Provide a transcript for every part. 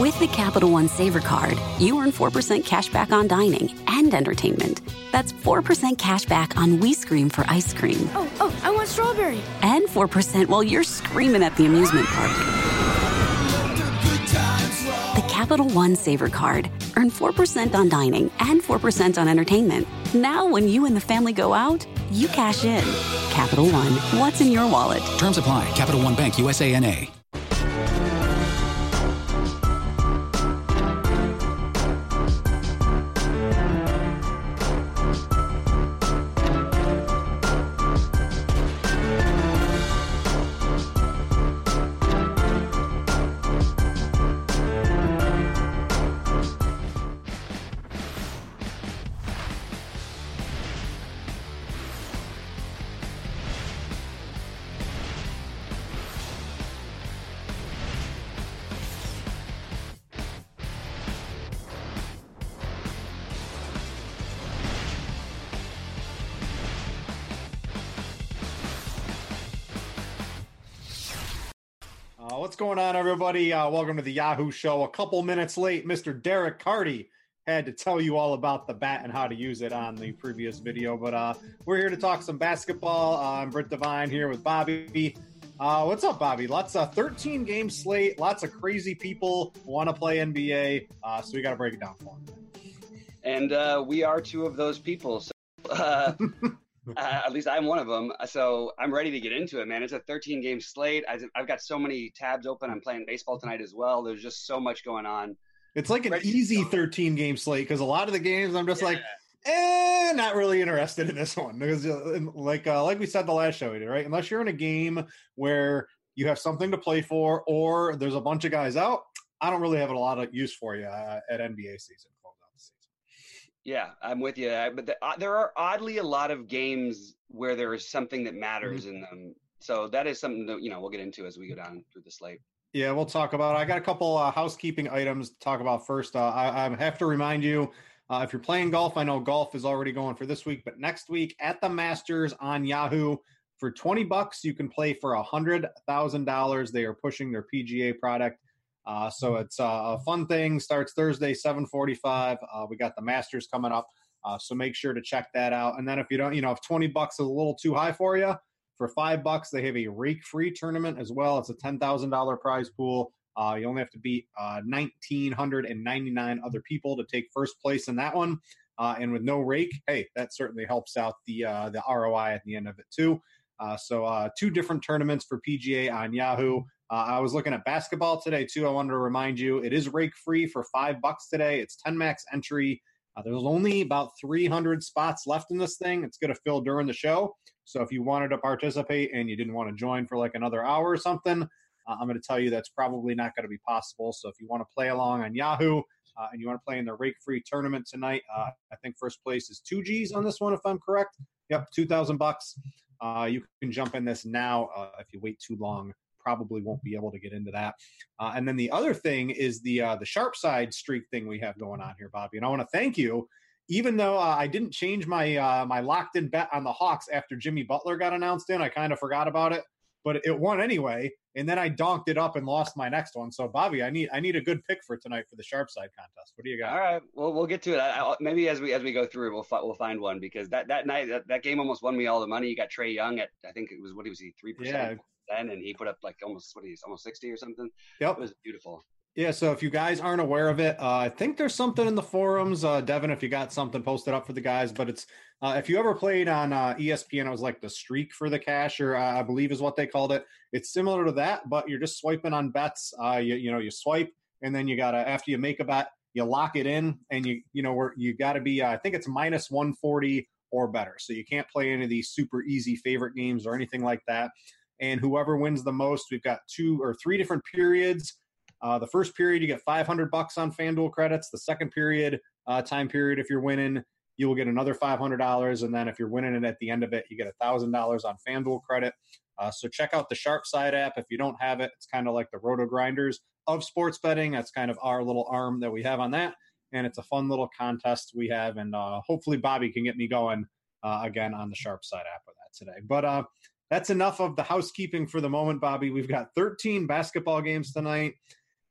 With the Capital One Saver Card, you earn 4% cash back on dining and entertainment. That's 4% cash back on We Scream for ice cream. Oh, oh, I want strawberry. And 4% while you're screaming at the amusement park. The Capital One Saver Card. Earn 4% on dining and 4% on entertainment. Now, when you and the family go out, you cash in. Capital One, what's in your wallet? Terms apply. Capital One Bank, USANA. Everybody? Uh, welcome to the Yahoo Show. A couple minutes late, Mr. Derek Carty had to tell you all about the bat and how to use it on the previous video. But uh, we're here to talk some basketball. Uh, I'm Britt Devine here with Bobby. Uh, what's up, Bobby? Lots of 13 game slate. Lots of crazy people want to play NBA. Uh, so we got to break it down for them. And uh, we are two of those people. So, uh, uh, at least I'm one of them. So I'm ready to get into it, man. It's a 13 game slate. I've got so many tabs open. I'm playing baseball tonight as well. There's just so much going on. It's like an Ready easy 13 game slate because a lot of the games I'm just Yeah. like, eh, not really interested in this one because, uh, like, uh, like we said the last show we did, right? Unless you're in a game where you have something to play for or there's a bunch of guys out, I don't really have a lot of use for you uh, at NBA season. close out the season. Yeah, I'm with you. I- But the, uh, there are oddly a lot of games where there is something that matters in them. So that is something that you know we'll get into as we go down through the slate. Yeah, we'll talk about. it. I got a couple uh, housekeeping items to talk about first. Uh, I, I have to remind you, uh, if you're playing golf, I know golf is already going for this week, but next week at the Masters on Yahoo for twenty bucks, you can play for a hundred thousand dollars. They are pushing their PGA product, uh, so it's uh, a fun thing. Starts Thursday, seven forty-five. Uh, we got the Masters coming up, uh, so make sure to check that out. And then if you don't, you know, if twenty bucks is a little too high for you, for five bucks, they have a rake free tournament as well. It's a ten thousand dollar prize pool. Uh, you only have to beat uh, nineteen hundred and ninety nine other people to take first place in that one. Uh, and with no rake, hey, that certainly helps out the the ROI at the end of it too. So two different tournaments for PGA on Yahoo. Uh, I was looking at basketball today too. I wanted to remind you it is rake free for five bucks today. It's ten max entry. Uh, there's only about 300 spots left in this thing. It's going to fill during the show. So if you wanted to participate and you didn't want to join for like another hour or something, uh, I'm going to tell you that's probably not going to be possible. So if you want to play along on Yahoo uh, and you want to play in the rake free tournament tonight, uh, I think first place is two G's on this one, if I'm correct. Yep, 2,000 bucks. Uh, you can jump in this now. If you wait too long, probably won't be able to get into that. Uh, and then the other thing is the uh, the sharp side streak thing we have going on here, Bobby. And I want to thank you. Even though uh, I didn't change my uh, my locked in bet on the Hawks after Jimmy Butler got announced in, I kind of forgot about it, but it won anyway. And then I donked it up and lost my next one. So Bobby, I need I need a good pick for tonight for the sharp side contest. What do you got? All right, well we'll get to it. I, I, maybe as we as we go through, we'll fi- we'll find one because that that night that, that game almost won me all the money. You got Trae Young at I think it was what he was he three Yeah. Percent then, and he put up like almost what he's almost sixty or something. Yep. It was beautiful. Yeah, so if you guys aren't aware of it, uh, I think there's something in the forums, uh, Devin. If you got something posted up for the guys, but it's uh, if you ever played on uh, ESPN, it was like the streak for the cash, or uh, I believe is what they called it. It's similar to that, but you're just swiping on bets. Uh, you, you know, you swipe, and then you gotta after you make a bet, you lock it in, and you you know where you got to be. I think it's minus 140 or better, so you can't play any of these super easy favorite games or anything like that. And whoever wins the most, we've got two or three different periods. Uh, the first period, you get 500 bucks on FanDuel credits. The second period, uh, time period, if you're winning, you will get another $500. And then if you're winning it at the end of it, you get $1,000 on FanDuel credit. Uh, so check out the Sharp Side app. If you don't have it, it's kind of like the RotoGrinders of sports betting. That's kind of our little arm that we have on that. And it's a fun little contest we have. And uh, hopefully Bobby can get me going uh, again on the Sharp Side app with that today. But uh, that's enough of the housekeeping for the moment, Bobby. We've got 13 basketball games tonight.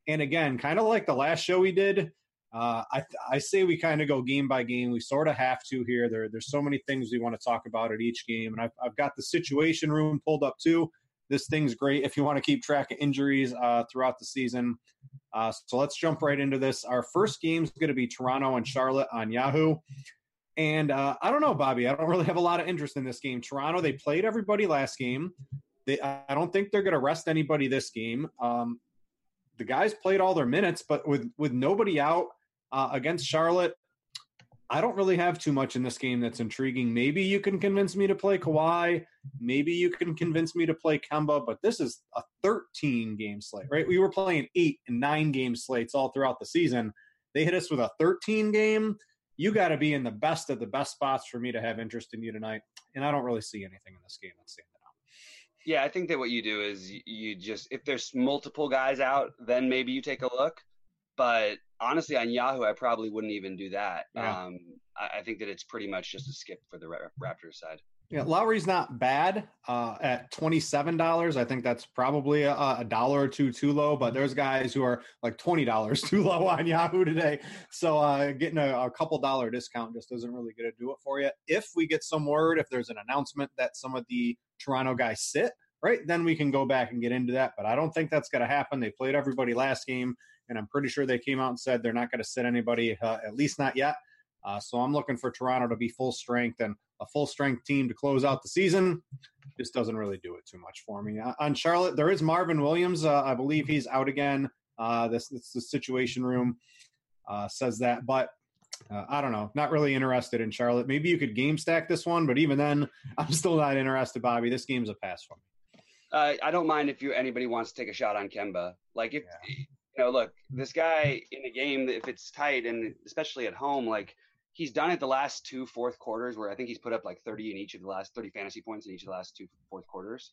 And again, kind of like the last show we did, uh, I, I say we kind of go game by game. We sort of have to here. There, there's so many things we want to talk about at each game, and I've, I've got the situation room pulled up too. This thing's great if you want to keep track of injuries uh, throughout the season. Uh, so let's jump right into this. Our first game is going to be Toronto and Charlotte on Yahoo. And uh, I don't know, Bobby. I don't really have a lot of interest in this game. Toronto, they played everybody last game. They, I don't think they're going to rest anybody this game. Um, the guys played all their minutes, but with with nobody out uh, against Charlotte, I don't really have too much in this game that's intriguing. Maybe you can convince me to play Kawhi. Maybe you can convince me to play Kemba, but this is a 13 game slate, right? We were playing eight and nine game slates all throughout the season. They hit us with a 13 game. You got to be in the best of the best spots for me to have interest in you tonight. And I don't really see anything in this game that's standing out. Yeah, I think that what you do is you just, if there's multiple guys out, then maybe you take a look. But honestly, on Yahoo, I probably wouldn't even do that. Yeah. Um, I, I, think that it's pretty much just a skip for the Raptors side. Yeah, Lowry's not bad uh, at twenty seven dollars. I think that's probably a, a, dollar or two too low. But there's guys who are like twenty dollars too low on Yahoo today. So uh, getting a, a, couple dollar discount just isn't really going to do it for you. If we get some word, if there's an announcement that some of the Toronto guys sit, right, then we can go back and get into that. But I don't think that's going to happen. They played everybody last game and I'm pretty sure they came out and said they're not going to sit anybody, uh, at least not yet. Uh, so I'm looking for Toronto to be full strength and a full strength team to close out the season. Just doesn't really do it too much for me. Uh, on Charlotte, there is Marvin Williams. Uh, I believe he's out again. Uh, this, this the situation room uh, says that, but I don't know. Not really interested in Charlotte. Maybe you could game stack this one, but even then, I'm still not interested, Bobby. This game's a pass for me. I don't mind if you anybody wants to take a shot on Kemba. Like if yeah you know, look, this guy in a game, if it's tight and especially at home, like he's done it the last two fourth quarters where I think he's put up like 30 in each of the last 30 fantasy points in each of the last two fourth quarters.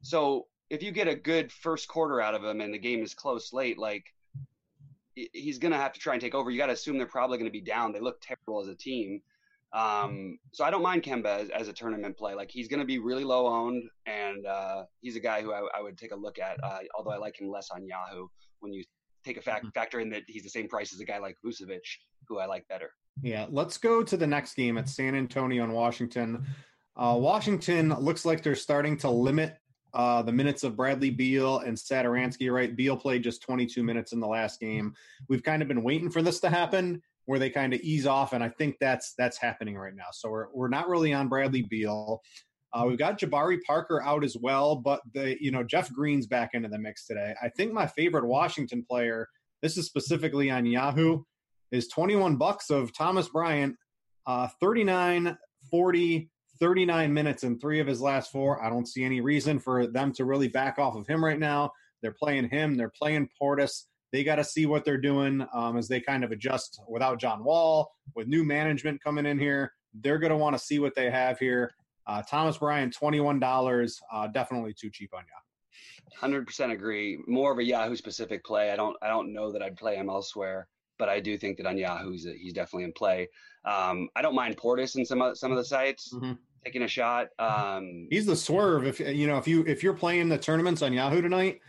So if you get a good first quarter out of him and the game is close late, like he's going to have to try and take over. You got to assume they're probably going to be down. They look terrible as a team. Um, so I don't mind Kemba as, as, a tournament play. Like he's going to be really low owned, and uh, he's a guy who I, I, would take a look at. Uh, although I like him less on Yahoo when you take a fact, mm-hmm. factor in that he's the same price as a guy like Vucevic, who I like better. Yeah, let's go to the next game at San Antonio and Washington. Uh, Washington looks like they're starting to limit uh, the minutes of Bradley Beal and Satoransky. Right, Beal played just 22 minutes in the last game. We've kind of been waiting for this to happen, where they kind of ease off, and I think that's that's happening right now. So we're we're not really on Bradley Beal. Uh, we've got Jabari Parker out as well, but the you know Jeff Green's back into the mix today. I think my favorite Washington player, this is specifically on Yahoo, is 21 bucks of Thomas Bryant, uh, 39, 40, 39 minutes in three of his last four. I don't see any reason for them to really back off of him right now. They're playing him. They're playing Portis. They got to see what they're doing um, as they kind of adjust without John Wall, with new management coming in here. They're going to want to see what they have here. Uh, Thomas Bryant, twenty-one dollars, uh, definitely too cheap on Yahoo. Hundred percent agree. More of a Yahoo specific play. I don't. I don't know that I'd play him elsewhere, but I do think that on Yahoo he's, he's definitely in play. Um, I don't mind Portis in some of some of the sites mm-hmm. taking a shot. Um, he's the swerve. If you know if you if you're playing the tournaments on Yahoo tonight.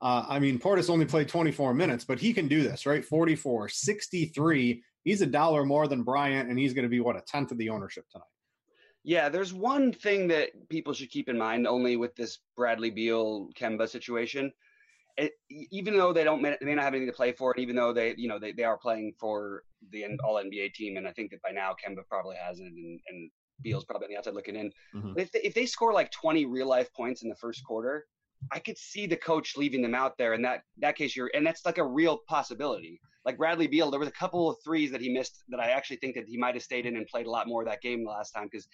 Uh, I mean, Portis only played 24 minutes, but he can do this, right? 44, 63. He's a dollar more than Bryant, and he's going to be, what, a tenth of the ownership tonight. Yeah, there's one thing that people should keep in mind only with this Bradley Beal Kemba situation. It, even though they don't may not have anything to play for, and even though they you know they, they are playing for the All NBA team, and I think that by now Kemba probably has it, and, and Beal's probably on the outside looking in. Mm-hmm. If they, if they score like 20 real life points in the first quarter, I could see the coach leaving them out there. In that that case, you're and that's like a real possibility. Like Bradley Beal, there was a couple of threes that he missed that I actually think that he might have stayed in and played a lot more of that game the last time because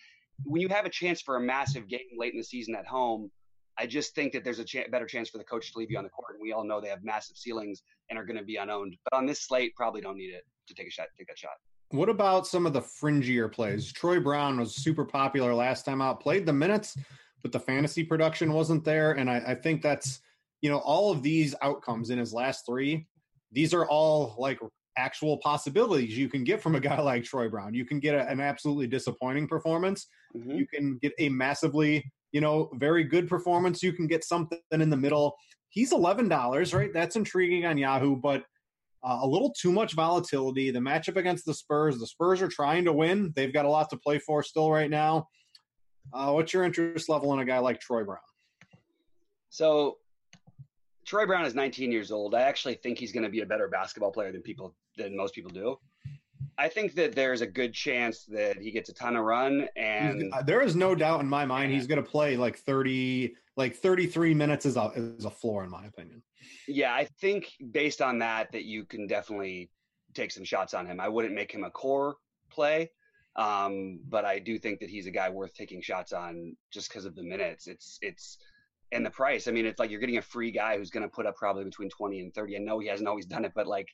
when you have a chance for a massive game late in the season at home, I just think that there's a ch- better chance for the coach to leave you on the court. And we all know they have massive ceilings and are going to be unowned. But on this slate, probably don't need it to take a shot, take that shot. What about some of the fringier plays? Troy Brown was super popular last time out, played the minutes, but the fantasy production wasn't there. And I, I think that's, you know, all of these outcomes in his last three, these are all like actual possibilities you can get from a guy like Troy Brown. You can get a, an absolutely disappointing performance. Mm-hmm. You can get a massively, you know, very good performance. You can get something in the middle. he's eleven dollars, right? That's intriguing on Yahoo, but uh, a little too much volatility. The matchup against the Spurs, the Spurs are trying to win. They've got a lot to play for still right now. Uh, what's your interest level in a guy like Troy Brown? So, Troy Brown is 19 years old. I actually think he's going to be a better basketball player than people than most people do. I think that there's a good chance that he gets a ton of run, and uh, there is no doubt in my mind he's going to play like 30, like 33 minutes is a is a floor in my opinion. Yeah, I think based on that, that you can definitely take some shots on him. I wouldn't make him a core play, um, but I do think that he's a guy worth taking shots on just because of the minutes. It's it's and the price. I mean, it's like you're getting a free guy who's going to put up probably between 20 and 30. I know he hasn't always done it, but like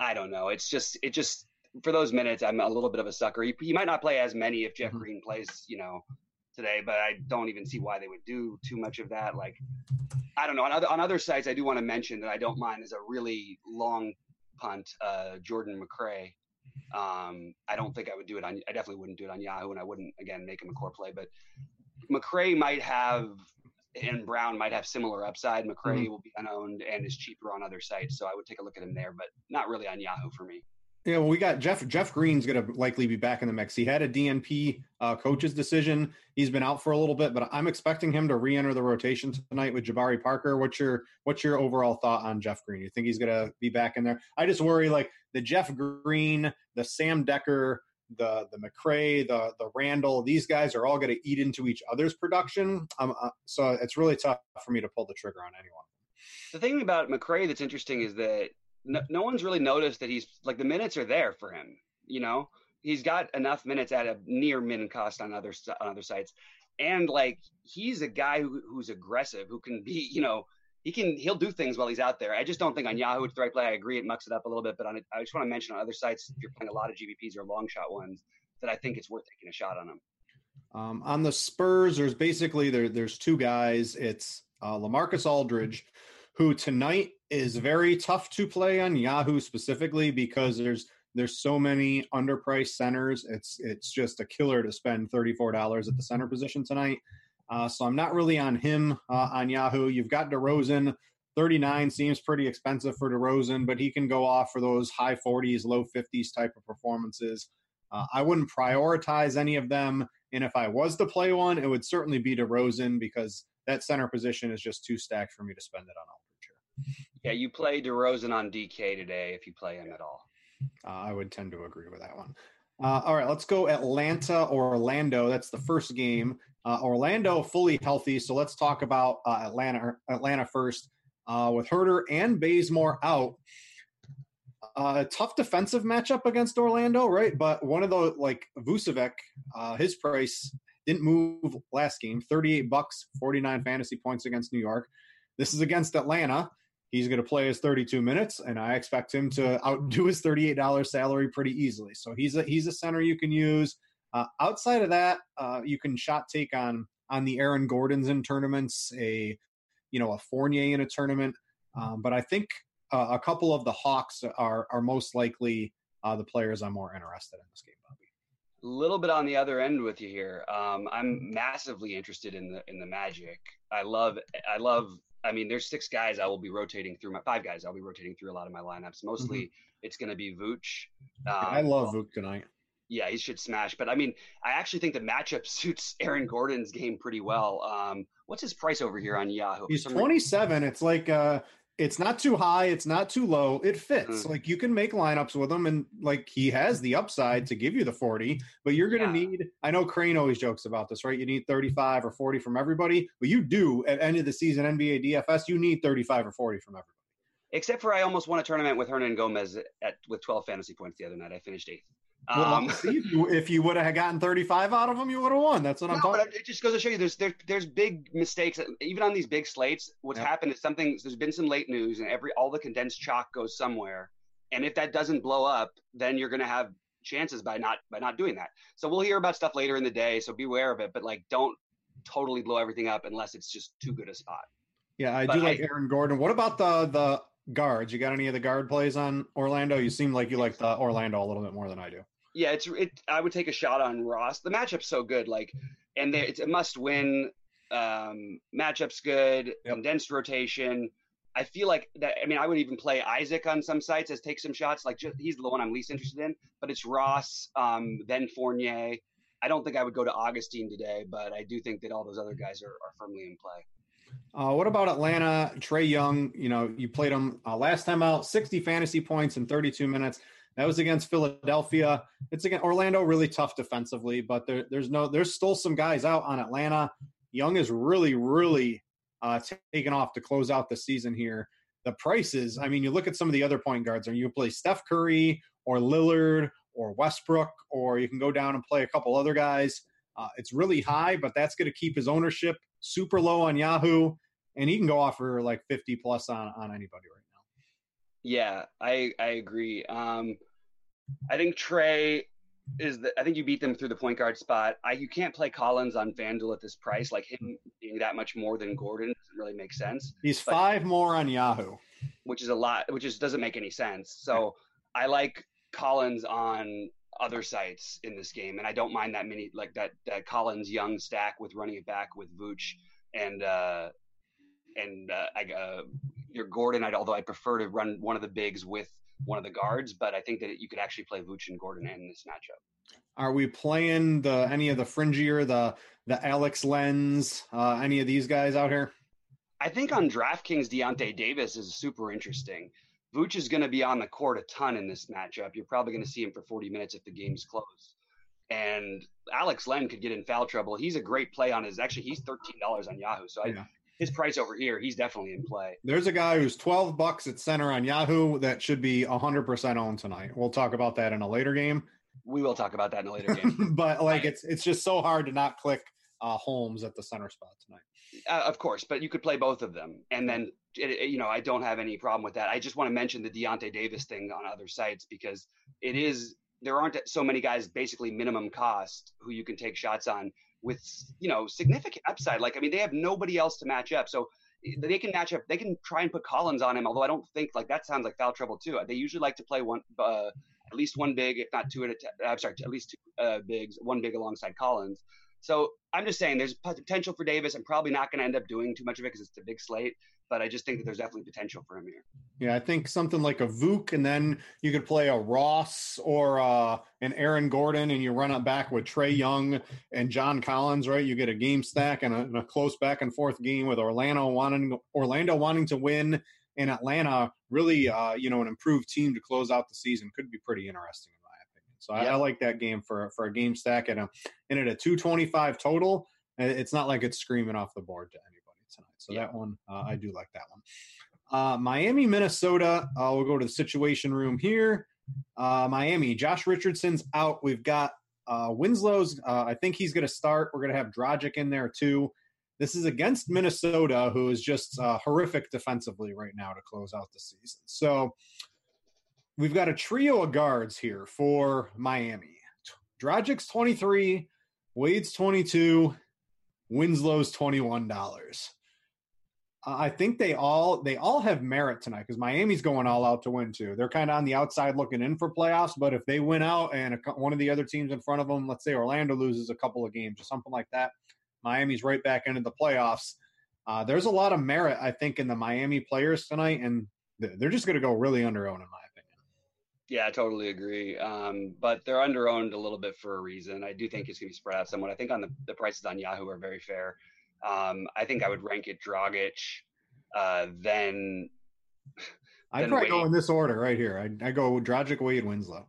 I don't know. It's just it just for those minutes, I'm a little bit of a sucker. He, he might not play as many if Jeff mm-hmm. Green plays, you know, today, but I don't even see why they would do too much of that. Like, I don't know. On other on other sites, I do want to mention that I don't mind is a really long punt, uh, Jordan McRae. Um, I don't think I would do it on. I definitely wouldn't do it on Yahoo, and I wouldn't again make him a core play. But McRae might have and Brown might have similar upside. McRae mm-hmm. will be unowned and is cheaper on other sites, so I would take a look at him there, but not really on Yahoo for me. Yeah, well, we got Jeff. Jeff Green's going to likely be back in the mix. He had a DNP uh, coach's decision. He's been out for a little bit, but I'm expecting him to re-enter the rotation tonight with Jabari Parker. What's your What's your overall thought on Jeff Green? You think he's going to be back in there? I just worry like the Jeff Green, the Sam Dekker, the the McRae, the the Randle. These guys are all going to eat into each other's production. Um, uh, so it's really tough for me to pull the trigger on anyone. The thing about McRae that's interesting is that no, no one's really noticed that he's like the minutes are there for him. You know, he's got enough minutes at a near min cost on other on other sites, and like he's a guy who, who's aggressive, who can be, you know, he can he'll do things while he's out there. I just don't think on Yahoo it's the right play. I agree, it mucks it up a little bit, but on I just want to mention on other sites, if you're playing a lot of GPPs or long shot ones, that I think it's worth taking a shot on them. Um, on the Spurs, there's basically there there's two guys. It's uh, Lamarcus Aldridge, who tonight is very tough to play on Yahoo specifically because there's there's so many underpriced centers. It's it's just a killer to spend thirty four dollars at the center position tonight. Uh, so I'm not really on him uh, on Yahoo. You've got DeRozan. 39 seems pretty expensive for DeRozan, but he can go off for those high 40s, low 50s type of performances. Uh, I wouldn't prioritize any of them. And if I was to play one, it would certainly be DeRozan because that center position is just too stacked for me to spend it on all. Yeah, you play DeRozan on DK today if you play him at all. Uh, I would tend to agree with that one. Uh, all right, let's go Atlanta or Orlando. That's the first game. Uh, Orlando fully healthy, so let's talk about uh, Atlanta. Atlanta first, uh, with Huerter and Bazemore out. Uh, tough defensive matchup against Orlando, right? But one of the like Vucevic, his price didn't move last game. Thirty-eight bucks, forty-nine fantasy points against New York. This is against Atlanta. He's going to play his 32 minutes, and I expect him to outdo his $38 salary pretty easily. So he's a he's a center you can use. Uh, outside of that, uh, you can shot take on on the Aaron Gordons in tournaments, a you know a Fournier in a tournament. Um, but I think uh, a couple of the Hawks are are most likely uh, the players I'm more interested in this game, Bobby. A little bit on the other end with you here. Um, I'm massively interested in the in the Magic. I love I love I mean, there's six guys I will be rotating through my five guys I'll be rotating through a lot of my lineups. Mostly mm-hmm. it's going to be Vooch. Um, I love Vooch tonight. Yeah, he should smash. But I mean, I actually think the matchup suits Aaron Gordon's game pretty well. Um, what's his price over here on Yahoo? He's 27. It's like uh, it's not too high, it's not too low. It fits. Mm. Like you can make lineups with him, and like he has the upside to give you the 40, but you're going to yeah. need. I know Crane always jokes about this, right? You need 35 or 40 from everybody, but you do at end of the season NBA DFS, you need 35 or 40 from everybody. Except for I almost won a tournament with Hernangomez at with 12 fantasy points the other night. I finished eighth. Well, um, if you, if you would have gotten 35 out of them, you would have won. That's what I'm talking. But it just goes to show you there's there, there's big mistakes even on these big slates. What's yep. happened is something. There's been some late news, and every all the condensed chalk goes somewhere. And if that doesn't blow up, then you're going to have chances by not by not doing that. So we'll hear about stuff later in the day. So beware of it. But like, don't totally blow everything up unless it's just too good a spot. Yeah, I but do like I, Aaron Gordon. What about the the guards? You got any of the guard plays on Orlando? You seem like you like the Orlando a little bit more than I do yeah, it's it. I would take a shot on Ross. The matchup's so good, like, and they, it's a must win. Um, matchup's good. Yep. Condensed rotation. I feel like that. I mean, I would even play Isaac on some sites as take some shots. Like just, he's the one I'm least interested in. But it's Ross, um, then Fournier. I don't think I would go to Augustin today, but I do think that all those other guys are, are firmly in play. Uh, what about Atlanta? Trae Young, you know, you played him uh, last time out, 60 fantasy points in 32 minutes. That was against Philadelphia. It's against Orlando, really tough defensively, but there, there's no, there's still some guys out on Atlanta. Young is really, really uh, taken off to close out the season here. The prices, I mean, you look at some of the other point guards, and you play Steph Curry or Lillard or Westbrook, or you can go down and play a couple other guys. Uh, it's really high, but that's going to keep his ownership super low on Yahoo, and he can go off for like 50 plus on, on anybody right. Yeah, I I agree. Um, I think Trae is the. I think you beat them through the point guard spot. I you can't play Collins on FanDuel at this price. Like him being that much more than Gordon doesn't really make sense. He's But- five more on Yahoo. which is a lot, which just doesn't make any sense. So I like Collins on other sites in this game, and I don't mind that many like that that Collins Young stack with running it back with Vooch and uh, and uh, I, uh, your Gordon. I'd, although I prefer to run one of the bigs with one of the guards, but I think that you could actually play Vooch and Gordon in this matchup. Are we playing the any of the fringier, the the Alex Lens, uh, any of these guys out here? I think on DraftKings, Deyonta Davis is super interesting. Vooch is going to be on the court a ton in this matchup. You're probably going to see him for 40 minutes if the game's close. And Alex Len could get in foul trouble. He's a great play on his. Actually, he's thirteen dollars on Yahoo. So I, Yeah. His price over here, he's definitely in play. There's a guy who's 12 bucks at center on Yahoo that should be 100% on tonight. We'll talk about that in a later game. We will talk about that in a later game. but like it's it's just so hard to not click uh, Holmes at the center spot tonight. uh, of course, but you could play both of them, and then it, it- you know I don't have any problem with that. I just want to mention the Deyonta Davis thing on other sites because it is there aren't so many guys basically minimum cost who you can take shots on with you know significant upside. Like I mean, they have nobody else to match up, so they can match up. They can try and put Collins on him, although I don't think like that sounds like foul trouble too. They usually like to play one. Uh, at least one big, if not two at a t- I'm sorry, at least two uh, bigs, one big alongside Collins. So I'm just saying there's potential for Davis. I'm probably not going to end up doing too much of it because it's a big slate, but I just think that there's definitely potential for him here. Yeah, I think something like a Vuk, and then you could play a Ross or uh, an Aaron Gordon, and you run it back with Trae Young and John Collins, right? You get a game stack and a, and a close back and forth game with Orlando wanting Orlando wanting to win, and Atlanta really, uh, you know, an improved team to close out the season could be pretty interesting in my opinion. So I, Yeah. I like that game for for a game stack and a and at a two twenty five total. uh, It's not like it's screaming off the board to anybody tonight. So Yeah. that one, uh, I do like that one. Uh, Miami, Minnesota. Uh, we'll go to the situation room here. Uh, Miami, Josh Richardson's out. We've got uh, Winslow's. Uh, I think he's going to start. We're going to have Dragic in there too. This is against Minnesota, who is just uh, horrific defensively right now to close out the season. So we've got a trio of guards here for Miami. Dragic's 23, Wade's 22, Winslow's $21. I think they all they all have merit tonight because Miami's going all out to win too. They're kind of on the outside looking in for playoffs, but if they win out and a, one of the other teams in front of them, let's say Orlando loses a couple of games or something like that, Miami's right back into the playoffs. Uh, there's a lot of merit, I think, in the Miami players tonight, and th- they're just going to go really under own, in my opinion. Yeah, I totally agree. Um, but they're under owned a little bit for a reason. I do think it's going to be spread out somewhat. I think on the, the prices on Yahoo are very fair. Um, I think I would rank it Dragic, uh, then I'd probably go in this order right here. I, I go Dragic, Wade, Winslow.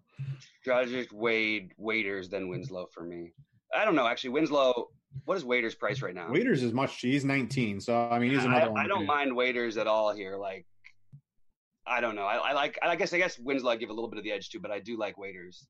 Dragic, Wade, Waiters, then Winslow for me. I don't know actually. Winslow, what is Waiters' price right now? Waiters is much. He's 19, so I mean, he's I, another one. I don't mind Waiters at all here. Like, I don't know. I, I like. I guess. I guess Winslow I give a little bit of the edge to, but I do like Waiters.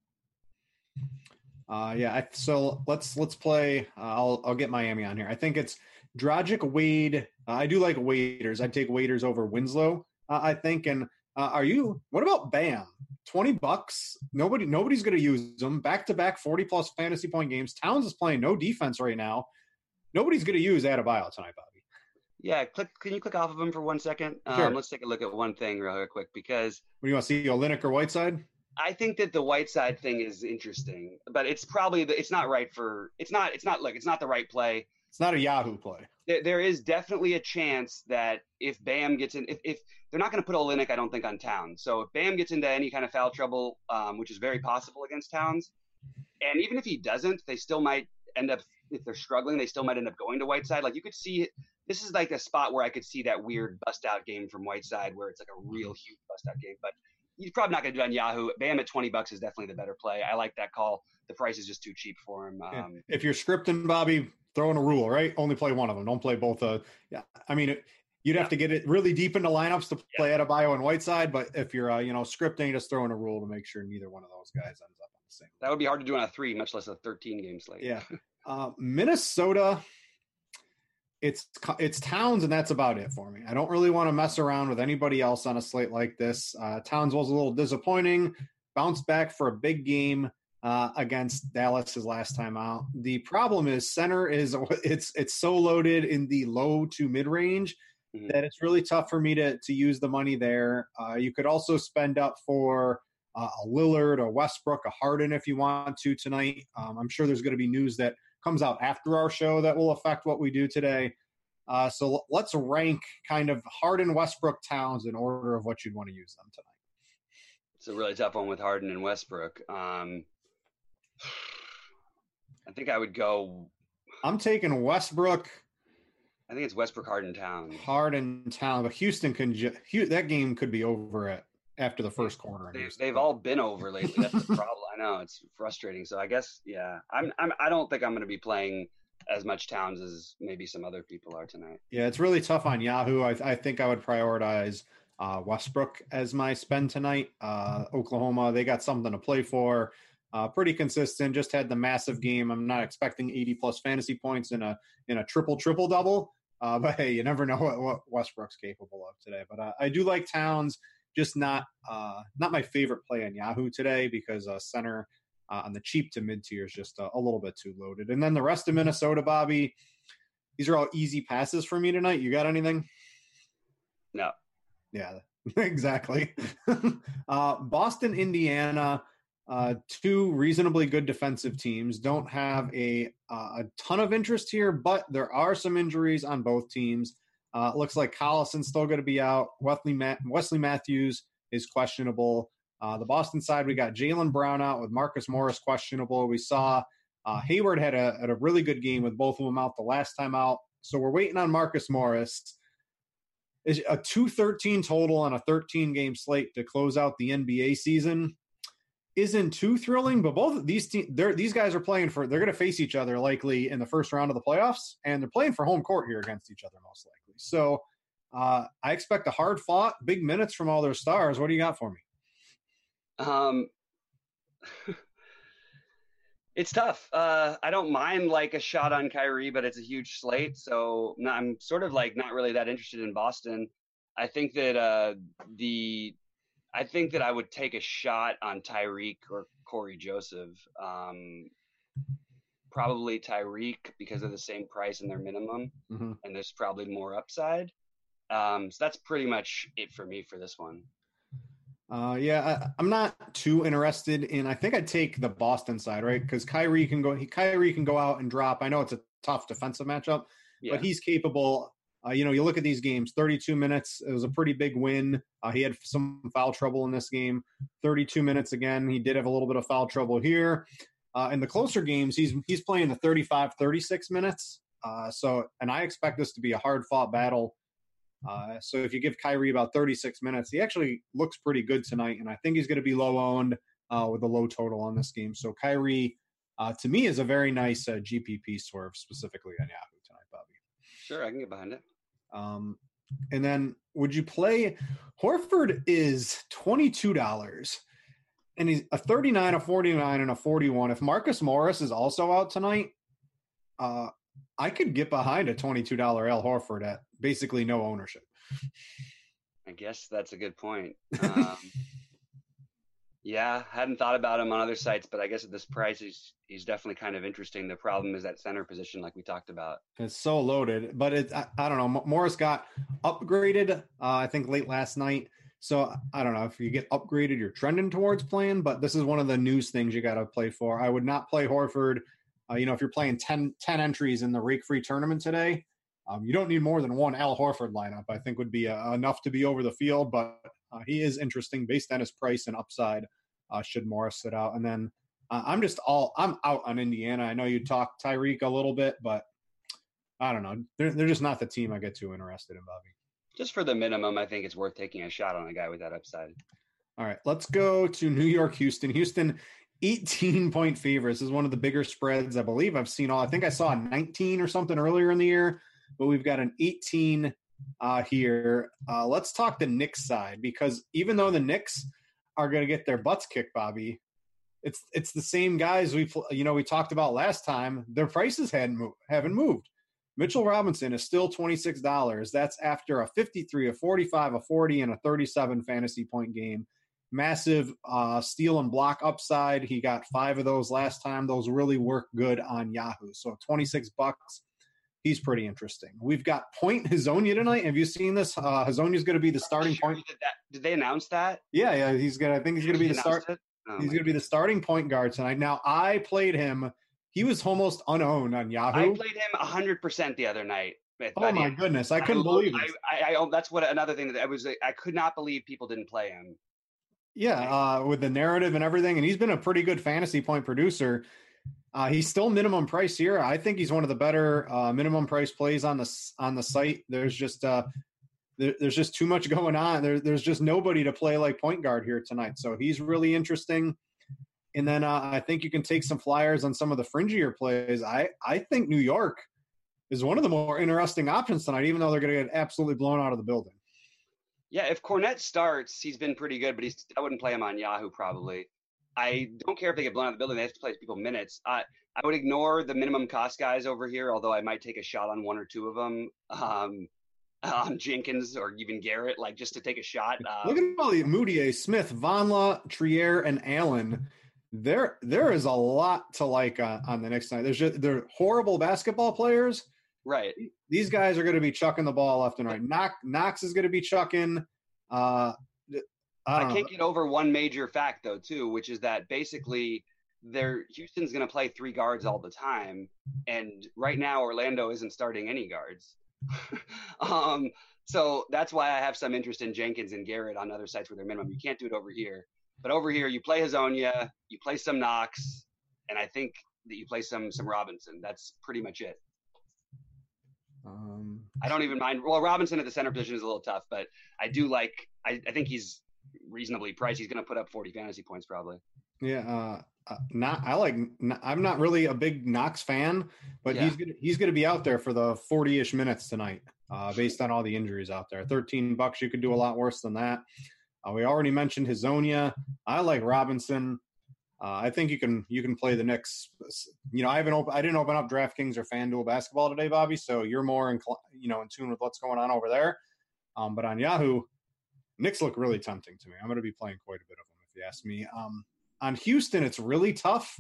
Uh, yeah. I, so let's let's play. Uh, I'll I'll get Miami on here. I think it's Dragic Wade. Uh, I do like Waiters. I'd take Waiters over Winslow. Uh, I think. And uh, are you? What about Bam? Twenty bucks. Nobody. Nobody's going to use them. Back to back forty plus fantasy point games. Towns is playing no defense right now. Nobody's going to use Adebayo tonight, Bobby. Yeah, click. Can you click off of him for one second? Sure. Um, let's take a look at one thing real quick because What do you want to see? Olynyk or Whiteside? I think that the Whiteside thing is interesting, but it's probably the, it's not right for it's not it's not like it's not the right play. It's not a Yahoo play. There, there is definitely a chance that if Bam gets in, if, if they're not going to put Olynyk, I don't think on Town. So if Bam gets into any kind of foul trouble, um, which is very possible against Towns, and even if he doesn't, they still might end up if they're struggling, they still might end up going to Whiteside. Like you could see, this is like a spot where I could see that weird bust out game from Whiteside, where it's like a real huge bust out game. But he's probably not going to do it on Yahoo. Bam at twenty bucks is definitely the better play. I like that call. The price is just too cheap for him. Um, if you're scripting, Bobby, throw in a rule, right? Only play one of them. Don't play both. Uh, yeah, I mean, it, you'd have to get it really deep into lineups to play yeah. Adebayo and Whiteside. But if you're, uh, you know, scripting, just throw in a rule to make sure neither one of those guys ends up on the same. That would be hard to do on a three, much less a 13 game slate. Yeah, uh, Minnesota. It's it's Towns and that's about it for me. I don't really want to mess around with anybody else on a slate like this. Uh, Towns was a little disappointing. Bounced back for a big game uh, against Dallas his last time out. The problem is center is it's it's so loaded in the low to mid range mm-hmm. that it's really tough for me to to use the money there. Uh, you could also spend up for uh, a Lillard, a Westbrook, a Harden if you want to tonight. Um, I'm sure there's going to be news that comes out after our show that will affect what we do today. Uh, so let's rank kind of Harden, Westbrook, Towns in order of what you'd want to use them tonight. It's a really tough one with Harden and Westbrook. Um, I think I would go. I'm taking Westbrook. I think it's Westbrook Harden Town. Harden Town, but Houston can. Ju- that game could be over at after the first quarter. They, have all been over lately. That's the problem. I know it's frustrating. So I guess yeah, I'm. I'm I don't think I'm going to be playing as much Towns as maybe some other people are tonight. Yeah, it's really tough on Yahoo. I, I think I would prioritize uh, Westbrook as my spend tonight. Uh, Oklahoma, they got something to play for. Uh, pretty consistent. Just had the massive game. I'm not expecting 80 plus fantasy points in a in a triple triple double. Uh, but hey, you never know what, what Westbrook's capable of today. But uh, I do like Towns. Just not uh, not my favorite play on Yahoo today because uh, center uh, on the cheap to mid tier is just a, a little bit too loaded. And then the rest of Minnesota, Bobby. These are all easy passes for me tonight. You got anything? No. Yeah, exactly. Boston, Indiana. Uh, two reasonably good defensive teams don't have a uh, a ton of interest here, but there are some injuries on both teams. Uh, looks like Collison's still going to be out. Wesley, Wesley Matthews is questionable. Uh, the Boston side, we got Jaylen Brown out with Marcus Morris questionable. We saw uh, Hayward had a, had a really good game with both of them out the last time out. So we're waiting on Marcus Morris. Is a 213 total on a 13 game slate to close out the NBA season isn't too thrilling, but both these te- these guys are playing for they're going to face each other likely in the first round of the playoffs, and they're playing for home court here against each other most likely. So uh, I expect a hard fought, big minutes from all their stars. What do you got for me? Um, it's tough. Uh, I don't mind like a shot on Kyrie, but it's a huge slate, so I'm sort of like not really that interested in Boston. I think that uh, the I think that I would take a shot on Tyreke or Cory Joseph. Um, probably Tyreke because of the same price and their minimum, mm-hmm. and there's probably more upside. Um, so that's pretty much it for me for this one. Uh, yeah, I, am not too interested in. I think I'd take the Boston side, right? Because Kyrie can go. He, Kyrie can go out and drop. I know it's a tough defensive matchup, yeah. but he's capable uh, you know, you look at these games 32 minutes, it was a pretty big win. Uh, he had some foul trouble in this game. 32 minutes again. He did have a little bit of foul trouble here. Uh, in the closer games, he's he's playing the 35 36 minutes. Uh, so, and I expect this to be a hard fought battle. Uh, so, if you give Kyrie about 36 minutes, he actually looks pretty good tonight. And I think he's going to be low owned uh, with a low total on this game. So, Kyrie, to me, is a very nice GPP swerve, specifically on Yahoo tonight, Bobby. Sure, I can get behind it. Um, and then would you play Horford is $22 and he's a 39, a 49, and a 41. If Marcus Morris is also out tonight, uh, I could get behind a $22 Al Horford at basically no ownership. I guess that's a good point. Um, yeah, hadn't thought about him on other sites, but I guess at this price, he's he's definitely kind of interesting. The problem is that center position, like we talked about. It's so loaded, but it I, I don't know. Morris got upgraded, uh, I think late last night. So I don't know if you get upgraded, you're trending towards playing. But this is one of the news things you got to play for. I would not play Horford Uh, you know, if you're playing 10, 10 entries in the rake free tournament today, um, you don't need more than one Al Horford lineup. I think would be uh, enough to be over the field, but uh, he is interesting based on his price and upside. Uh, should Morris sit out, and then uh, I'm just all I'm out on Indiana. I know you talked Tyreke a little bit, but I don't know. They're they're just not the team I get too interested in, Bobby. Just for the minimum, I think it's worth taking a shot on a guy with that upside. All right, let's go to New York, Houston. Houston, 18 point favorites This is one of the bigger spreads I believe I've seen all. I think I saw a 19 or something earlier in the year, but we've got an 18 uh, here. Uh, let's talk the Knicks side because even though the Knicks are going to get their butts kicked, Bobby, it's it's the same guys we you know we talked about last time. Their prices hadn't moved, haven't moved. Mitchell Robinson is still $26. That's after a 53, a 45, a 40, and a 37 fantasy point game. Massive uh, steal and block upside. He got five of those last time. Those really work good on Yahoo. So 26 bucks. He's pretty interesting. We've got Point Hezonja tonight. Have you seen this? Uh, is going to be the starting Sure, point. Did, did they announce that? Yeah, yeah. He's gonna. I think he's going to be the start. Oh He's going to be the starting point guard tonight. Now, I played him. He was almost unowned on Yahoo. I played him hundred percent the other night. oh my goodness, I couldn't lo- believe it. I, I, I, that's what another thing that I was. I could not believe people didn't play him. Yeah, uh, with the narrative and everything, and he's been a pretty good fantasy point producer. Uh, he's still minimum price here. I think he's one of the better uh, minimum price plays on the on the site. There's just uh, there, there's just too much going on. There, there's just nobody to play like point guard here tonight. So he's really interesting. And then uh, I think you can take some flyers on some of the fringier plays. I I think New York is one of the more interesting options tonight, even though they're going to get absolutely blown out of the building. Yeah, if Kornet starts, he's been pretty good, but he's I wouldn't play him on Yahoo probably. I don't care if they get blown out of the building; they have to play people minutes. I I would ignore the minimum cost guys over here, although I might take a shot on one or two of them, um, on Jenkins or even Garrett, like just to take a shot. Um, Look at all the Mudiay, Smith, Vonleh, Trier, and Allen. There, there is a lot to like uh, on the next night. There's just they're horrible basketball players. right. These guys are going to be chucking the ball left and right. Knox, Knox is going to be chucking. Uh, I I can't get over one major fact though, too, which is that basically they're Houston's going to play three guards all the time, and right now Orlando isn't starting any guards. um, so that's why I have some interest in Jenkins and Garrett on other sites where they're minimum. You can't do it over here, but over here you play Hezonja, you play some Knox, and I think that you play some some Robinson. That's pretty much it. Um, I don't even mind. Well, Robinson at the center position is a little tough, but I do like. I, I think he's reasonably priced. He's going to put up 40 fantasy points probably. yeah, uh, uh, not I like. I'm not really a big Knox fan, but Yeah. he's gonna he's gonna be out there for the 40 ish minutes tonight, uh, based on all the injuries out there. 13 bucks, you could do a lot worse than that. Uh, we already mentioned Hezonja. I like Robinson. Uh, I think you can you can play the Knicks. You know, I haven't op- I didn't open up DraftKings or FanDuel basketball today, Bobby. So you're more in you know in tune with what's going on over there. Um, but on Yahoo, Knicks look really tempting to me. I'm going to be playing quite a bit of them if you ask me. Um, on Houston, it's really tough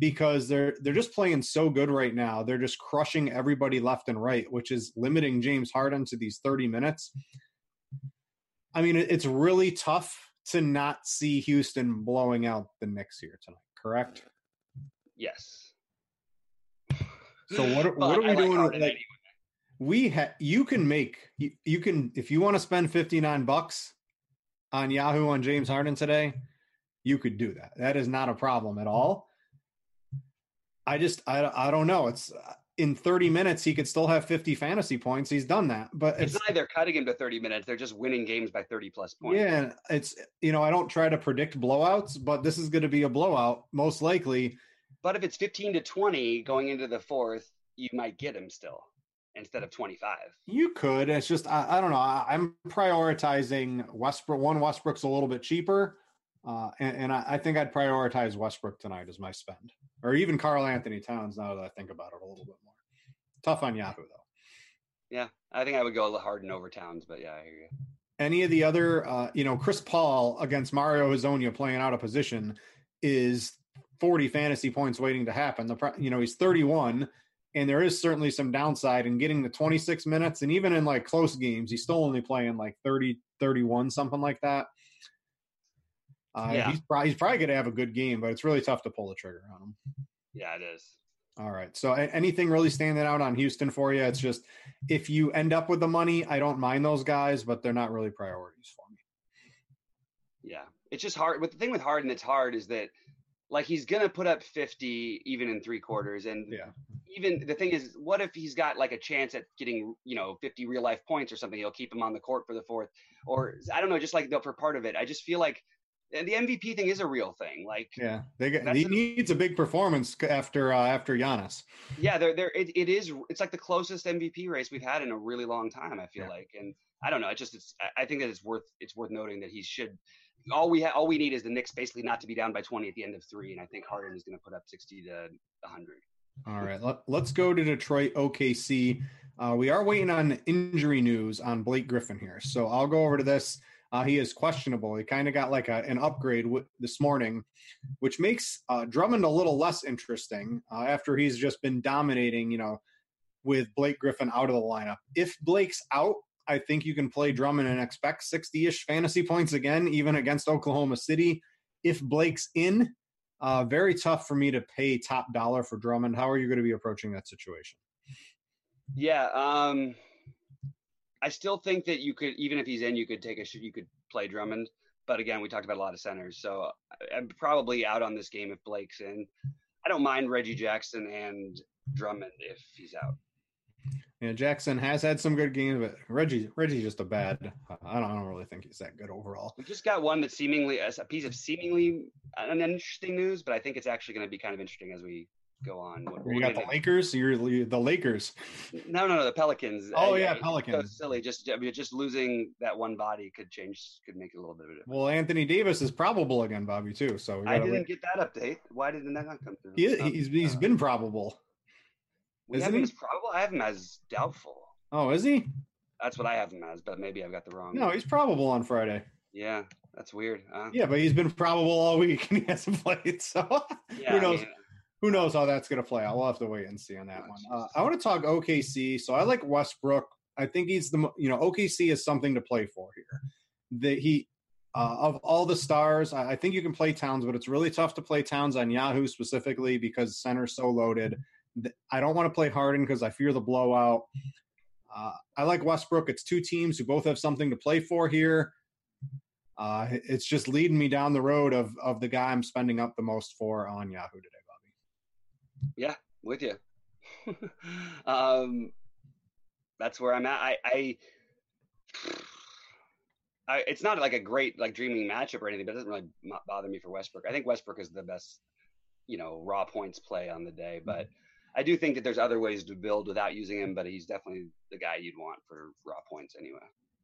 because they're they're just playing so good right now. They're just crushing everybody left and right, which is limiting James Harden to these 30 minutes. I mean, it's really tough to not see Houston blowing out the Knicks here tonight. Correct. Yes. So what are- what are we I like doing with, like-. We ha- you can make you, you can if you want to spend 59 bucks on Yahoo on James Harden today, you could do that. That is not a problem at all. I just I I don't know. It's in 30 minutes he could still have 50 fantasy points. He's done that. But It's it's, not they're cutting him to 30 minutes. They're just winning games by 30 plus points. yeah, it's you know, I don't try to predict blowouts, but this is going to be a blowout most likely. But if it's 15 to 20 going into the fourth, you might get him still instead of 25. You could. It's just I, I don't know. I, I'm prioritizing Westbrook. One Westbrook's a little bit cheaper, uh, and, and I, I think I'd prioritize Westbrook tonight as my spend, or even Karl-Anthony Towns. Now that I think about it a little bit more. Tough on Yahoo though. Yeah, I think I would go Harden over Towns, but yeah, I hear you. Any of the other, uh, you know, Chris Paul against Mario Hezonja playing out of position is 40 fantasy points waiting to happen. The you know he's 31, and there is certainly some downside in getting the 26 minutes, and even in like close games, he's still only playing like 30, 31, something like that. Uh, Yeah. he's probably he's probably going to have a good game, but it's really tough to pull the trigger on him. Yeah, it is. All right. So anything really standing out on Houston for you? It's just if you end up with the money, I don't mind those guys, but they're not really priorities for me. Yeah, it's just hard. But the thing with Harden that's hard is that like he's gonna put up 50 even in three quarters, and yeah. even the thing is, what if he's got like a chance at getting you know 50 real life points or something? He'll keep him on the court for the fourth, or I don't know, just like for part of it. I just feel like and the MVP thing is a real thing. Like, yeah, they get, he needs a big performance after uh, after Giannis. Yeah, they're, they're it, it is. It's like the closest MVP race we've had in a really long time. I feel yeah. like, and I don't know. It just it's. I think that it's worth it's worth noting that he should. All we ha- all we need is the Knicks basically not to be down by 20 at the end of three, and I think Harden is going to put up 60 to 100. All right, let, us go to Detroit OKC. Uh, we are waiting on injury news on Blake Griffin here, so I'll go over to this. Uh, he is questionable. He kind of got like a, an upgrade w- this morning, which makes uh, Drummond a little less interesting uh, after he's just been dominating, you know, with Blake Griffin out of the lineup. If Blake's out, I think you can play Drummond and expect 60 ish fantasy points again, even against Oklahoma City. If Blake's in, uh, very tough for me to pay top dollar for Drummond. How are you going to be approaching that situation? Yeah. Um I still think that you could, even if he's in, you could take a you could play Drummond. But again, we talked about a lot of centers, so I'm probably out on this game if Blake's in. I don't mind Reggie Jackson and Drummond if he's out. Yeah, Jackson has had some good games, but Reggie Reggie's just a bad. I don't, I don't really think he's that good overall. We just got one that's seemingly a piece of seemingly uninteresting news, but I think it's actually going to be kind of interesting as we go on. What, you got the Lakers. You're the Lakers. No, no, no. The Pelicans. Oh yeah, Pelicans. So silly. Just I mean, just losing that one body could change, could make it a little bit of a difference. Well, Anthony Davis is probable again, Bobby too. So I didn't wait. get that update. Why didn't that not come through? He, he's he's uh, been probable. We have him as probable. I have him as doubtful. Oh, is he? That's what I have him as, but maybe I've got the wrong. No, he's probable on Friday. Yeah, that's weird. Huh? Yeah, but he's been probable all week and he hasn't played. So yeah, who knows? I mean, who knows how that's going to play? We'll have to wait and see on that one. Uh, I want to talk OKC. So I like Westbrook. I think he's the you know OKC is something to play for here. That he uh, of all the stars, I, I think you can play Towns, but it's really tough to play Towns on Yahoo specifically because center's so loaded. I don't want to play Harden because I fear the blowout. Uh, I like Westbrook. It's two teams who both have something to play for here. Uh, it's just leading me down the road of of the guy I'm spending up the most for on Yahoo today. Yeah, with you. um, that's where I'm at. I, I, I, it's not like a great like dreaming matchup or anything, but it doesn't really bother me for Westbrook. I think Westbrook is the best, you know, raw points play on the day, but. Mm-hmm. I do think that there's other ways to build without using him, but he's definitely the guy you'd want for raw points anyway.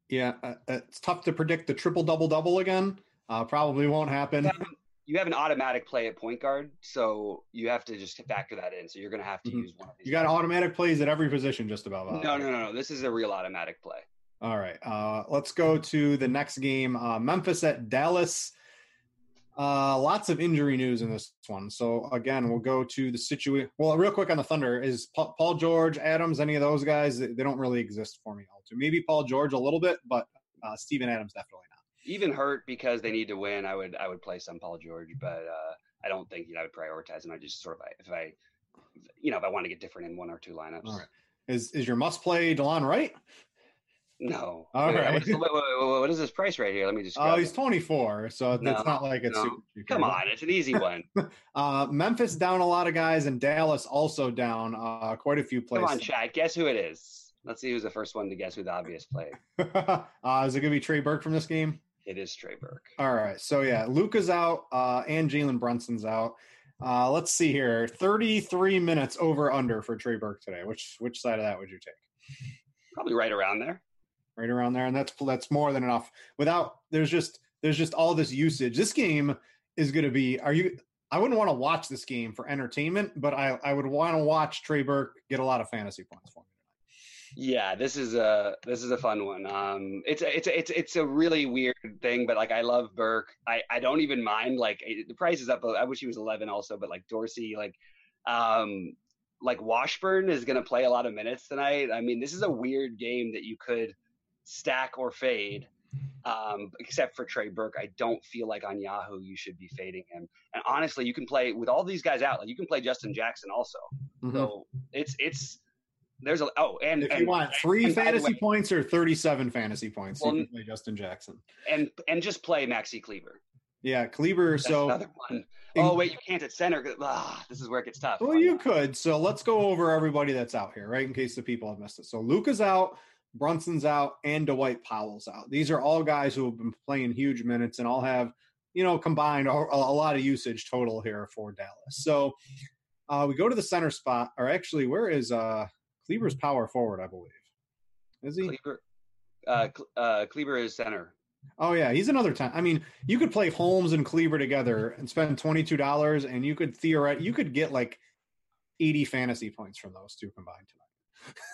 Yeah, uh, it's tough to predict the triple double double again. Uh, probably won't happen you have an automatic play at point guard, so you have to just factor that in. So you're going to have to mm-hmm. use one of these. You got guys. automatic plays at every position, just about. No, no, no, no. This is a real automatic play. All right, uh, let's go to the next game. Uh, Memphis at Dallas. Uh, lots of injury news in this one. So again, we'll go to the situation. Well, real quick on the Thunder is Paul George, Adams, any of those guys? They don't really exist for me. All too. Maybe Paul George a little bit, but uh, Steven Adams definitely not even hurt because they need to win, I would I would play some Paul George, but uh, I don't think you know I would prioritize him. I just sort of if I you know if I want to get different in one or two lineups. All right. Is is your must play Delon Wright? No. All wait, right. What, what, what is his price right here? Let me just. Oh, he's 24, so no, it's not like it's no. super cheap. Come on, it's an easy one. uh, Memphis down a lot of guys, and Dallas also down uh, quite a few players. Come on, Chad. Guess who it is. Let's see who's the first one to guess who the obvious played. uh, is it going to be Trey Burke from this game? It is Trey Burke. All right. So yeah, Luka's out uh, and Jalen Brunson's out. Uh, let's see here. 33 minutes over under for Trey Burke today. Which which side of that would you take? Probably right around there. Right around there, and that's that's more than enough. Without there's just there's just all this usage. This game is going to be. Are you? I wouldn't want to watch this game for entertainment, but I I would want to watch Trey Burke get a lot of fantasy points for. Yeah, this is a this is a fun one. Um, it's a, it's a, it's it's a really weird thing, but like I love Burke. I I don't even mind like the price is up. I wish he was eleven also, but like Dorsey, like um, like Washburn is going to play a lot of minutes tonight. I mean, this is a weird game that you could stack or fade. Um, except for Trey Burke, I don't feel like on Yahoo you should be fading him. And honestly, you can play with all these guys out. Like you can play Justin Jackson also. Mm-hmm. So it's it's there's a oh and if and, you want three fantasy way, points or 37 fantasy points, well, you can play Justin Jackson and and just play Maxi Kleber. Yeah, Kleber. That's so another one. Oh wait, you can't at center. Ah, this is where it gets tough. Well, you could. So let's go over everybody that's out here, right? In case the people have missed it. So Luka's out, Brunson's out, and Dwight Powell's out. These are all guys who have been playing huge minutes and all have, you know, combined a, a lot of usage total here for Dallas. So uh, we go to the center spot, or actually, where is uh Kleber's power forward? I believe. Is he? Kleber, uh, uh, Kleber is center. Oh yeah, he's another time. I mean, you could play Holmes and Kleber together and spend twenty two dollars, and you could theoret you could get like eighty fantasy points from those two combined tonight.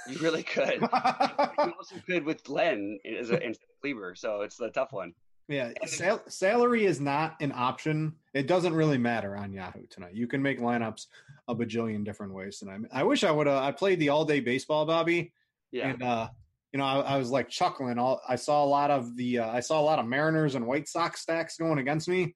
You really could. you also could with Len as a, instead of Kleber, so it's a tough one. Yeah, sal- salary is not an option. It doesn't really matter on Yahoo tonight. You can make lineups a bajillion different ways tonight. I wish I would have. I played the all day baseball, Bobby. Yeah. And uh, you know, I, I, was like chuckling. All I saw a lot of the uh, I saw a lot of Mariners and White Sox stacks going against me.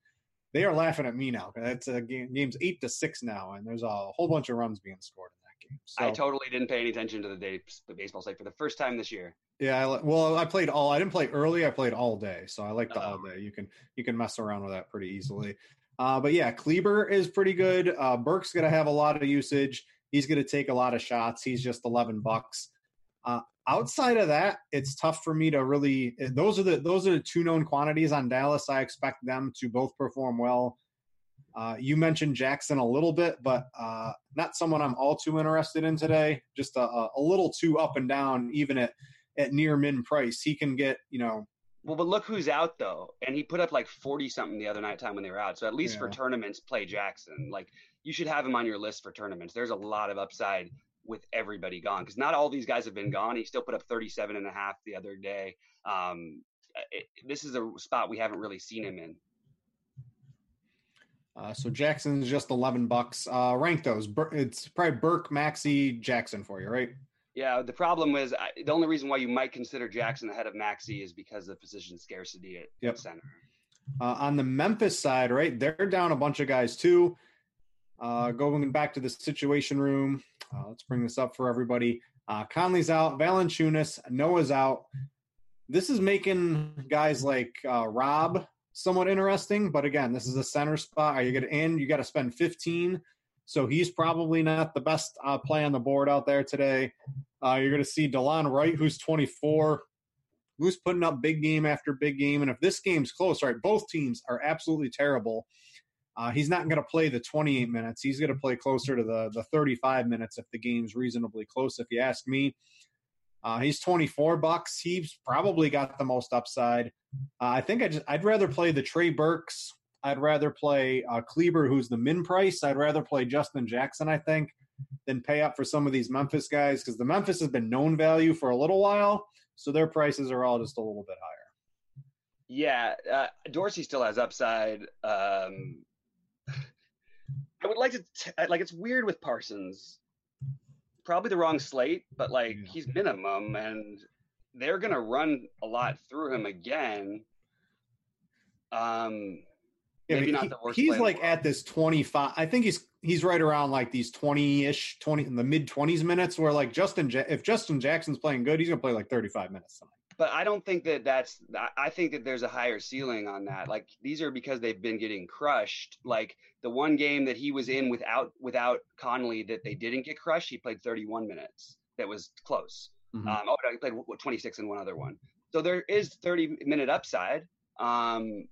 They are laughing at me now. That's a game. Game's eight to six now, and there's a whole bunch of runs being scored in that game. So, I totally didn't pay any attention to the day the baseball site for the first time this year. Yeah, I, well, I played all. I didn't play early. I played all day, so I like the all oh. day. You can you can mess around with that pretty easily. Uh, but yeah, Kleber is pretty good. Uh, Burke's going to have a lot of usage. He's going to take a lot of shots. He's just eleven bucks. Uh, outside of that, it's tough for me to really. Eh, those are the those are the two known quantities on Dallas. I expect them to both perform well. Uh, you mentioned Jackson a little bit, but uh, not someone I'm all too interested in today. Just a, a little too up and down, even at at near min price. He can get you know. Well, but look who's out though, and he put up like forty something the other night time when they were out. So at least yeah. for tournaments, play Jackson. Like you should have him on your list for tournaments. There's a lot of upside with everybody gone because not all these guys have been gone. He still put up 37 and a half the other day. Um, it, this is a spot we haven't really seen him in. Uh, so Jackson's just 11 bucks. Uh, rank those. It's probably Burke, Maxi, Jackson for you, right? Yeah. The problem is I, the only reason why you might consider Jackson ahead of Maxi is because of position scarcity at yep. center. Uh, on the Memphis side, right, they're down a bunch of guys too. Uh, going back to the situation room, uh, let's bring this up for everybody. Uh, Conley's out, Valanciunas, Noah's out. This is making guys like uh, Rabb somewhat interesting, but again, this is a center spot. Are you going to end? You got to spend 15. So he's probably not the best uh, play on the board out there today. Uh, you're going to see Delon Wright, who's 24, who's putting up big game after big game. And if this game's close, right, both teams are absolutely terrible. Uh, he's not going to play the 28 minutes. He's going to play closer to the, the 35 minutes if the game's reasonably close, if you ask me. Uh, he's 24 bucks. He's probably got the most upside. Uh, I think I just I'd rather play the Trey Burks. I'd rather play uh, Kleber, who's the min price. I'd rather play Justin Jackson. I think than pay up for some of these Memphis guys because the Memphis has been known value for a little while, so their prices are all just a little bit higher. Yeah, uh, Dorsey still has upside. Um, I would like to t- like it's weird with Parsons. Probably the wrong slate, but like yeah. he's minimum, and they're gonna run a lot through him again. Um, yeah, maybe not the worst. He's like at this twenty five. I think he's he's right around like these twenty ish, twenty in the mid twenties minutes. Where like Justin, if Justin Jackson's playing good, he's gonna play like thirty five minutes tonight but I don't think that that's. I think that there's a higher ceiling on that. Like these are because they've been getting crushed. Like the one game that he was in without without Conley that they didn't get crushed, he played 31 minutes. That was close. Mm-hmm. Um, oh no, he played 26 in one other one. So there is 30 minute upside. Um,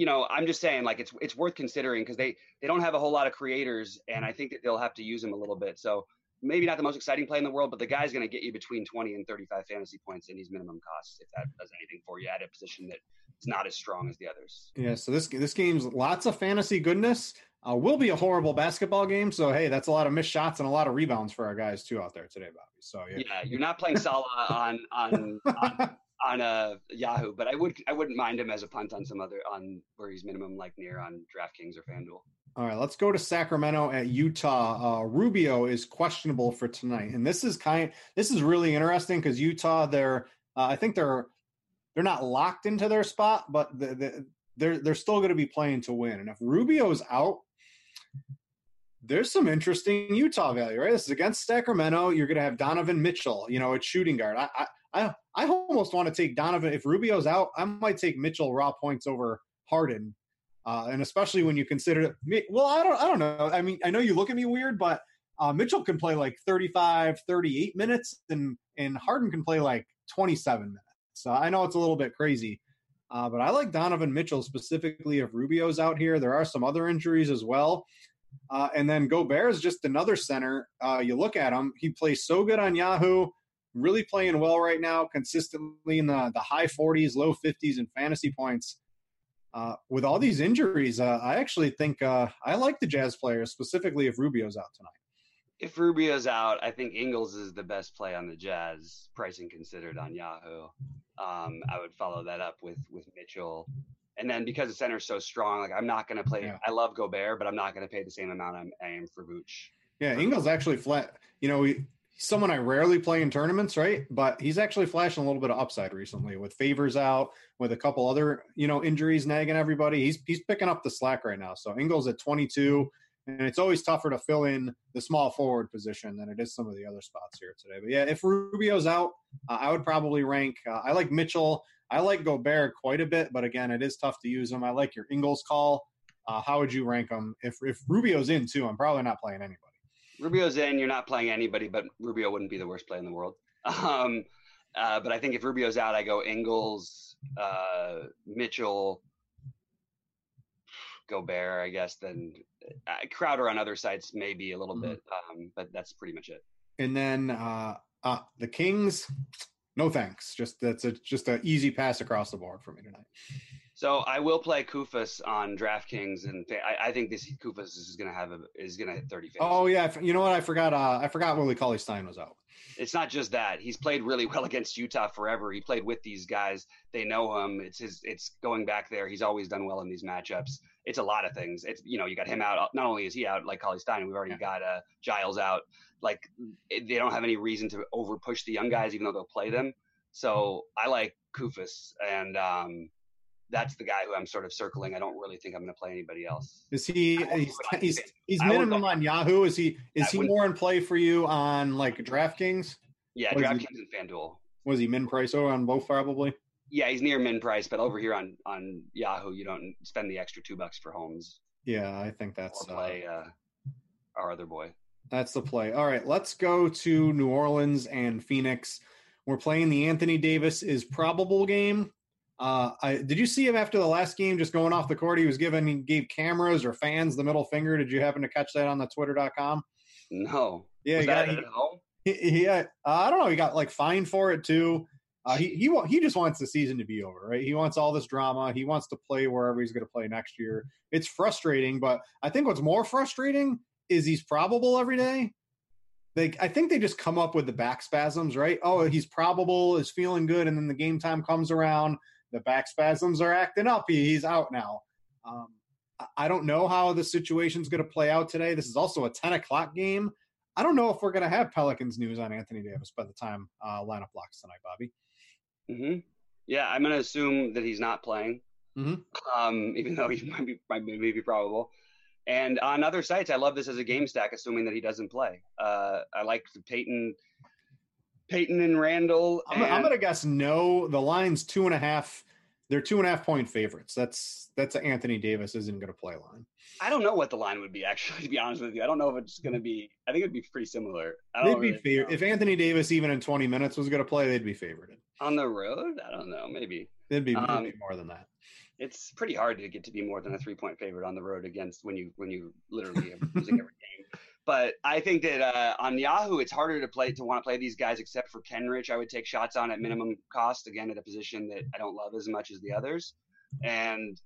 you know, I'm just saying, like it's it's worth considering because they they don't have a whole lot of creators, and I think that they'll have to use them a little bit. So maybe not the most exciting play in the world, but the guy's going to get you between 20 and 35 fantasy points in these minimum costs if that does anything for you at a position that is not as strong as the others. Yeah, so this this game's lots of fantasy goodness. Uh, will be a horrible basketball game, so hey, that's a lot of missed shots and a lot of rebounds for our guys too out there today, Bobby. So yeah, yeah you're not playing Salah on on on, on uh, Yahoo, but I would I wouldn't mind him as a punt on some other on where he's minimum like near on DraftKings or FanDuel. All right, let's go to Sacramento at Utah. Uh, Rubio is questionable for tonight, and this is kind. This is really interesting because Utah, they're uh, I think they're they're not locked into their spot, but the, the, they're they're still going to be playing to win. And if Rubio's out, there's some interesting Utah value, right? This is against Sacramento. You're going to have Donovan Mitchell, you know, a shooting guard. I, I, I, I almost want to take Donovan. If Rubio's out, I might take Mitchell raw points over Harden. Uh, and especially when you consider, well, I don't, I don't know. I mean, I know you look at me weird, but uh, Mitchell can play like 35, 38 minutes, and and Harden can play like 27 minutes. So I know it's a little bit crazy, uh, but I like Donovan Mitchell specifically if Rubio's out here. There are some other injuries as well. Uh, and then Gobert is just another center. Uh, you look at him, he plays so good on Yahoo, really playing well right now, consistently in the, the high 40s, low 50s in fantasy points. Uh, with all these injuries, uh, I actually think uh, I like the Jazz players, specifically if Rubio's out tonight. If Rubio's out, I think Ingles is the best play on the Jazz, pricing considered on Yahoo. Um, I would follow that up with with Mitchell and then because the center is so strong, like I'm not going to play. Yeah. I love Gobert, but I'm not going to pay the same amount I'm, I am for Vooch. Yeah, Ingles actually flat. You know, he, someone I rarely play in tournaments, right? But he's actually flashing a little bit of upside recently with Favors out, with a couple other you know injuries nagging everybody. He's he's picking up the slack right now. So Ingles at 22, and it's always tougher to fill in the small forward position than it is some of the other spots here today. But yeah, if Rubio's out, uh, I would probably rank. Uh, I like Mitchell. I like Gobert quite a bit, but again, it is tough to use him. I like your Ingles call. Uh, how would you rank them? If if Rubio's in too, I'm probably not playing anybody. Rubio's in, you're not playing anybody, but Rubio wouldn't be the worst play in the world. Um, uh, but I think if Rubio's out, I go Ingles, uh, Mitchell, Gobert, I guess. Then uh, Crowder on other sites maybe a little mm-hmm. bit, um, but that's pretty much it. And then uh, uh, the Kings, no thanks. Just that's a just an easy pass across the board for me tonight. So I will play Koufos on DraftKings, and I, I think this Koufos is going to have a is going to hit thirty. Oh yeah, you know what? I forgot. Uh, I forgot Willie Cauley Stein was out. It's not just that he's played really well against Utah forever. He played with these guys; they know him. It's his. It's going back there. He's always done well in these matchups. It's a lot of things. It's you know you got him out. Not only is he out, like Cauley Stein, we've already yeah. got uh, Giles out. Like they don't have any reason to over push the young guys, even though they'll play them. So I like Koufos, and um, that's the guy who I'm sort of circling. I don't really think I'm going to play anybody else. Is he? He's he's, he's minimum on Yahoo. Is he? Is he more in play for you on like DraftKings? Yeah, DraftKings and FanDuel. Was he min price or on both probably? Yeah, he's near min price, but over here on on Yahoo, you don't spend the extra two bucks for Holmes. Yeah, I think that's or play uh, uh, our other boy. That's the play. All right, let's go to New Orleans and Phoenix. We're playing the Anthony Davis is probable game. Uh, I, did you see him after the last game just going off the court? He was given, he gave cameras or fans the middle finger. Did you happen to catch that on the twitter.com? No. Yeah. Was he got, he, he, he uh, I don't know. He got like fined for it too. Uh, he, he, he just wants the season to be over, right? He wants all this drama. He wants to play wherever he's going to play next year. It's frustrating, but I think what's more frustrating is he's probable every day they I think they just come up with the back spasms, right? Oh, he's probable, is feeling good, and then the game time comes around, the back spasms are acting up. He, he's out now. Um, I don't know how the situation's going to play out today. This is also a 10 o'clock game. I don't know if we're going to have Pelicans news on Anthony Davis by the time uh, lineup locks tonight, Bobby. Mm-hmm. Yeah, I'm going to assume that he's not playing, mm-hmm. um, even though he might be, might be probable. And on other sites, I love this as a game stack, assuming that he doesn't play. Uh, I like Payton, Payton and Randall. And... I'm, I'm going to guess no. The line's two and a half. They're two and a half point favorites. That's that's Anthony Davis isn't going to play line. I don't know what the line would be actually. To be honest with you, I don't know if it's going to be. I think it'd be pretty similar. they'd be really if Anthony Davis even in 20 minutes was going to play, they'd be favored. On the road, I don't know. Maybe it'd be, um, it'd be more than that it's pretty hard to get to be more than a three point favorite on the road against when you when you literally are losing every game. But I think that uh, on Yahoo, it's harder to play to want to play these guys, except for Kenrich. I would take shots on at minimum cost again at a position that I don't love as much as the others. And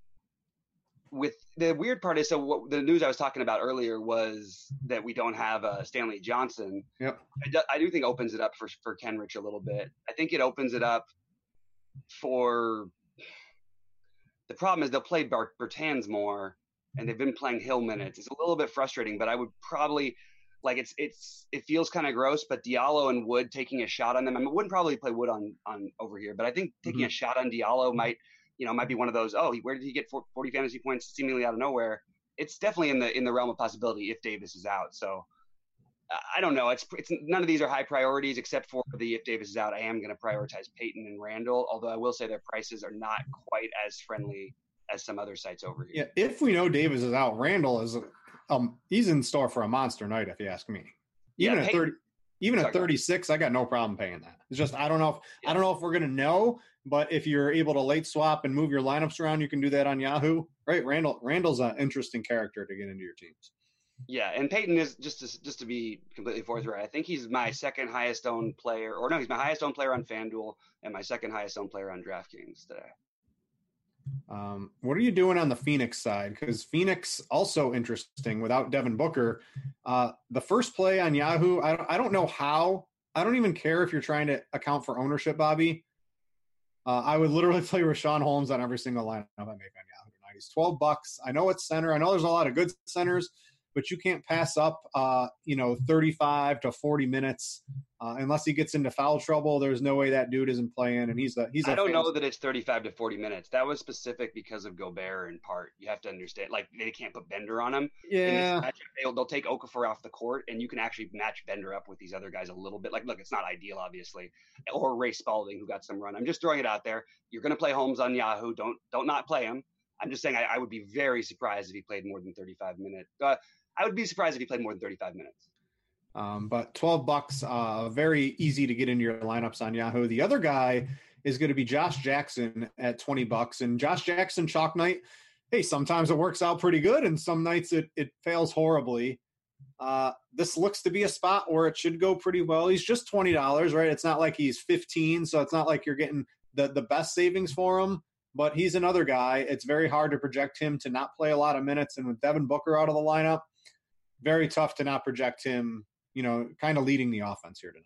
with the weird part is, so what the news I was talking about earlier was that we don't have uh, Stanley Johnson. Yep. I do, I do think opens it up for for Kenrich a little bit. I think it opens it up for the problem is they'll play Bert- Bertans more, and they've been playing Hill minutes. It's a little bit frustrating, but I would probably Like it's it's it feels kind of gross, but Diallo and Wood taking a shot on them. I mean, wouldn't probably play Wood on on over here, but I think taking mm-hmm. a shot on Diallo might you know might be one of those. Oh, where did he get 40 fantasy points seemingly out of nowhere? It's definitely in the in the realm of possibility if Davis is out. So I don't know. It's it's none of these are high priorities except for the if Davis is out. I am going to prioritize Payton and Randall, although I will say their prices are not quite as friendly as some other sites over here. Yeah, if we know Davis is out, Randall is um he's in store for a monster night if you ask me. Even yeah, at Payton, 30 even at 36, I got no problem paying that. It's just I don't know if yeah. I don't know if we're going to know, but if you're able to late swap and move your lineups around, you can do that on Yahoo. Right? Randall Randall's an interesting character to get into your teams. Yeah, and Payton is just to, just to be completely forthright. I think he's my second highest owned player, or no, he's my highest owned player on FanDuel and my second highest owned player on DraftKings today. Um, what are you doing on the Phoenix side? Because Phoenix also interesting without Devin Booker. Uh, the first play on Yahoo, I don't, I don't know how. I don't even care if you're trying to account for ownership, Bobby. Uh, I would literally play Richaun Holmes on every single lineup I make on Yahoo. He's 12 bucks. I know it's center. I know there's a lot of good centers but you can't pass up, uh, you know, 35 to 40 minutes uh, unless he gets into foul trouble. There's no way that dude isn't playing, and he's a he's. I don't know that it's 35 to 40 minutes. That was specific because of Gobert in part. You have to understand, like they can't put Bender on him. Yeah, they'll, they'll take Okafor off the court, and you can actually match Bender up with these other guys a little bit. Like, look, it's not ideal, obviously, or Ray Spalding who got some run. I'm just throwing it out there. You're going to play Holmes on Yahoo. Don't don't not play him. I'm just saying I, I, would be very surprised if he played more than 35 minutes. Uh, I would be surprised if he played more than 35 minutes. Um, but 12 bucks, uh, very easy to get into your lineups on Yahoo. The other guy is going to be Josh Jackson at 20 bucks. And Josh Jackson chalk night, hey, sometimes it works out pretty good, and some nights it, it fails horribly. Uh, this looks to be a spot where it should go pretty well. He's just $20, right? It's not like he's 15, so it's not like you're getting the, the best savings for him but he's another guy. It's very hard to project him to not play a lot of minutes. And with Devin Booker out of the lineup, very tough to not project him, you know, kind of leading the offense here tonight.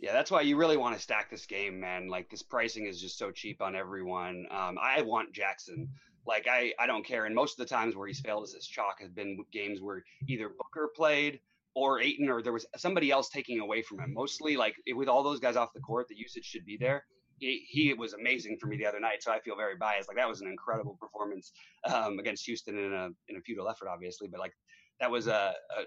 Yeah, that's why you really want to stack this game, man. Like this pricing is just so cheap on everyone. Um, I want Jackson. Like I, I don't care. And most of the times where he's failed as this chalk has been games where either Booker played or Ayton or there was somebody else taking away from him. Mostly like with all those guys off the court, the usage should be there. He, he was amazing for me the other night, so I feel very biased. Like that was an incredible performance um, against Houston in a in a futile effort, obviously, but like that was a, a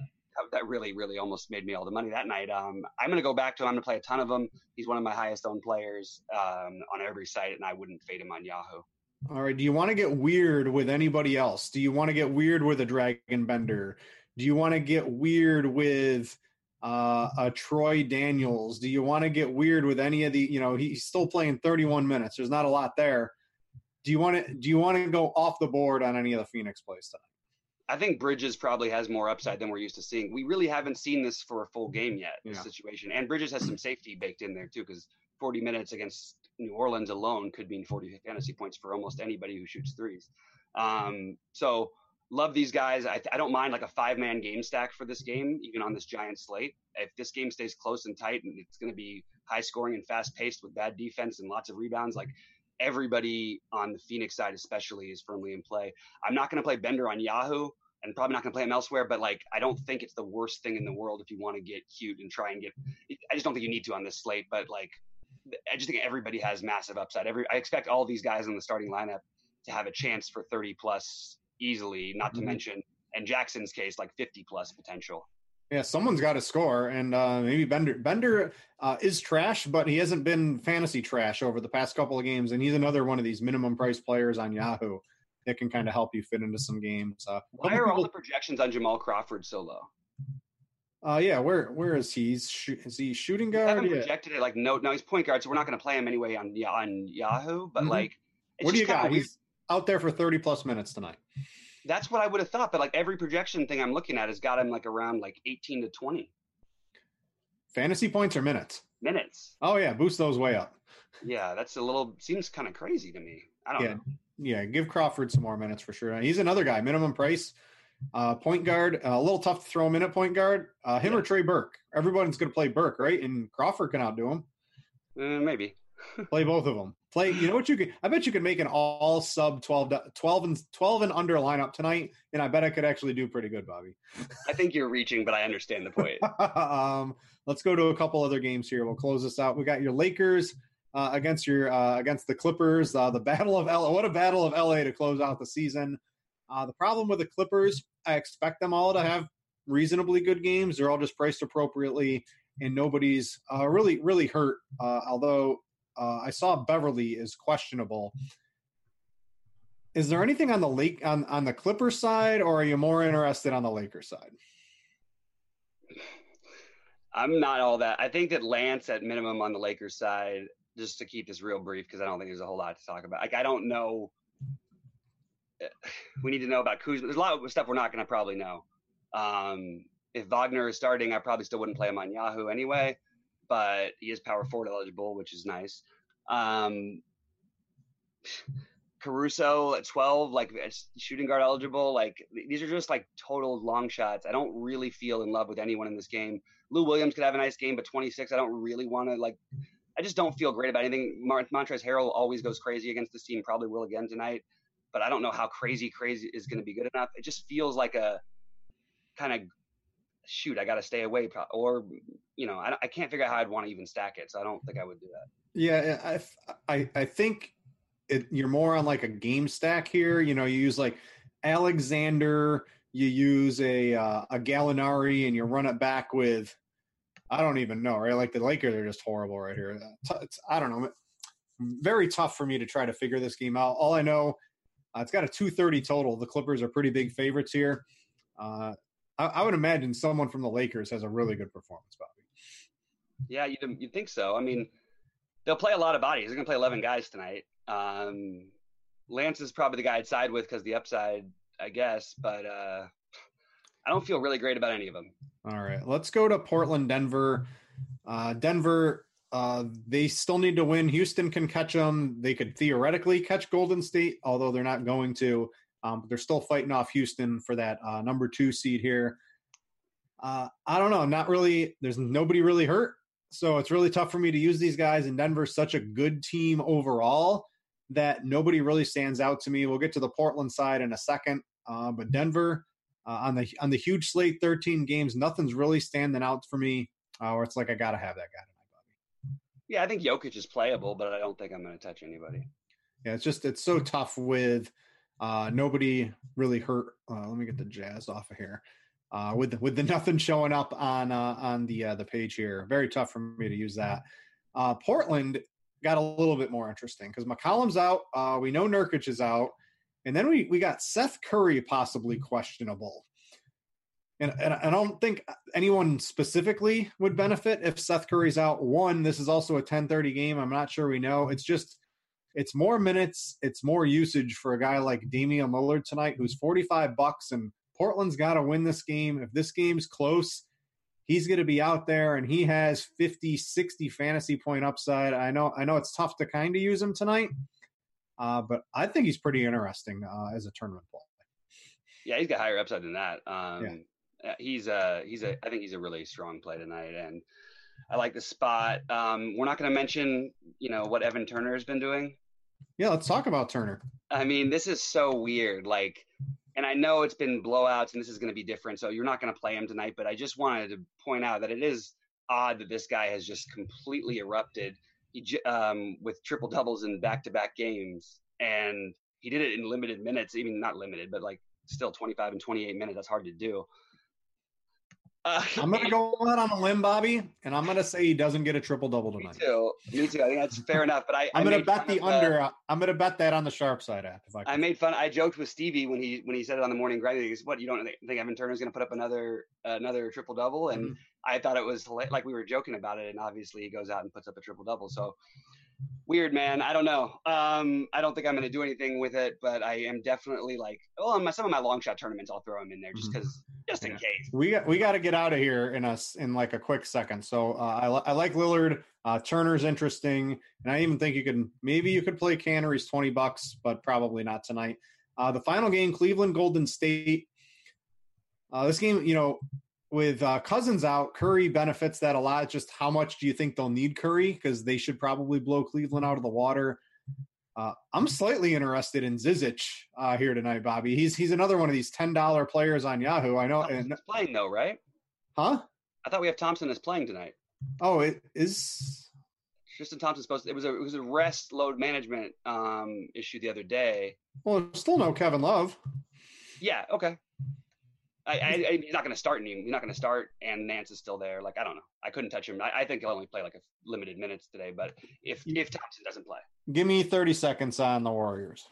that really, really almost made me all the money that night. Um, I'm going to go back to him. I'm going to play a ton of him. He's one of my highest owned players um, on every site, and I wouldn't fade him on Yahoo. All right. Do you want to get weird with anybody else? Do you want to get weird with a Dragan Bender? Do you want to get weird with uh, a Troy Daniels? Do you want to get weird with any of the? You know, he's still playing 31 minutes. There's not a lot there. Do you want to? Do you want to go off the board on any of the Phoenix plays tonight? I think Bridges probably has more upside than we're used to seeing. We really haven't seen this for a full game yet. This yeah. situation, and Bridges has some safety baked in there too, because 40 minutes against New Orleans alone could mean 40 fantasy points for almost anybody who shoots threes. Um, so love these guys. I, I don't mind like a five man game stack for this game, even on this giant slate. If this game stays close and tight, and it's going to be high scoring and fast paced with bad defense and lots of rebounds, like everybody on the Phoenix side, especially, is firmly in play. I'm not going to play Bender on Yahoo and probably not going to play him elsewhere. But like, I don't think it's the worst thing in the world if you want to get cute and try and get. I just don't think you need to on this slate. But like, I just think everybody has massive upside. Every I expect all these guys in the starting lineup to have a chance for 30 plus easily. Not to mm-hmm. mention, in Jackson's case, like 50 plus potential. Yeah, someone's got to score, and uh, maybe Bender. Bender uh, is trash, but he hasn't been fantasy trash over the past couple of games, and he's another one of these minimum price players on Yahoo it can kind of help you fit into some games. Uh, Why are people, all the projections on Jamal Crawford so low? Uh, yeah, where where is he? Is he shooting guard? I haven't projected it like no, no, he's point guard, so we're not going to play him anyway on on Yahoo. But mm-hmm. like, what do you got? He's out there for thirty plus minutes tonight. That's what I would have thought, but like every projection thing I'm looking at has got him like around like eighteen to twenty. Fantasy points or minutes? Minutes. Oh yeah, boost those way up. Yeah, that's a little seems kind of crazy to me. I don't yeah. know yeah, give Crawford some more minutes for sure. He's another guy, minimum price, uh, point guard. Uh, a little tough to throw him in at point guard. Uh, him yeah. or Trey Burke. Everybody's going to play Burke, right? And Crawford can outdo him. Uh, maybe play both of them. Play, you know what you could? I bet you could make an all sub 12, 12 and 12 and under lineup tonight, and I bet I could actually do pretty good, Bobby. I think you're reaching, but I understand the point. um, let's go to a couple other games here. We'll close this out. We got your Lakers uh, against your uh, against the Clippers. Uh, the battle of. What a battle of LA to close out the season. Uh, the problem with the Clippers, I expect them all to have reasonably good games. They're all just priced appropriately, and nobody's uh, really really hurt. Uh, although I saw Beverley is questionable. Is there anything on the lake on on the Clippers side, or are you more interested on the Lakers side? I'm not all that. I think that Lance, at minimum, on the Lakers side, just to keep this real brief, because I don't think there's a whole lot to talk about. Like, I don't know. We need to know about Kuzma. There's a lot of stuff we're not going to probably know. Um, if Wagner is starting, I probably still wouldn't play him on Yahoo anyway but he is power forward eligible, which is nice. Um, Caruso at 12, like shooting guard eligible. Like these are just like total long shots. I don't really feel in love with anyone in this game. Lou Williams could have a nice game, but 26, I don't really want to like. I just don't feel great about anything. Montrezl Harrell always goes crazy against this team. Probably will again tonight, but I don't know how crazy crazy is going to be good enough. It just feels like a kind of shoot, I got to stay away. Or, you know, I, I can't figure out how I'd want to even stack it. So I don't think I would do that. Yeah, I, I, I think it, you're more on like a game stack here. You know, you use like Alexander, you use a uh, a Gallinari, and you run it back with I don't even know, right? Like the Lakers are just horrible right here. It's, I don't know. Very tough for me to try to figure this game out. All I know, uh, it's got a 230 total. The Clippers are pretty big favorites here. Uh, I, I, would imagine someone from the Lakers has a really good performance, Bobby. Yeah, you'd, you'd think so. I mean, they'll play a lot of bodies. They're going to play 11 guys tonight. Um, Lance is probably the guy I'd side with because the upside, I guess, but uh, I don't feel really great about any of them. All right, let's go to Portland, Denver. Uh, Denver, uh, they still need to win. Houston can catch them. They could theoretically catch Golden State, although they're not going to. Um, but they're still fighting off Houston for that uh, number two seed here. Uh, I don't know. Not really. There's nobody really hurt, so it's really tough for me to use these guys. And Denver's such a good team overall that nobody really stands out to me. We'll get to the Portland side in a second, uh, but Denver uh, on the on the huge slate, 13 games, nothing's really standing out for me. Uh, where it's like I got to have that guy in my body. Yeah, I think Jokic is playable, but I don't think I'm going to touch anybody. Yeah, it's just it's so tough with uh, nobody really hurt. Uh, let me get the Jazz off of here. Uh, with with the nothing showing up on uh, on the uh, the page here, very tough for me to use that. Uh, Portland got a little bit more interesting because McCollum's out. Uh, we know Nurkic is out, and then we we got Seth Curry possibly questionable. And, and I don't think anyone specifically would benefit if Seth Curry's out. One, this is also a 10:30 game. I'm not sure we know. It's just it's more minutes, it's more usage for a guy like Damian Lillard tonight, who's 45 bucks, and Portland's got to win this game. If this game's close, he's going to be out there, and he has 50, 60 fantasy point upside. I know, I know, it's tough to kind of use him tonight, uh, but I think he's pretty interesting uh, as a tournament play. Yeah, he's got higher upside than that. Um, yeah. He's a he's a I think he's a really strong play tonight, and I like the spot. Um, we're not going to mention, you know, what Evan Turner has been doing. Yeah, let's talk about Turner. I mean, this is so weird. Like, and I know it's been blowouts, and this is going to be different. So you're not going to play him tonight, but I just wanted to point out that it is odd that this guy has just completely erupted um, with triple doubles in back-to-back games, and he did it in limited minutes. Even not limited, but like still 25 and 28 minutes. That's hard to do. Uh, I'm going to go out on a limb, Bobby, and I'm going to say he doesn't get a triple double tonight. Me too. Me too. I think that's fair enough. But I, I'm going to bet the under. Uh, I'm going to bet that on the sharp side app. If I, I made fun. I joked with Stevie when he when he said it on the morning grind. He goes, "What you don't think Evan Turner's going to put up another uh, another triple double?" And mm-hmm. I thought it was like we were joking about it, and obviously he goes out and puts up a triple double. So weird, man. I don't know. Um, I don't think I'm going to do anything with it, but I am definitely like, well, my, some of my long shot tournaments, I'll throw him in there just because, mm-hmm. just in case. We got we got to get out of here in us in like a quick second. So uh, I I like Lillard. Uh, Turner's interesting, and I even think you can maybe you could play Kanter. He's twenty bucks, but probably not tonight. Uh, the final game, Cleveland Golden State. Uh, this game, you know, with uh, Cousins out, Curry benefits that a lot. Just how much do you think they'll need Curry? Because they should probably blow Cleveland out of the water. Uh, I'm slightly interested in Zizic uh, here tonight, Bobby. He's he's another one of these ten dollar players on Yahoo. I know. Thompson's And, playing though, right? huh? I thought we have Thompson is playing tonight. Oh, it is. Tristan Thompson's supposed. To, it was a it was a rest load management um, issue the other day. Well, still no Kevin Love. Yeah. Okay. I, I, he's not going to start. Any, he's not going to start, and Nance is still there. Like I don't know. I couldn't touch him. I, I think he'll only play like a limited minutes today. But if if Thompson doesn't play, Give me 30 seconds on the Warriors.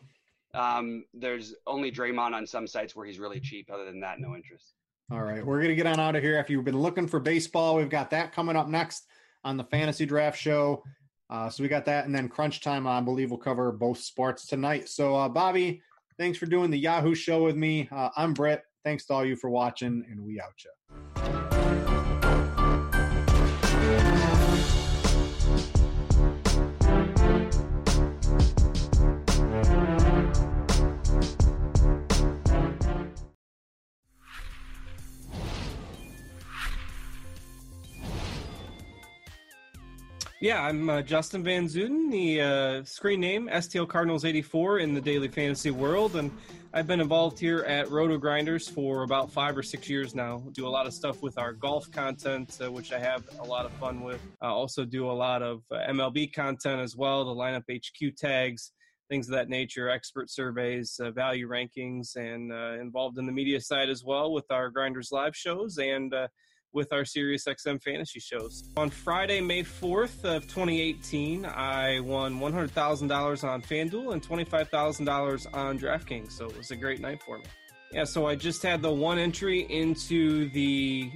um, there's only Draymond on some sites where he's really cheap. Other than that, no interest. All right, we're gonna get on out of here. If you've been looking for baseball, we've got that coming up next on the Fantasy Draft Show. Uh, so we got that, and then Crunch Time. I believe will cover both sports tonight. So, uh, Bobby, thanks for doing the Yahoo show with me. Uh, I'm Brett. Thanks to all you for watching, and we out ya. Yeah, I'm uh, Justin Van Zuiden, the uh, screen name STL Cardinals 84 in the daily fantasy world, and I've been involved here at RotoGrinders for about five or six years now. Do a lot of stuff with our golf content, uh, which I have a lot of fun with. I also do a lot of uh, MLB content as well, the lineup HQ tags, things of that nature, expert surveys, uh, value rankings, and uh, involved in the media side as well with our Grinders live shows and uh, with our Sirius XM fantasy shows. On Friday, May 4th of 2018, I won $100,000 on FanDuel and $25,000 on DraftKings, so it was a great night for me. Yeah, so I just had the one entry into the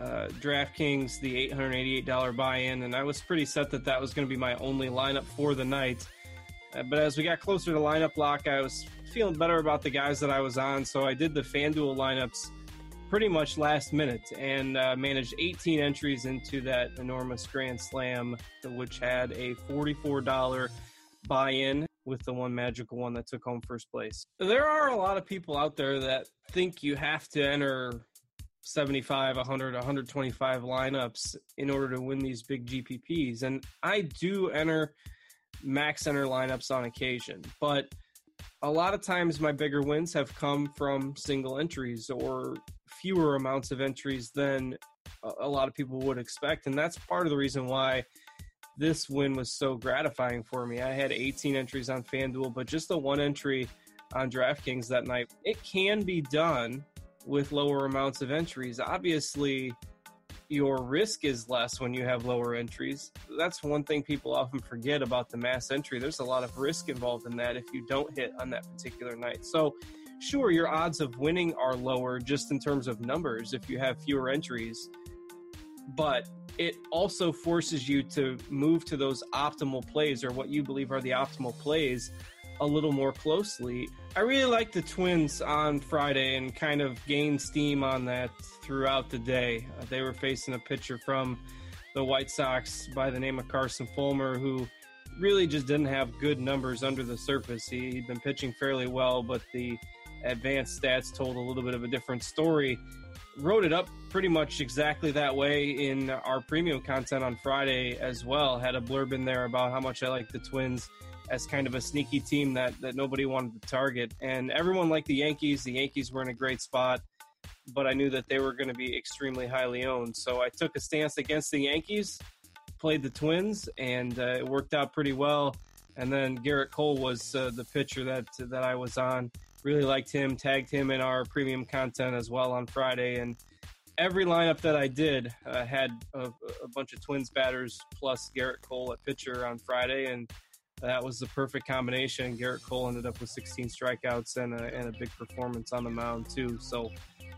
uh, DraftKings, the $888 buy-in, and I was pretty set that that was going to be my only lineup for the night. Uh, but as we got closer to lineup lock, I was feeling better about the guys that I was on, so I did the FanDuel lineups pretty much last minute and uh, managed 18 entries into that enormous Grand Slam, which had a $44 buy in with the one magical one that took home first place. There are a lot of people out there that think you have to enter 75, 100, 125 lineups in order to win these big GPPs. And I do enter max enter lineups on occasion, but a lot of times my bigger wins have come from single entries or fewer amounts of entries than a lot of people would expect. And that's part of the reason why this win was so gratifying for me. I had 18 entries on FanDuel, but just the one entry on DraftKings that night. It can be done with lower amounts of entries. Obviously, your risk is less when you have lower entries. That's one thing people often forget about the mass entry. There's a lot of risk involved in that if you don't hit on that particular night. So, sure, your odds of winning are lower just in terms of numbers if you have fewer entries, but it also forces you to move to those optimal plays or what you believe are the optimal plays a little more closely. I really liked the Twins on Friday and kind of gained steam on that throughout the day. Uh, they were facing a pitcher from the White Sox by the name of Carson Fulmer, who really just didn't have good numbers under the surface. He, he'd been pitching fairly well, but the advanced stats told a little bit of a different story. Wrote it up pretty much exactly that way in our premium content on Friday as well. Had a blurb in there about how much I like the Twins as kind of a sneaky team that, that nobody wanted to target. And everyone liked the Yankees. The Yankees were in a great spot, but I knew that they were going to be extremely highly owned. So I took a stance against the Yankees, played the Twins, and uh, it worked out pretty well. And then Gerrit Cole was uh, the pitcher that that I was on. Really liked him, tagged him in our premium content as well on Friday. And every lineup that I did uh, had a, a bunch of Twins batters plus Gerrit Cole at pitcher on Friday. And that was the perfect combination. Gerrit Cole ended up with 16 strikeouts and a, and a big performance on the mound too. So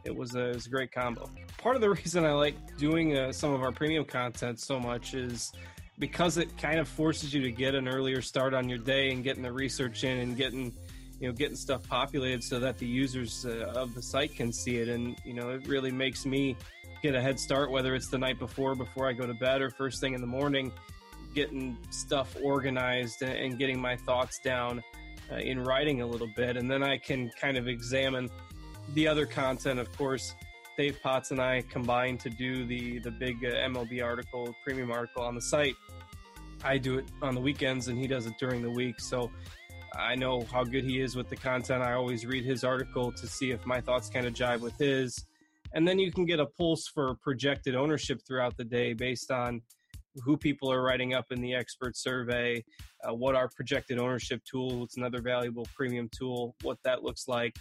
it was a, it was a great combo. Part of the reason I like doing uh, some of our premium content so much is because it kind of forces you to get an earlier start on your day and getting the research in and getting you know getting stuff populated so that the users uh, of the site can see it and you know it really makes me get a head start whether it's the night before before I go to bed or first thing in the morning getting stuff organized and getting my thoughts down uh, in writing a little bit. And then I can kind of examine the other content. Of course, Dave Potts and I combined to do the, the big uh, MLB article, premium article on the site. I do it on the weekends and he does it during the week. So I know how good he is with the content. I always read his article to see if my thoughts kind of jive with his. And then you can get a pulse for projected ownership throughout the day based on who people are writing up in the expert survey, uh, what our projected ownership tool, it's another valuable premium tool, what that looks like,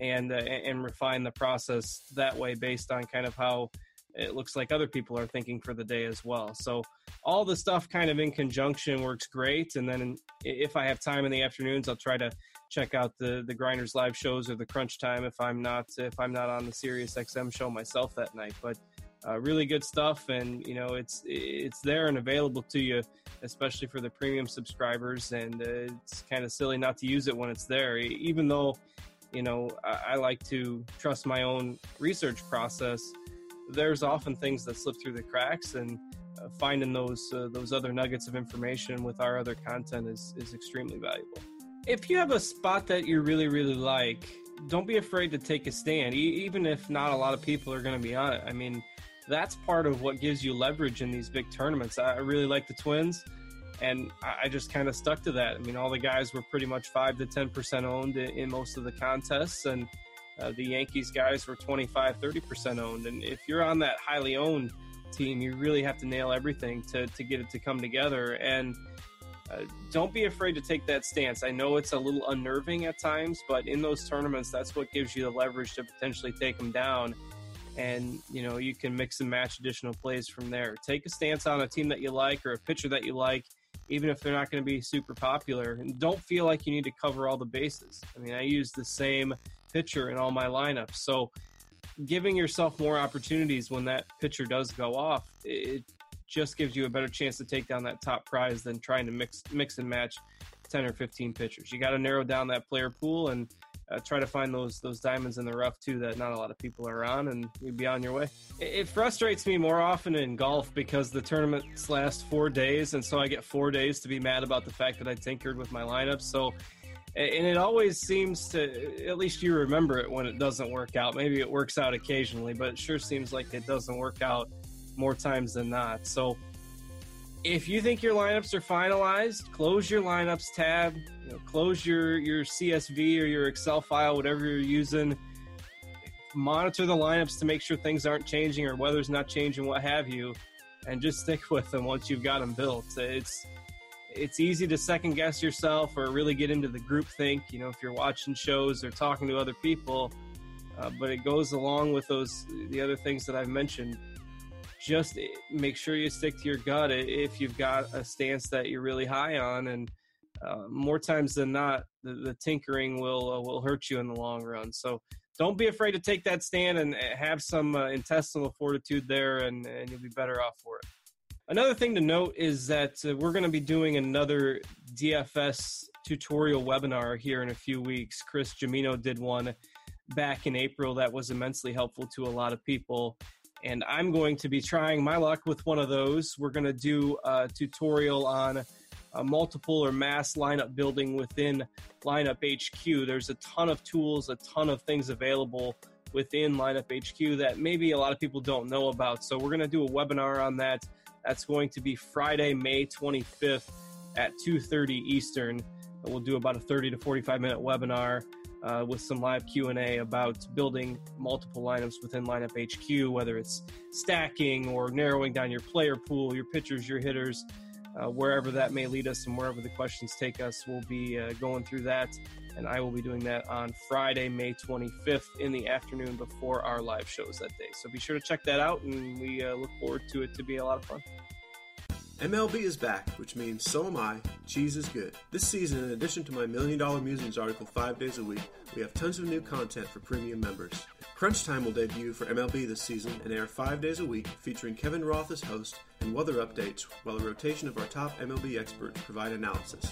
and uh, and refine the process that way based on kind of how it looks like other people are thinking for the day as well. So all the stuff kind of in conjunction works great. And then if I have time in the afternoons, I'll try to check out the the grinders live shows or the crunch time if I'm not if I'm not on the Sirius XM show myself that night. But uh, really good stuff, and you know it's it's there and available to you, especially for the premium subscribers. And uh, it's kind of silly not to use it when it's there, even though you know I, I like to trust my own research process there's often things that slip through the cracks, and uh, finding those uh, those other nuggets of information with our other content is is extremely valuable. If you have a spot that you really really like, don't be afraid to take a stand, e- even if not a lot of people are going to be on it. I mean, that's part of what gives you leverage in these big tournaments. I really like the Twins, and I just kind of stuck to that. I mean, all the guys were pretty much five to ten percent owned in, in most of the contests, and uh, the Yankees guys were 25, 30% owned. And if you're on that highly owned team, you really have to nail everything to, to get it to come together. And uh, don't be afraid to take that stance. I know it's a little unnerving at times, but in those tournaments, that's what gives you the leverage to potentially take them down. And you know you can mix and match additional plays from there. Take a stance on a team that you like or a pitcher that you like, even if they're not going to be super popular. And don't feel like you need to cover all the bases. I mean, I use the same pitcher in all my lineups. So giving yourself more opportunities when that pitcher does go off, it just gives you a better chance to take down that top prize than trying to mix mix and match 10 or 15 pitchers. You got to narrow down that player pool and uh, try to find those those diamonds in the rough too that not a lot of people are on, and you'd be on your way. It, it frustrates me more often in golf because the tournaments last four days, and so I get four days to be mad about the fact that I tinkered with my lineup. So and it always seems to at least you remember it when it doesn't work out. Maybe it works out occasionally but it sure seems like it doesn't work out more times than not. So if you think your lineups are finalized close your lineups tab you know, close your your csv or your excel file whatever you're using. Monitor the lineups to make sure things aren't changing or weather's not changing what have you and just stick with them once you've got them built. It's it's easy to second guess yourself or really get into the group think, you know, if you're watching shows or talking to other people. Uh, but it goes along with those the other things that I've mentioned. Just make sure you stick to your gut if you've got a stance that you're really high on, and uh, more times than not, the, the tinkering will uh, will hurt you in the long run. So don't be afraid to take that stand and have some uh, intestinal fortitude there, and, and you'll be better off for it. Another thing to note is that uh, we're going to be doing another DFS tutorial webinar here in a few weeks. Chris Gimino did one back in April that was immensely helpful to a lot of people. And I'm going to be trying my luck with one of those. We're going to do a tutorial on a multiple or mass lineup building within Lineup HQ. There's a ton of tools, a ton of things available within Lineup HQ that maybe a lot of people don't know about. So we're going to do a webinar on that that's going to be Friday, May 25th at 2:30 Eastern. We'll do about a 30 to 45 minute webinar uh, with some live Q&A about building multiple lineups within Lineup HQ, whether it's stacking or narrowing down your player pool, your pitchers, your hitters, uh, wherever that may lead us and wherever the questions take us. We'll be uh, going through that, and I will be doing that on Friday, May 25th in the afternoon before our live shows that day. So be sure to check that out, and we uh, look forward to it to be a lot of fun. MLB is back, which means so am I. Cheese is good. This season, in addition to my Million Dollar Musings article five days a week, we have tons of new content for premium members. Crunch Time will debut for MLB this season and air five days a week, featuring Kevin Roth as host and weather updates, while a rotation of our top MLB experts provide analysis.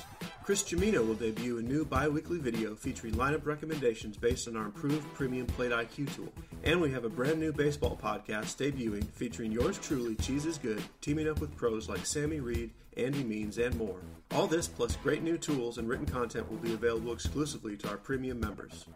Chris Gimino will debut a new bi weekly video featuring lineup recommendations based on our improved premium plate IQ tool. And we have a brand new baseball podcast debuting featuring yours truly, Cheese is Good, teaming up with pros like Sammy Reed, Andy Means, and more. All this plus great new tools and written content will be available exclusively to our premium members.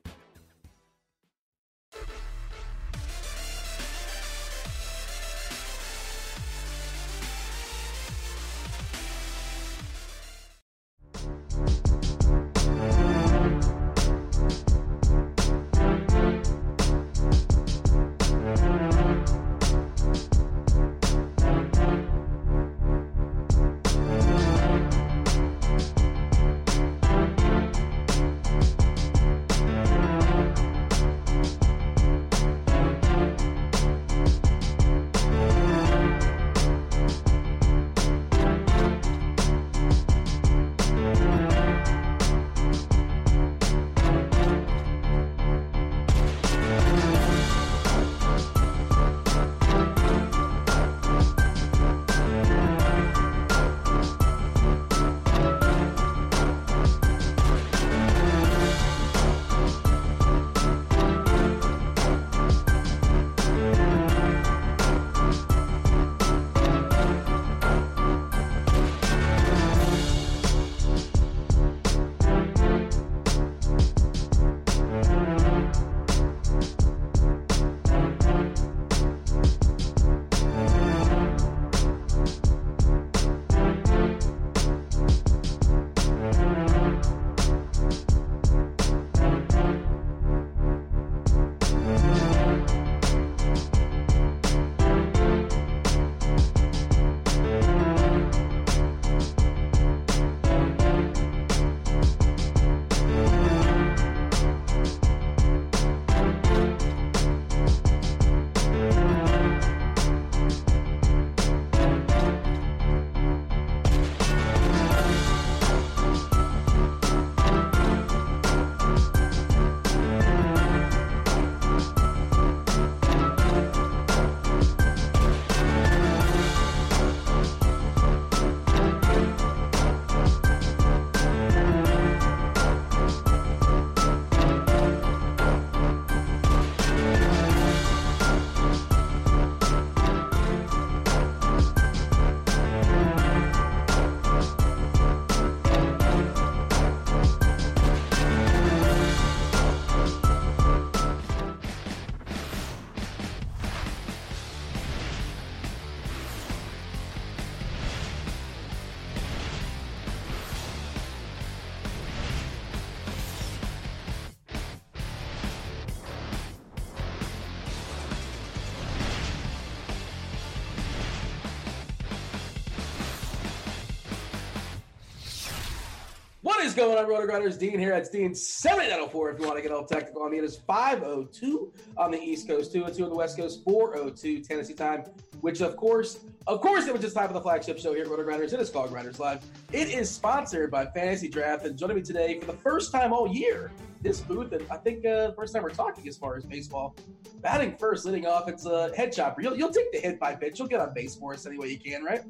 Going on, RotoGrinders? Dean here. That's Dean 7904 if you want to get all technical on me. It is 502 on the East Coast, 202 on the West Coast, 402 Tennessee time, which of course, of course, it was just time for the flagship show here at RotoGrinders. It is called GrindersLive. It is sponsored by Fantasy Draft, and joining me today for the first time all year, this booth, and I think uh, first time we're talking as far as baseball. Batting first, leading off, it's a head chopper. You'll, you'll take the hit by pitch. You'll get on base for us any way you can, right?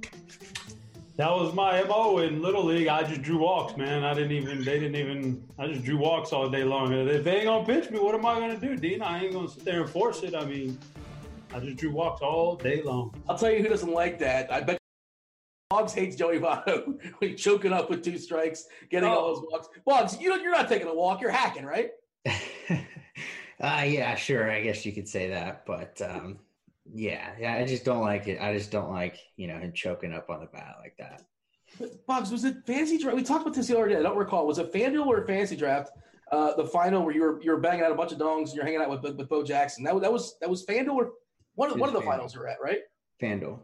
That was my mo in little league. I just drew walks, man. I didn't even. They didn't even. I just drew walks all day long. If they ain't gonna pitch me, what am I gonna do, Dean? I ain't gonna sit there and force it. I mean, I just drew walks all day long. I'll tell you who doesn't like that. I bet Boggs hates Joey Votto when he's choking up with two strikes, getting oh. all those walks. Boggs, you you're not taking a walk. You're hacking, right? uh, yeah, sure. I guess you could say that, but um, yeah, yeah, I just don't like it. I just don't like you know him choking up on the bat like that. Boggs, was it fantasy draft? We talked about this the other day. I don't recall. Was it FanDuel or fantasy draft? Uh, the final where you were you were banging out a bunch of dongs and you're hanging out with with, with Bo Jackson. That, that was that was FanDuel or one of one of the FanDuel. finals you're at, right? FanDuel.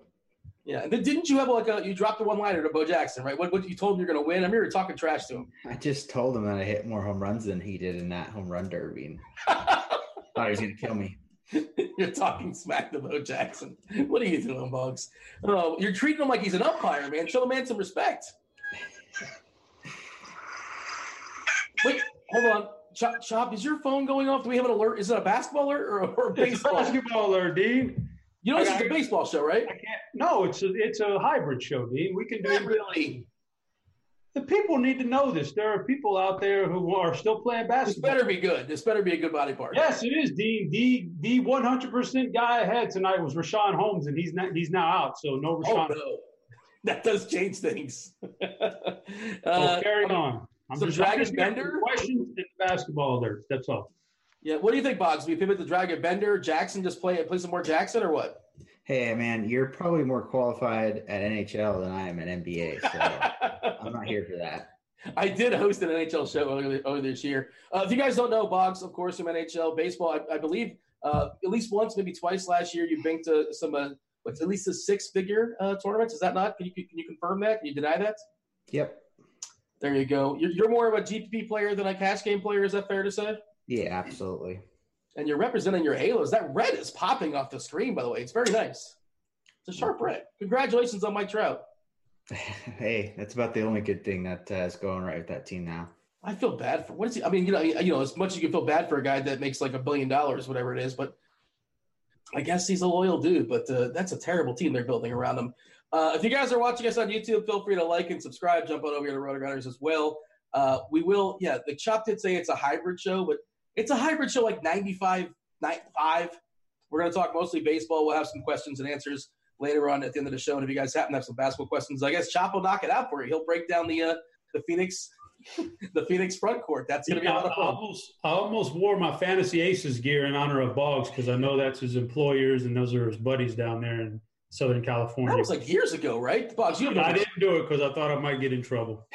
Yeah, and then didn't you have like a you dropped the one liner to Bo Jackson, right? What, what you told him you're going to win? I remember you talking trash to him. I just told him that I hit more home runs than he did in that home run derby. And thought he was going to kill me. you're talking smack to Bo Jackson. What are you doing, Bugs? Oh, you're treating him like he's an umpire, man. Show the man some respect. Wait, hold on. Chop, Chop, is your phone going off? Do we have an alert? Is it a basketball alert or, or a baseball? It's a basketball alert, Dean. You know, this is a baseball show, right? I can't. No, it's a it's a hybrid show, Dean. We can do it really the people need to know this. There are people out there who are still playing basketball. This better be good. This better be a good body part. Yes, it is. The the the one hundred percent guy ahead tonight was Richaun Holmes, and he's not he's now out. So no Richaun. Oh, no. That does change things. uh, oh, carry on. I'm just, Dragan Bender questions in basketball there. That's all. Yeah. What do you think, Boggs? We pivot to Dragan Bender. Jackson just play it, play some more Jackson or what? Hey man, you're probably more qualified at NHL than I am at NBA, so I'm not here for that. I did host an NHL show earlier, this year. Uh, if you guys don't know, Boggs, of course, from NHL baseball, I, I believe uh, at least once, maybe twice last year, you've been to some uh, what's at least a six-figure uh, tournaments. Is that not? Can you can you confirm that? Can you deny that? Yep. There you go. You're, you're more of a GPP player than a cash game player. Is that fair to say? Yeah, absolutely and you're representing your halos. That red is popping off the screen, by the way. It's very nice. It's a sharp red. Congratulations on Mike Trout. Hey, that's about the only good thing that uh, is going right with that team now. I feel bad for what is he? I mean, you know, you know, as much as you can feel bad for a guy that makes like a billion dollars, whatever it is, but I guess he's a loyal dude. But uh, that's a terrible team they're building around him. Uh, if you guys are watching us on YouTube, feel free to like and subscribe. Jump on over here to Roto as well. Uh, we will, yeah. The Chop did say it's a hybrid show, but it's a hybrid show like 95, 95. We're going to talk mostly baseball. We'll have some questions and answers later on at the end of the show. And if you guys happen to have some basketball questions, I guess Chop will knock it out for you. He'll break down the uh, the Phoenix the Phoenix front court. That's going to yeah, be a lot of fun. I almost, I almost wore my Fantasy Aces gear in honor of Boggs because I know that's his employers and those are his buddies down there in Southern California. That was like years ago, right? Boggs, you I didn't do it because I thought I might get in trouble.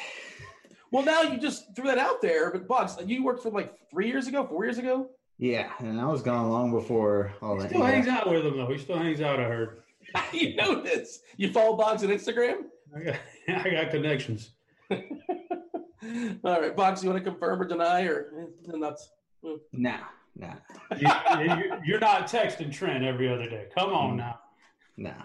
Well, now you just threw that out there, but Boggs, you worked for like three years ago, four years ago. Yeah, and I was gone long before all that. Still yeah. hangs out with him though. He still hangs out. I heard. you know this. You follow Boggs on Instagram. I got, I got connections. all right, Boggs, you want to confirm or deny, or eh, not? Hmm. Nah, nah. you, are not texting Trent every other day. Come on mm. now. Nah.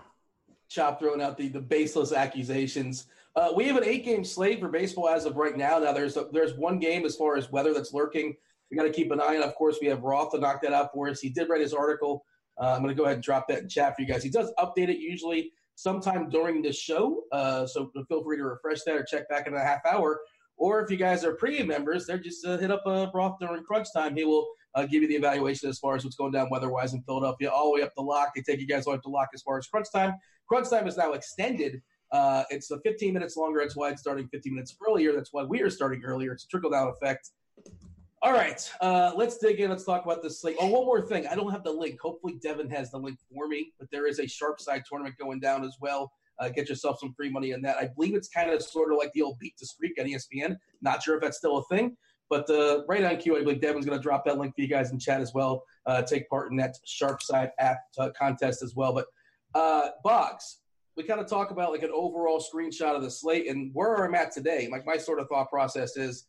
Chop throwing out the the baseless accusations. Uh, we have an eight game slate for baseball as of right now. Now there's a, there's one game as far as weather that's lurking. We got to keep an eye on. Of course, we have Roth to knock that out for us. He did write his article. Uh, I'm going to go ahead and drop that in chat for you guys. He does update it usually sometime during the show, uh, so feel free to refresh that or check back in a half hour. Or if you guys are premium members, they're just uh, hit up uh, Roth during crunch time. He will uh, give you the evaluation as far as what's going down weather-wise in Philadelphia, all the way up the lock. They take you guys all up to lock as far as crunch time. Crunch time is now extended uh, it's a 15 minutes longer. That's why it's starting 15 minutes earlier. That's why we are starting earlier. It's a trickle down effect. All right, uh, let's dig in. Let's talk about this slate. Oh, one more thing. I don't have the link. Hopefully, Devin has the link for me. But there is a sharp side tournament going down as well. Uh, get yourself some free money in that. I believe it's kind of sort of like the old beat to streak on ESPN. Not sure if that's still a thing. But uh, right on cue, I believe Devin's going to drop that link for you guys in chat as well. Uh, take part in that Sharp Side app uh, contest as well. But uh, Boggs, we kind of talk about like an overall screenshot of the slate and where I'm at today. Like my sort of thought process is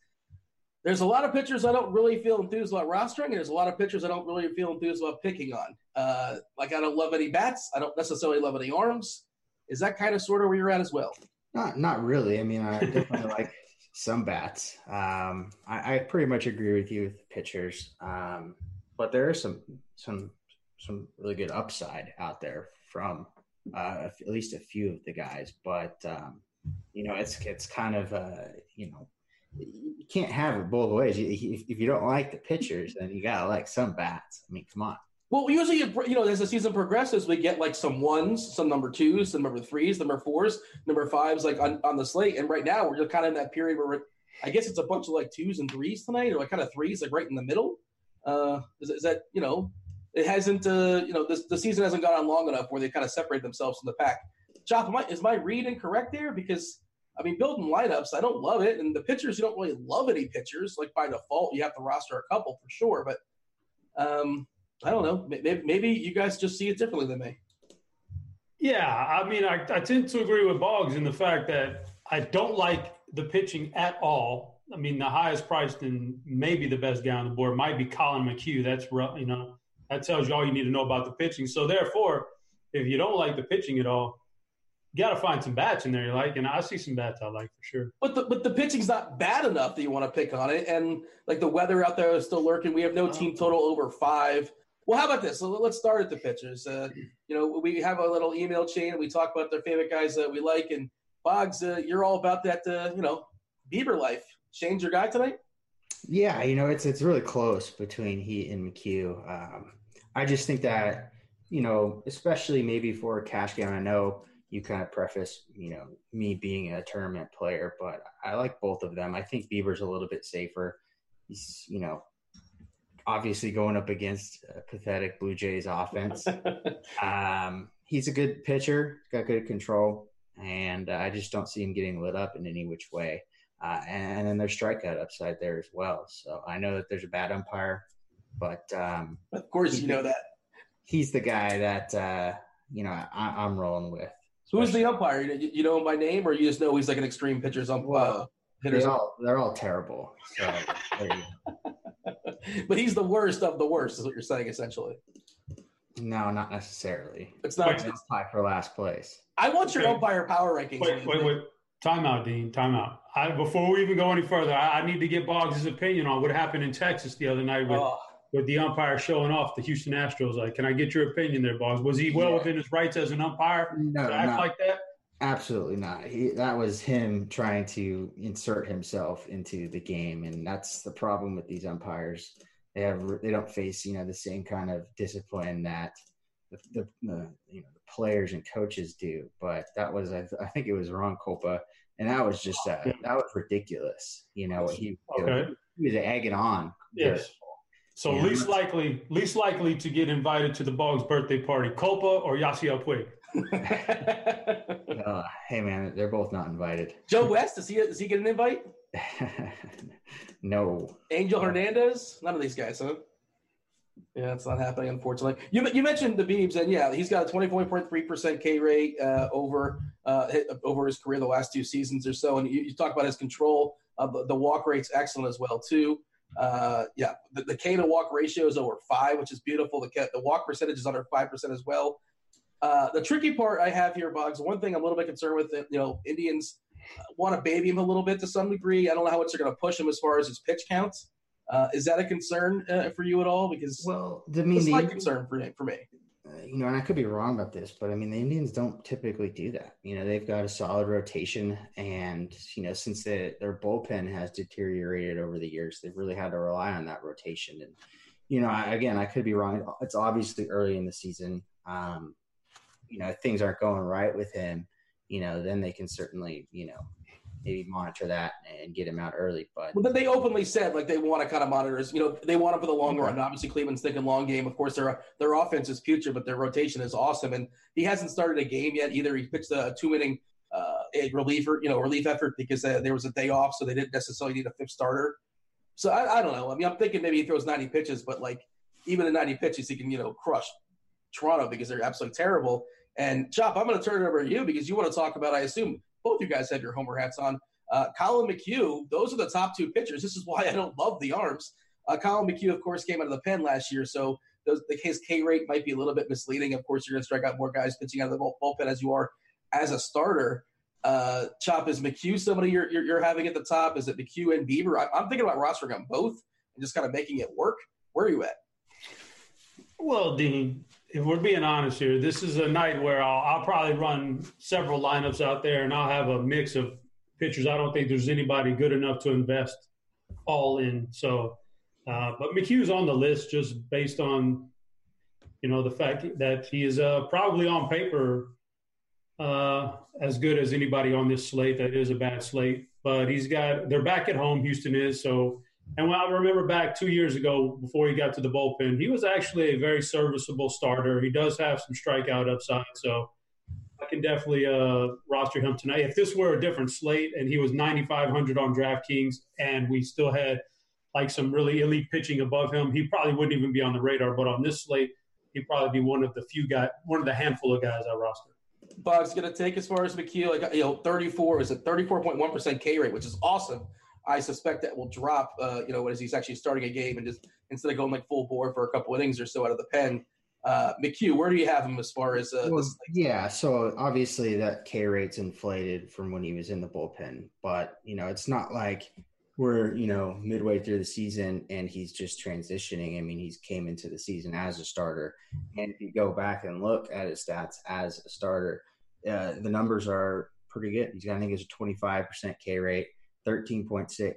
there's a lot of pitchers I don't really feel enthused about rostering, and there's a lot of pitchers I don't really feel enthused about picking on. Uh, like I don't love any bats. I don't necessarily love any arms. Is that kind of sort of where you're at as well? Not not really. I mean, I definitely like some bats. Um, I, I, pretty much agree with you with the pitchers, um, but there is some some some really good upside out there from uh, at least a few of the guys. But um, you know, it's it's kind of uh, you know you can't have it both ways. If, if you don't like the pitchers, then you gotta like some bats. I mean, come on. Well, usually, you know, as the season progresses, we get like some ones, some number twos, some number threes, number fours, number fives, like on, on the slate. And right now, we're just kind of in that period where I guess it's a bunch of like twos and threes tonight, or like kind of threes, like right in the middle. Uh, is, is that you know, it hasn't, uh, you know, this, the season hasn't gone on long enough where they kind of separate themselves from the pack. Chop, is my read incorrect there? Because I mean, building lineups, I don't love it, and the pitchers, you don't really love any pitchers. Like by default, you have to roster a couple for sure, but um, I don't know. Maybe, maybe you guys just see it differently than me. Yeah, I mean, I, I tend to agree with Boggs in the fact that I don't like the pitching at all. I mean, the highest priced and maybe the best guy on the board might be Collin McHugh. That's you know that tells you all you need to know about the pitching. So therefore, if you don't like the pitching at all, you got to find some bats in there you like, and I see some bats I like for sure. But the but the pitching's not bad enough that you want to pick on it, and like the weather out there is still lurking. We have no team total over five. Well, how about this? So let's start at the pitchers. Uh, you know, we have a little email chain, and we talk about their favorite guys that we like. And Boggs, uh, you're all about that. Uh, you know, Bieber life. Shane's your guy tonight. Yeah, you know, it's it's really close between he and McHugh. Um, I just think that you know, especially maybe for a cash game. I know you kind of preface, you know, me being a tournament player, but I like both of them. I think Bieber's a little bit safer. He's, you know, obviously going up against a pathetic Blue Jays offense. um, he's a good pitcher, got good control, and uh, I just don't see him getting lit up in any which way. Uh, and, and, then there's strikeout upside there as well. So I know that there's a bad umpire, but um, of course you know that he's the guy that uh, you know I, am rolling with. Who's the umpire? You, you, know him by name, or you just know he's like an extreme pitcher's umpire? Well, they're all they're all terrible. So, but he's the worst of the worst, is what you're saying, essentially. No, not necessarily. It's not. It's tie for last place. I want your okay. umpire power rankings. Wait, wait, wait. Timeout, Dean. Timeout. I, before we even go any further, I, I, need to get Boggs' opinion on what happened in Texas the other night with, oh. With the umpire showing off the Houston Astros. Like, can I get your opinion there, Boggs? Was he well yeah. within his rights as an umpire no, to act like that? Absolutely not. He, that was him trying to insert himself into the game, and that's the problem with these umpires they have they don't face you know the same kind of discipline that the, the, the you know the players and coaches do. But that was I, I think it was Ron Kulpa, and that was just uh, that was ridiculous. You know he okay. he was egging on. Yes. So yeah. least likely, least likely to get invited to the Boggs birthday party, Kulpa or Yasiel Puig. uh, hey man, they're both not invited. Joe West does he does he get an invite? no. Angel Hernandez? None of these guys, huh? Yeah, it's not happening, unfortunately. You, you mentioned the Beebs, and yeah, he's got a 24.3% K rate uh, over uh, over his career the last two seasons or so. And you, you talk about his control. Uh, the, the, walk rate's excellent as well, too. Uh, yeah, the, the, K to walk ratio is over five, which is beautiful. The, the walk percentage is under 5% as well. Uh, the tricky part I have here, Boggs, one thing I'm a little bit concerned with, you know, Indians – want to baby him a little bit to some degree. I don't know how much they're going to push him as far as his pitch counts. Uh, is that a concern uh, for you at all? Because well, the, I mean, the, concern for. For me. You know, and I could be wrong about this, but I mean, the Indians don't typically do that. You know, they've got a solid rotation, and you know, since the, their bullpen has deteriorated over the years, they've really had to rely on that rotation. And you know, I, again, I could be wrong. It's obviously early in the season. Um, you know, if things aren't going right with him you know, then they can certainly, you know, maybe monitor that and get him out early. But well, then they openly said like they want to kind of monitor his, you know, they want him for the long run. Obviously, Cleveland's thinking long game. Of course, their their offense is future, but their rotation is awesome. And he hasn't started a game yet either. He pitched a two inning uh, a reliever, you know, relief effort because uh, there was a day off, so they didn't necessarily need a fifth starter. So I, I don't know. I mean, I'm thinking maybe he throws 90 pitches, but like even in 90 pitches, he can you know crush Toronto because they're absolutely terrible. And Chop, I'm going to turn it over to you because you want to talk about. I assume both you guys have your Homer hats on. Uh, Collin McHugh, those are the top two pitchers. This is why I don't love the arms. Uh, Collin McHugh, of course, came out of the pen last year, so those, the, his K rate might be a little bit misleading. Of course, you're going to strike out more guys pitching out of the bullpen as you are as a starter. Uh, Chop, is McHugh somebody you're, you're, you're, having at the top? Is it McHugh and Bieber? I, am thinking about rostering them both and just kind of making it work. Where are you at? Well, Dean, if we're being honest here, this is a night where I'll, I'll, probably run several lineups out there and I'll have a mix of pitchers. I don't think there's anybody good enough to invest all in. So, uh, but McHugh's on the list just based on, you know, the fact that he is uh, probably on paper uh, as good as anybody on this slate. That is a bad slate, but he's got, they're back at home. Houston is. So, and when I remember back two years ago before he got to the bullpen, he was actually a very serviceable starter. He does have some strikeout upside, so I can definitely uh, roster him tonight. If this were a different slate and he was 9,500 on DraftKings and we still had like some really elite pitching above him, he probably wouldn't even be on the radar. But on this slate, he'd probably be one of the few guys, one of the handful of guys I roster. Bog's going to take as far as like you know, 34 is a 34.1% K rate, which is awesome. I suspect that will drop, uh, you know, as he's actually starting a game and just instead of going like full bore for a couple innings or so out of the pen. Uh, McHugh, where do you have him as far as uh, well, yeah? So obviously that K rate's inflated from when he was in the bullpen, but you know it's not like we're you know midway through the season and he's just transitioning. I mean, he's came into the season as a starter, and if you go back and look at his stats as a starter, uh, the numbers are pretty good. He's got I think it's a twenty five percent K rate. 13.6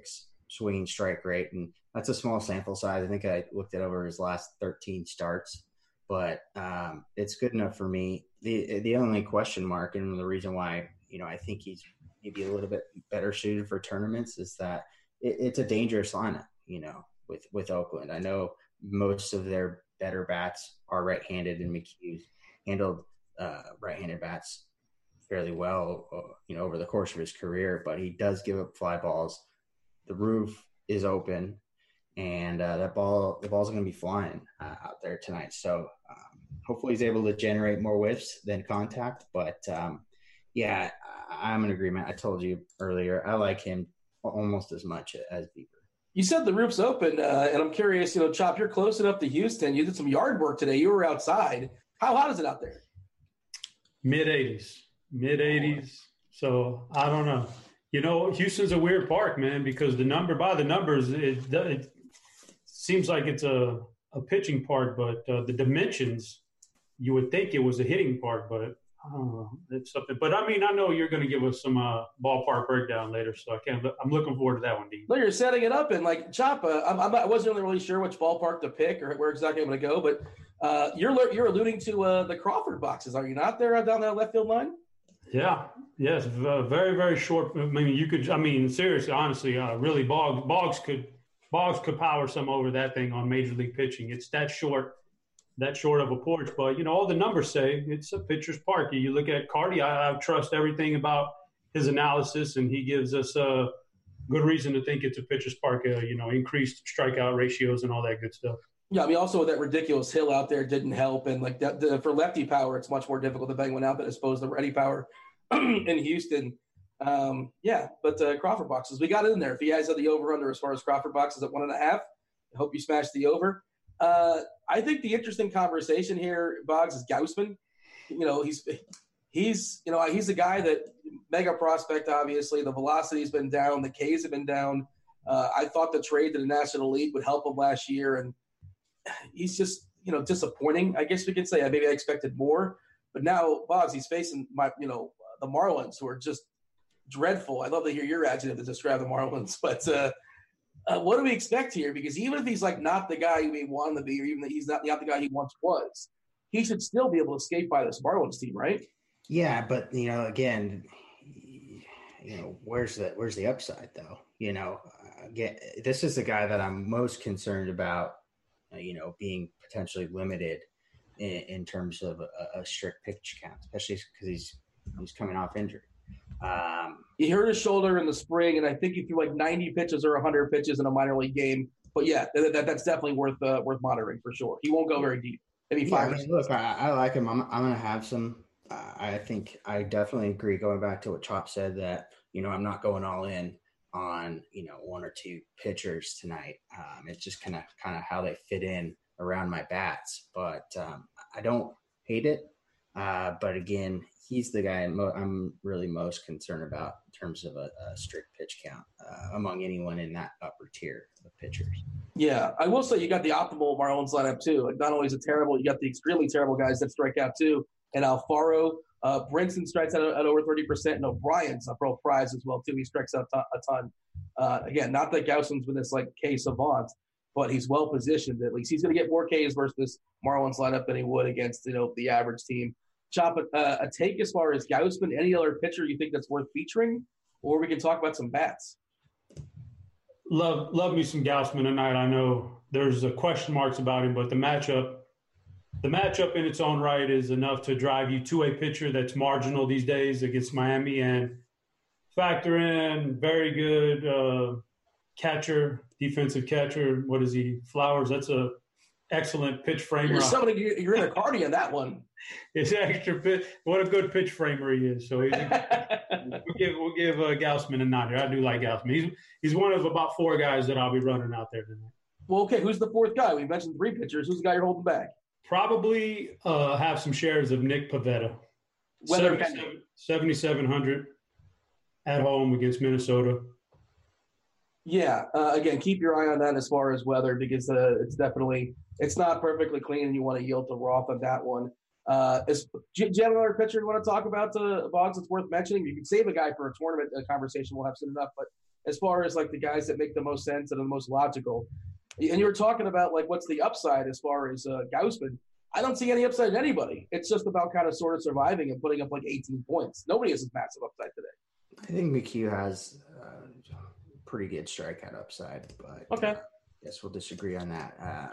swinging strike rate. And that's a small sample size. I think I looked it over his last 13 starts, but um, it's good enough for me. The, the only question mark and the reason why, you know, I think he's maybe a little bit better suited for tournaments is that it, it's a dangerous lineup, you know, with, with Oakland. I know most of their better bats are right-handed and McHugh's handled uh, right-handed bats fairly well, uh, you know, over the course of his career. But he does give up fly balls. The roof is open, and uh, that ball, the ball's going to be flying uh, out there tonight. So um, hopefully he's able to generate more whiffs than contact. But um, yeah, I'm in agreement. I told you earlier, I like him almost as much as Bieber. You said the roof's open, uh, and I'm curious. You know, Chop, you're close enough to Houston. You did some yard work today. You were outside. How hot is it out there? Mid 80s mid 80s. So I don't know. You know, Houston's a weird park, man, because the number by the numbers, it, it seems like it's a, a pitching park, but uh, the dimensions, you would think it was a hitting park, but I don't know. It's something. But I mean, I know you're going to give us some uh, ballpark breakdown later, so I can't. I'm looking forward to that one, Dean. You're setting it up, and like Choppa, I'm, I'm, I wasn't really sure which ballpark to pick or where exactly I'm going to go, but uh, you're you're alluding to uh, the Crawford boxes, are you not? There down that left field line. Yeah. Yes. Very, very short. I mean, you could. I mean, seriously, honestly, uh, really, Boggs, Boggs could, Boggs could power some over that thing on Major League pitching. It's that short, that short of a porch. But you know, all the numbers say it's a pitcher's park. You look at Cardi. I, I trust everything about his analysis, and he gives us a good reason to think it's a pitcher's park. Uh, you know, increased strikeout ratios and all that good stuff. Yeah, I mean, also that ridiculous hill out there didn't help, and like that, the, for lefty power, it's much more difficult to bang one out than I suppose the ready power in Houston. Um, yeah, but uh, Crawford boxes, we got in there. If you guys have the over under as far as Crawford boxes at one and a half, I hope you smash the over. Uh, I think the interesting conversation here, Boggs, is Gausman. You know, he's he's you know he's a guy that mega prospect. Obviously, the velocity's been down, the K's have been down. Uh, I thought the trade to the National League would help him last year, and he's just you know disappointing. I guess we could say maybe I expected more, but now Boggs, he's facing my you know the Marlins, who are just dreadful. I'd love to hear your adjective to describe the Marlins, but uh, uh, what do we expect here? Because even if he's like not the guy we want to be, or even that he's not, not the guy he once was, he should still be able to escape by this Marlins team, right? Yeah, but you know, again, you know, where's the where's the upside though? You know, again, this is the guy that I'm most concerned about. Uh, you know, being potentially limited in, in terms of a, a, strict pitch count, especially because he's he's coming off injury. Um, he hurt his shoulder in the spring, and I think he threw like 90 pitches or 100 pitches in a minor league game. But yeah, that, that, that's definitely worth uh, worth monitoring for sure. He won't go very deep. Maybe five. Yeah, I mean, look, I, I, like him. I'm, I'm going to have some uh, I think I definitely agree. Going back to what Chop said, that you know I'm not going all in on you know one or two pitchers tonight. Um, it's just kind of kind of how they fit in around my bats, but um, I don't hate it. Uh, but again, he's the guy I'm, really most concerned about in terms of a, a strict pitch count uh, among anyone in that upper tier of pitchers. Yeah, I will say you got the optimal Marlins lineup too. Like not only is it terrible, you got the extremely terrible guys that strike out too. And Alfaro, uh, Brinson strikes out at, over thirty percent, and O'Brien's a pro prize as well too. He strikes out a ton. Uh, again, not that Gausman's been this like K savant, but he's well positioned. At least he's going to get more Ks versus this Marlins lineup than he would against you know the average team. Chop a, a take as far as Gausman. Any other pitcher you think that's worth featuring, or we can talk about some bats. Love love me some Gausman tonight. I know there's a question marks about him, but the matchup the matchup in its own right is enough to drive you to a pitcher that's marginal these days against Miami and factor in very good uh, catcher, defensive catcher. What is he? Flowers. That's a excellent pitch framer. You're somebody. You're in a cardi on that one. It's extra pitch. What a good pitch framer he is. So we'll give we'll give uh, Gausman a nod here. I do like Gausman. He's he's one of about four guys that I'll be running out there tonight. Well, okay. Who's the fourth guy? We mentioned three pitchers. Who's the guy you're holding back? Probably uh, have some shares of Nick Pivetta. 7,700 at home against Minnesota. Yeah, uh, again, keep your eye on that as far as weather because uh, it's definitely it's not perfectly clean, and you want to yield to Roth on that one. Uh, another pitcher you want to talk about, the Boggs? It's worth mentioning. You can save a guy for a tournament a conversation. We'll have soon enough. But as far as like the guys that make the most sense and the most logical, and you were talking about like what's the upside as far as uh, Gausman. I don't see any upside in anybody. It's just about kind of sort of surviving and putting up like 18 points. Nobody has a massive upside today. I think McHugh has uh, pretty good strikeout upside, but okay, uh, guess we'll disagree on that. Uh,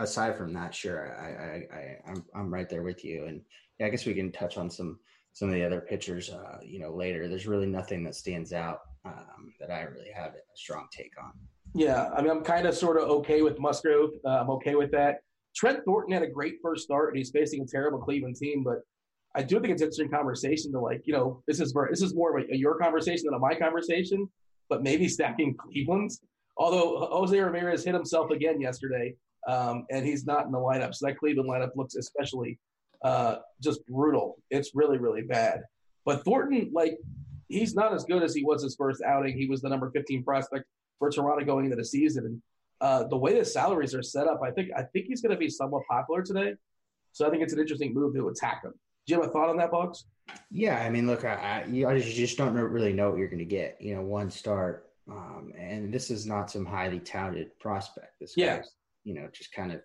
aside from that, sure, I, I, I, I'm, I'm right there with you, and yeah, I guess we can touch on some some of the other pitchers, uh, you know, later. There's really nothing that stands out um, that I really have a strong take on. Yeah, I mean, I'm kind of sort of okay with Musgrove. Uh, I'm okay with that. Trent Thornton had a great first start, and he's facing a terrible Cleveland team. But I do think it's an interesting conversation to like, you know, this is this is more of a, a your conversation than a my conversation. But maybe stacking Cleveland's. Although Jose Ramirez hit himself again yesterday, um, and he's not in the lineup, so that Cleveland lineup looks especially uh, just brutal. It's really really bad. But Thornton, like, he's not as good as he was his first outing. He was the number 15 prospect for Toronto going into the season. And uh, the way the salaries are set up, I think I think he's going to be somewhat popular today. So I think it's an interesting move to attack him. Do you have a thought on that, Bucks? Yeah, I mean, look, I, I you just don't really know what you're going to get. You know, one start, um, and this is not some highly touted prospect. This yeah. guy's, you know, just kind of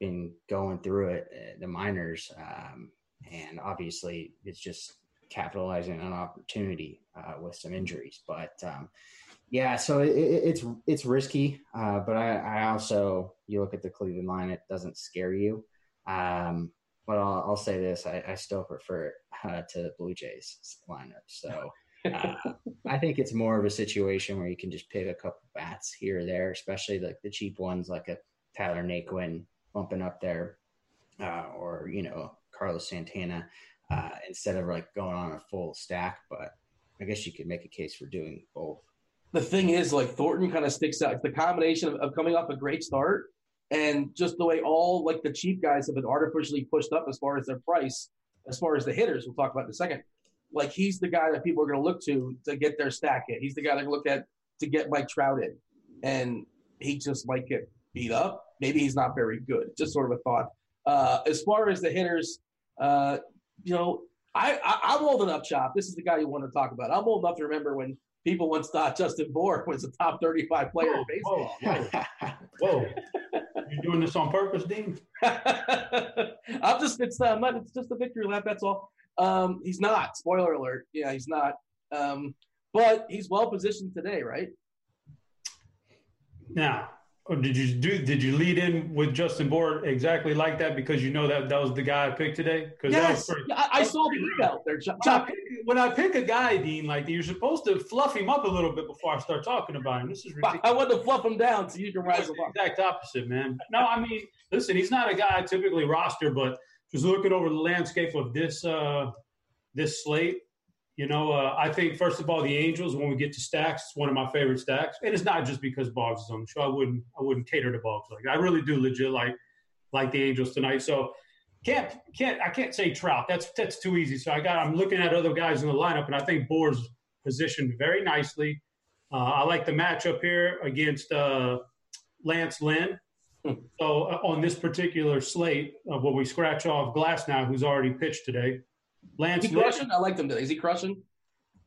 been going through it, uh, the minors, um, and obviously it's just capitalizing on opportunity uh, with some injuries. But um, yeah, so it, it, it's it's risky, uh, but I, I, also you look at the Cleveland line, it doesn't scare you. Um, but I'll, I'll, say this: I, I still prefer uh, to the Blue Jays lineup. So uh, I think it's more of a situation where you can just pick a couple bats here or there, especially like the cheap ones, like a Tyler Naquin bumping up there, uh, or you know Carlos Santana, uh, instead of like going on a full stack. But I guess you could make a case for doing both the thing is, like Thornton kind of sticks out. It's the combination of, of, coming off a great start and just the way all like the cheap guys have been artificially pushed up as far as their price, as far as the hitters. We'll talk about in a second. Like he's the guy that people are going to look to to get their stack in. He's the guy they're going to look at to get Mike Trout in, and he just might get beat up. Maybe he's not very good. Just sort of a thought. Uh, as far as the hitters, uh, you know, I, I am old enough, Chop. This is the guy you want to talk about. I'm old enough to remember when people once thought Justin Bour was a top 35 player whoa, in baseball. Whoa, whoa. You're doing this on purpose, Dean? I'm just, it's, uh, not, it's just a victory lap. That's all. Um, he's not. Spoiler alert. Yeah, he's not. Um, but he's well positioned today, right? Now, or did you do? Did you lead in with Justin Bour exactly like that because you know that that was the guy I picked today? Because yes, pretty, I, I saw the email there. When I, pick, when I pick a guy, Dean, like you're supposed to fluff him up a little bit before I start talking about him. This is ridiculous. I want to fluff him down so you can rise above. Exact opposite, man. No, I mean, listen, he's not a guy I typically roster, but just looking over the landscape of this uh, this slate. You know, uh, I think first of all, the Angels. When we get to stacks, it's one of my favorite stacks, and it's not just because Boggs is on the show. I wouldn't, I wouldn't cater to Boggs. Like I really do legit like, like the Angels tonight. So can't, can't, I can't say Trout. That's that's too easy. So I got, I'm looking at other guys in the lineup, and I think Bour's positioned very nicely. Uh, I like the matchup here against uh, Lance Lynn. Hmm. So uh, on this particular slate, of what we scratch off Glasnow, who's already pitched today, Lance, Is he crushing? I like them. Is he crushing?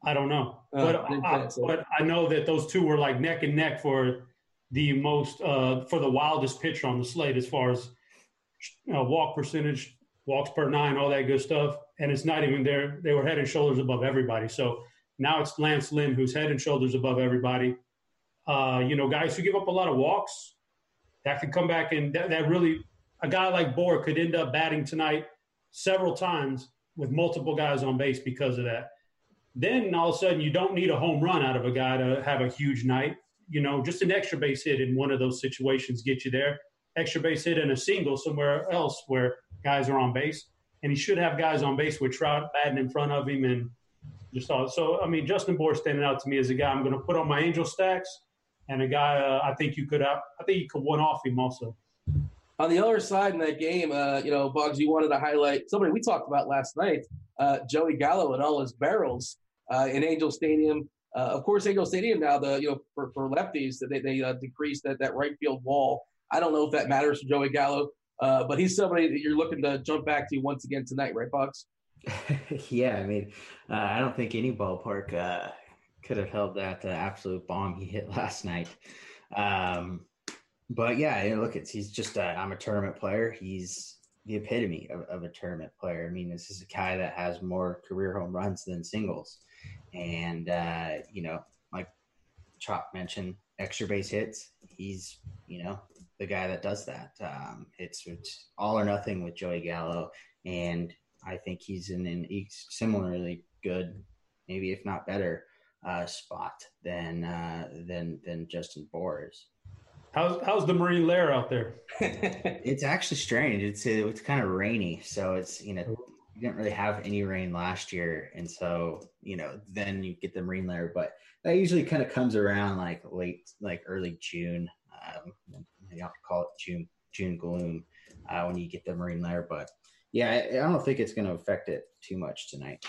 I don't know, uh, but I, but I know that those two were like neck and neck for the most uh, for the wildest pitcher on the slate as far as you know, walk percentage, walks per nine, all that good stuff. And it's not even there; they were head and shoulders above everybody. So now it's Lance Lynn who's head and shoulders above everybody. Uh, you know, guys who give up a lot of walks that could come back and that, that really a guy like Bour could end up batting tonight several times with multiple guys on base because of that. Then all of a sudden, you don't need a home run out of a guy to have a huge night. You know, just an extra base hit in one of those situations get you there. Extra base hit and a single somewhere else where guys are on base. And he should have guys on base with Trout batting in front of him and just all. So, I mean, Justin Bour standing out to me as a guy I'm going to put on my angel stacks and a guy uh, I think you could, uh, I think you could one off him also. On the other side in that game, uh, you know, Bugs, you wanted to highlight somebody we talked about last night, uh, Joey Gallo and all his barrels uh, in Angel Stadium. Uh, of course, Angel Stadium now, the you know, for, for lefties, they, they uh, decreased that, that right field wall. I don't know if that matters for Joey Gallo, uh, but he's somebody that you're looking to jump back to once again tonight, right, Bugs? yeah, I mean, I don't think any ballpark could have held that absolute bomb he hit last night. Um, but yeah, look, it's he's just a, I'm a tournament player. He's the epitome of, of, a tournament player. I mean, this is a guy that has more career home runs than singles, and uh, you know, like Chop mentioned, extra base hits. He's you know the guy that does that. Um, it's it's all or nothing with Joey Gallo, and I think he's in an similarly good, maybe if not better, uh, spot than uh, than than Justin Bour's. How's how's the marine layer out there? it's actually strange. It's it's kind of rainy, so it's you know you didn't really have any rain last year, and so you know then you get the marine layer, but that usually kind of comes around like late, like early June. Um, you have to call it June June gloom uh, when you get the marine layer, but yeah, I, I don't think it's going to affect it too much tonight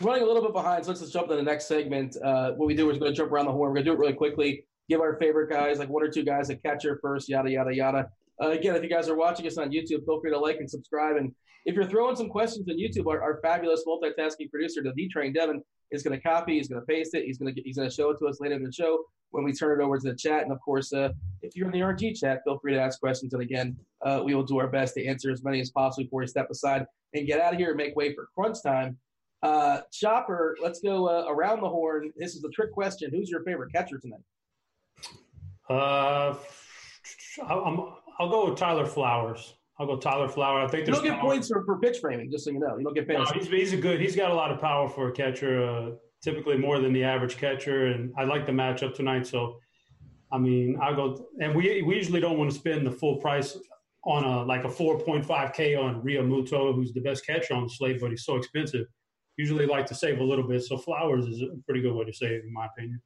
running a little bit behind, so let's just jump to the next segment. Uh, what we do is we're going to jump around the horn. We're going to do it really quickly give our favorite guys, like one or two guys, a catcher first, yada, yada, yada. Uh, again, if you guys are watching us on YouTube, feel free to like and subscribe. And if you're throwing some questions on YouTube, our, our fabulous multitasking producer, the D-Train Devin, is going to copy, he's going to paste it, he's going to he's going to show it to us later in the show when we turn it over to the chat. And of course, uh, if you're in the RG chat, feel free to ask questions. And again, uh, we will do our best to answer as many as possible before we step aside and get out of here and make way for crunch time. Uh, Chopper, let's go uh, around the horn. This is the trick question. Who's your favorite catcher tonight? Uh, I'm, I'll go with Tyler Flowers. I'll go Tyler Flowers. I think you don't get points for, for pitch framing, just so you know. You don't get. No, he's, he's a good. He's got a lot of power for a catcher. Uh, typically more than the average catcher, and I like the matchup tonight. So, I mean, I'll go and we we usually don't want to spend the full price on a like a 4.5k on Realmuto, who's the best catcher on the slate, but he's so expensive. Usually like to save a little bit. So Flowers is a pretty good way to save, in my opinion.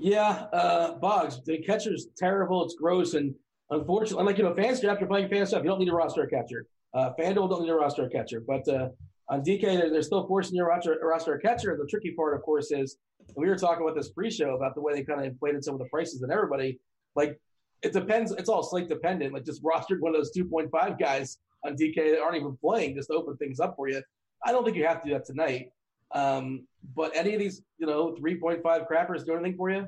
Yeah, uh, Boggs, the catcher's terrible. It's gross. And unfortunately, like, you know, fans, after playing fan stuff, you don't need a roster catcher. Uh, FanDuel don't need a roster catcher. But uh, on DK, they're, they're still forcing your roster, roster catcher. The tricky part, of course, is we were talking about this pre show about the way they kind of inflated some of the prices and everybody. Like, it depends. It's all slate dependent. Like, just rostered one of those 2.5 guys on DK that aren't even playing just to open things up for you. I don't think you have to do that tonight. Um, but any of these, you know, 3.5 crappers do anything for you?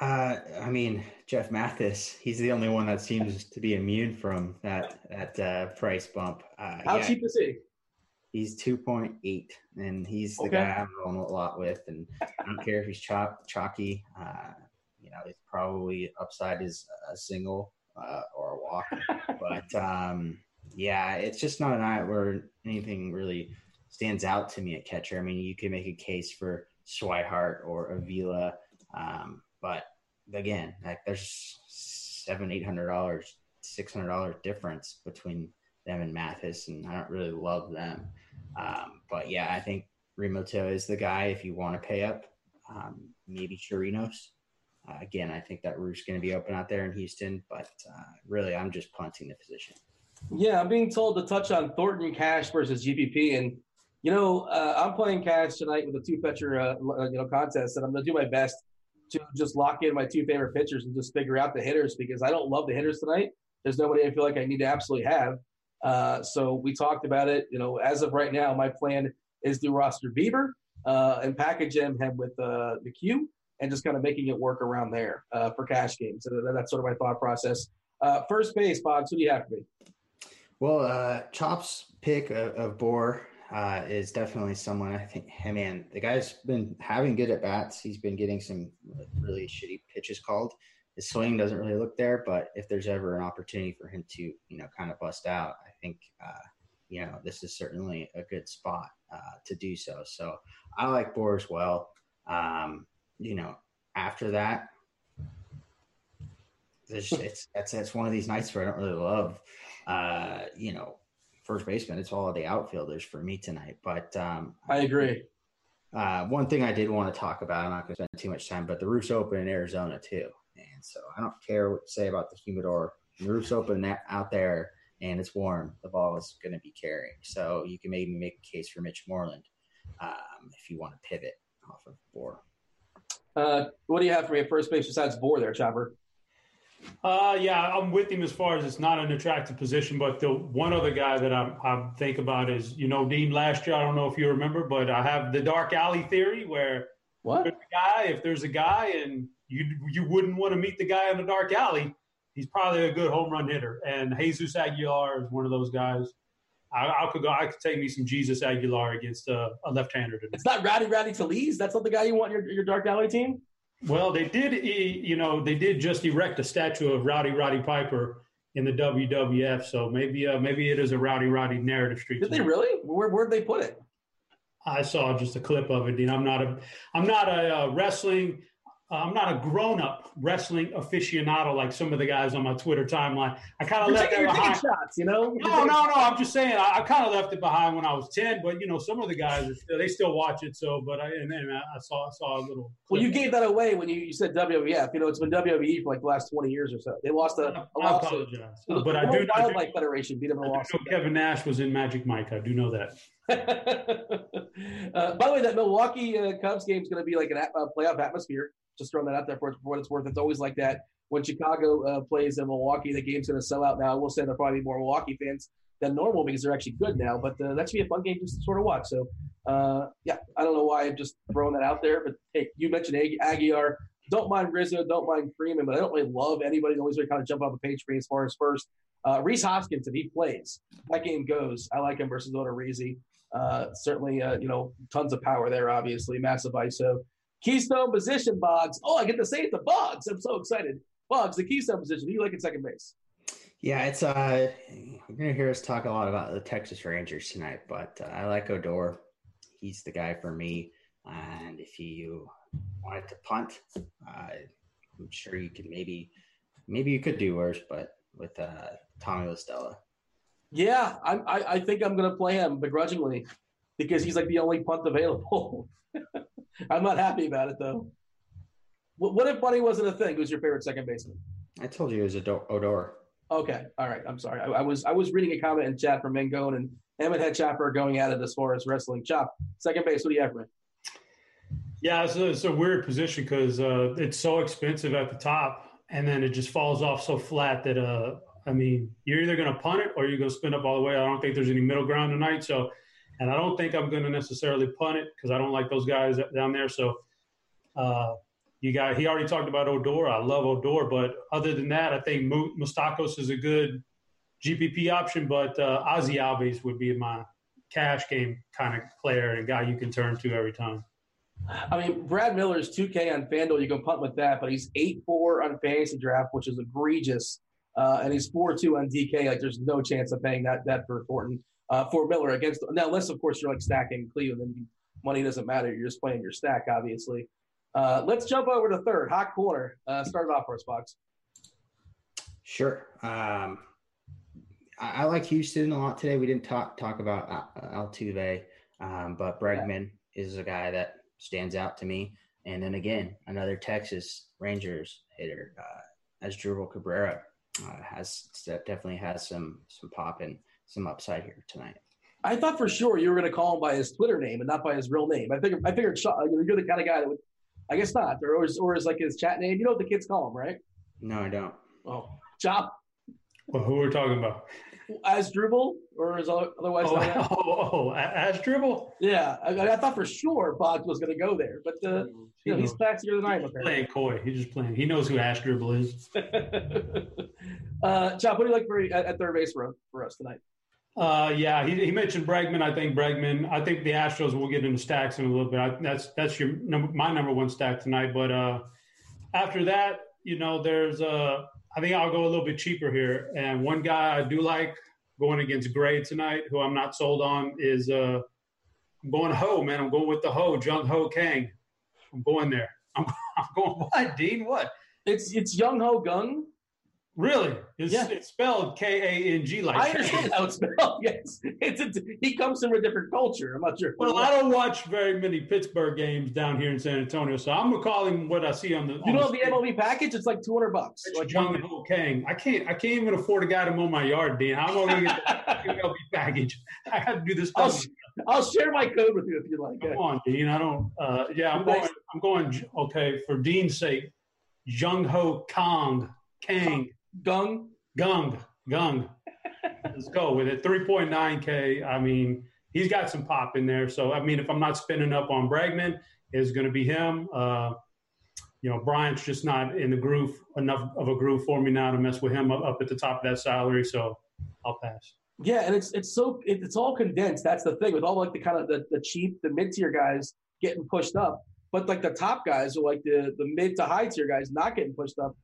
Uh, I mean, Jeff Mathis, he's the only one that seems to be immune from that that uh, price bump. Uh, How yeah, cheap is he? He's 2.8, and he's the okay. guy I'm rolling a lot with. And I don't care if he's chalk, chalky. Uh, you know, it's probably upside is a single uh, or a walk. but um, yeah, it's just not an night where anything really stands out to me at catcher. I mean, you can make a case for Swihart or Avila, um, but again, like there's seven, eight hundred dollars, six hundred dollars difference between them and Mathis, and I don't really love them. Um, but yeah, I think Realmuto is the guy if you want to pay up. Um, maybe Chirinos. Uh, again, I think that roof's going to be open out there in Houston, but uh, really, I'm just punting the position. Yeah, I'm being told to touch on Thornton Cash versus GPP, and you know, uh, I'm playing Cash tonight with a two pitcher, uh, you know, contest, and I'm going to do my best to just lock in my two favorite pitchers and just figure out the hitters because I don't love the hitters tonight. There's nobody I feel like I need to absolutely have. Uh, so we talked about it. You know, as of right now, my plan is to roster Bieber uh, and package him, him with uh, McHugh and just kind of making it work around there uh, for cash games. So that's sort of my thought process. Uh, first base, Bob. Who do you have for me? Well, uh, Chop's pick of, of uh, is definitely someone I think. Hey, man, the guy's been having good at bats. He's been getting some really shitty pitches called. His swing doesn't really look there, but if there's ever an opportunity for him to, you know, kind of bust out, I think, uh, you know, this is certainly a good spot uh, to do so. So I like Bour as well. Um, you know, after that, it's, it's that's that's one of these nights where I don't really love, uh, you know, first baseman. It's all the outfielders for me tonight. But um, I agree. Uh, one thing I did want to talk about, I'm not going to spend too much time, but the roof's open in Arizona too, and so I don't care what you say about the humidor. The roof's open out there and it's warm. The ball is going to be carrying, so you can maybe make a case for Mitch Moreland um, if you want to pivot off of Bour. Uh, what do you have for me at first base besides Bour there, Chopper? Uh, yeah, I'm with him as far as it's not an attractive position, but the one other guy that I, I think about is, you know, Dean last year. I don't know if you remember, but I have the dark alley theory where what a guy, if there's a guy and you you wouldn't want to meet the guy in the dark alley, he's probably a good home run hitter. And Jesus Aguilar is one of those guys. I, I could go. I could take me some Jesus Aguilar against uh, a left-hander. Today. It's not Rowdy Rowdy Tellez. That's not the guy you want your your dark alley team. Well, they did. You know, they did just erect a statue of Rowdy Roddy Piper in the WWF. So maybe, uh, maybe it is a Rowdy Roddy narrative street. Did they really? Where where'd they put it? I saw just a clip of it. Dean, I'm not a, I'm not a uh, wrestling I'm not a grown up wrestling aficionado like some of the guys on my Twitter timeline. I kind of left that behind. Shots, you know? No, no, no. I'm just saying I, I kind of left it behind when I was 10, but you know, some of the guys they still watch it. So, but I and then I saw saw a little. Well, you gave that away when you, you said WWF. You know, it's been WWE for like the last 20 years or so. They lost a, a I apologize, the, but I do. Wildlife Federation beat them in a lawsuit. Kevin Nash was in Magic Mike. I do know that. uh, by the way, that Milwaukee uh, Cubs game is going to be like a uh, playoff atmosphere. Just throwing that out there for, for what it's worth. It's always like that when Chicago uh, plays in Milwaukee. The game's going to sell out now. I will say there'll probably be more Milwaukee fans than normal because they're actually good now. But uh, that should be a fun game just to sort of watch. So, uh, yeah, I don't know why I'm just throwing that out there. But hey, you mentioned Ag- Aguilar. Don't mind Rizzo. Don't mind Freeman. But I don't really love anybody. Always really kind of jump off the page for me as far as first. Uh, Rhys Hoskins, if he plays, that game goes. I like him versus Odorizzi. Uh, certainly, uh, you know, tons of power there, obviously. Massive ISO. Keystone position, Boggs. Oh, I get to say it to Boggs. I'm so excited. Boggs, the keystone position. Who you like at second base? Yeah, it's uh, you're gonna hear us talk a lot about the Texas Rangers tonight, but uh, I like Odor. He's the guy for me. And if you wanted to punt, uh, I'm sure you could maybe, maybe you could do worse, but with uh, Tommy La Stella. Yeah, I, I, I think I'm gonna play him begrudgingly because he's like the only punt available. I'm not happy about it though. What, what if Bunny wasn't a thing? Who's your favorite second baseman? I told you it was a Odor. Okay, all right. I'm sorry. I, I, was I was reading a comment in chat from Mangone and Emmett Head Chopper going at it as far as wrestling. Chop, second base. What do you have for me? Yeah, it's a, it's a weird position because uh, it's so expensive at the top, and then it just falls off so flat that uh, I mean, you're either going to punt it or you're going to spin up all the way. I don't think there's any middle ground tonight. So and I don't think I'm going to necessarily punt it because I don't like those guys down there. So uh, you got he already talked about Odor. I love Odor, but other than that, I think Moustakas is a good GPP option. But uh, Ozzie Albies would be my cash game kind of player and guy you can turn to every time. I mean, Brad Miller's 2K on FanDuel. You can punt with that, but he's 8 4 on fantasy draft, which is egregious. Uh, and he's 4 2 on DK. Like, there's no chance of paying that, that for Thornton uh, for Miller against now, unless of course you're like stacking Cleveland, then money doesn't matter. You're just playing your stack, obviously. Uh, let's jump over to third hot corner. Uh, start it off for us, Box. Sure. Um, I, I like Houston a lot today. We didn't talk talk about uh, Altuve, um, but Bregman is a guy that stands out to me. And then again, another Texas Rangers hitter, uh, Asdrubal Cabrera, uh, has definitely has some some pop and some upside here tonight. I thought for sure you were going to call him by his Twitter name and not by his real name. I figured I figured you're the kind of guy that would. I guess not, or is, or is like his chat name. You know what the kids call him, right? No, I don't. Oh, Chop. Well, who are we talking about? Asdrubal, or is otherwise oh, oh, oh, oh, Asdrubal? Yeah, I, I, thought for sure Boggs was going to go there, but uh, you know, he's fancier than I am. Playing coy, he's just playing. He knows who Asdrubal is. uh, Chop, what do you like for at, at third base for, for us tonight? Uh, yeah, he, he mentioned Bregman. I think Bregman. I think the Astros will get into stacks in a little bit. I, that's that's your number, my number one stack tonight. But uh, after that, you know, there's uh, I think I'll go a little bit cheaper here. And one guy I do like going against Gray tonight, who I'm not sold on, is uh, I'm going Ho, man. I'm going with the Ho, Jung Ho Kang. I'm going there. I'm, I'm going. What, Dean? What? It's it's Young Ho Gung. Really? It's, yeah. it's spelled K A N G like I understand how it's spelled. Yes, it's a, he comes from a different culture. I'm not sure. Well, I don't watch very many Pittsburgh games down here in San Antonio, so I'm gonna call him what I see on the. You know the, the MLB package? It's like 200 bucks. Like Jung Ho Kang. I can't. I can't even afford a guy to mow my yard, Dean. How am I gonna get the MLB package? I have to do this. I'll, I'll, share my code with you if you like. Come on, Dean. I don't. Uh, yeah, I'm going. I'm going. Okay, for Dean's sake, Jung Ho Kong Kang Gung. Gung, Gung. Let's go with it. 3.9K. I mean, he's got some pop in there. So, I mean, if I'm not spinning up on Bregman, it's going to be him. Uh, you know, Bryant's just not in the groove enough of a groove for me now to mess with him up, at the top of that salary. So, I'll pass. Yeah, and it's it's so it, it's all condensed. That's the thing with all like the kind of the, the cheap, the mid tier guys getting pushed up, but like the top guys or like the the mid to high tier guys not getting pushed up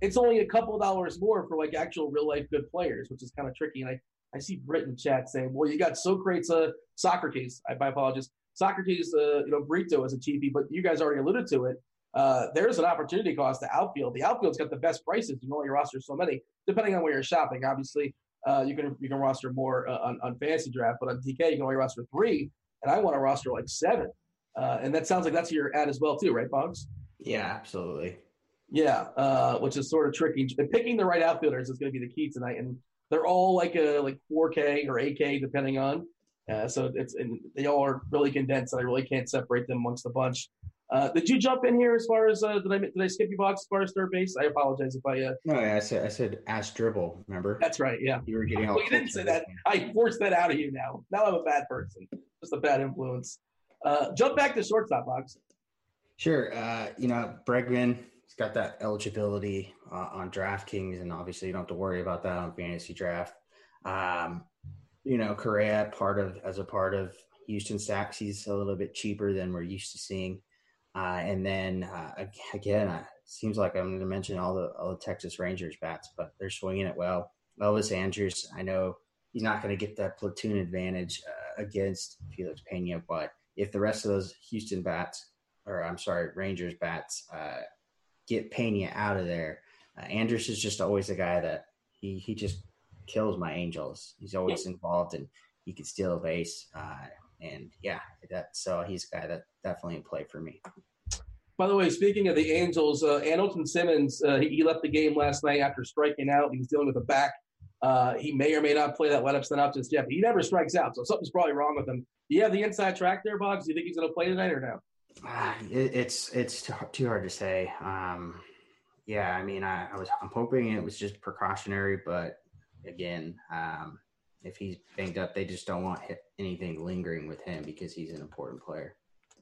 it's only a couple dollars more for like actual real life good players, which is kind of tricky. And I, I see Brit in chat saying, well, you got Socrates, uh, Socrates. I, I apologize. Socrates, uh, you know, Brito is a cheapie, but you guys already alluded to it. Uh, there's an opportunity cost to outfield. The outfield's got the best prices. You know, your roster so many, depending on where you're shopping. Obviously, uh, you can you can roster more uh, on, on fantasy draft, but on DK you can only roster three, and I want to roster like seven. Uh, and that sounds like that's your you're as well too, right, Boggs? Yeah, absolutely. Yeah, uh, which is sort of tricky. Picking the right outfielders is going to be the key tonight, and they're all like a like 4K or 8K depending on. Uh, so it's and they all are really condensed, and I really can't separate them amongst the bunch. Uh, did you jump in here as far as uh, did I did I skip you box as far as third base? I apologize if I. Uh, no, I said I said Asdrubal. Remember? That's right. Yeah, you were getting all. well, you didn't say that. I forced that out of you. Now, now I'm a bad person. Just a bad influence. Uh, jump back to shortstop box. Sure. Uh, you know, Bregman he's got that eligibility uh, on DraftKings, and obviously you don't have to worry about that on fantasy draft. Um, you know, Correa part of as a part of Houston stacks, he's a little bit cheaper than we're used to seeing. Uh, and then uh, again, uh, seems like I'm going to mention all the all the Texas Rangers bats, but they're swinging it well. Elvis Andrus, I know he's not going to get that platoon advantage uh, against Felix Pena, but if the rest of those Houston bats, or I'm sorry, Rangers bats, uh, get Pena out of there. Uh, Andrus is just always a guy that he he just kills my Angels. He's always involved and he can steal a base. Uh, and yeah, that so he's a guy that definitely in play for me. By the way, speaking of the Angels, uh, Simmons, uh, he, he, left the game last night after striking out. He was dealing with a back. Uh, he may or may not play that let up synopsis yet, but he never strikes out, so something's probably wrong with him. Do you have the inside track there, Boggs? Do you think he's going to play tonight or no? Uh, it, it's it's too hard to say. Um, yeah, I mean, I, I, was I'm hoping it was just precautionary, but again, um, if he's banged up, they just don't want anything lingering with him because he's an important player.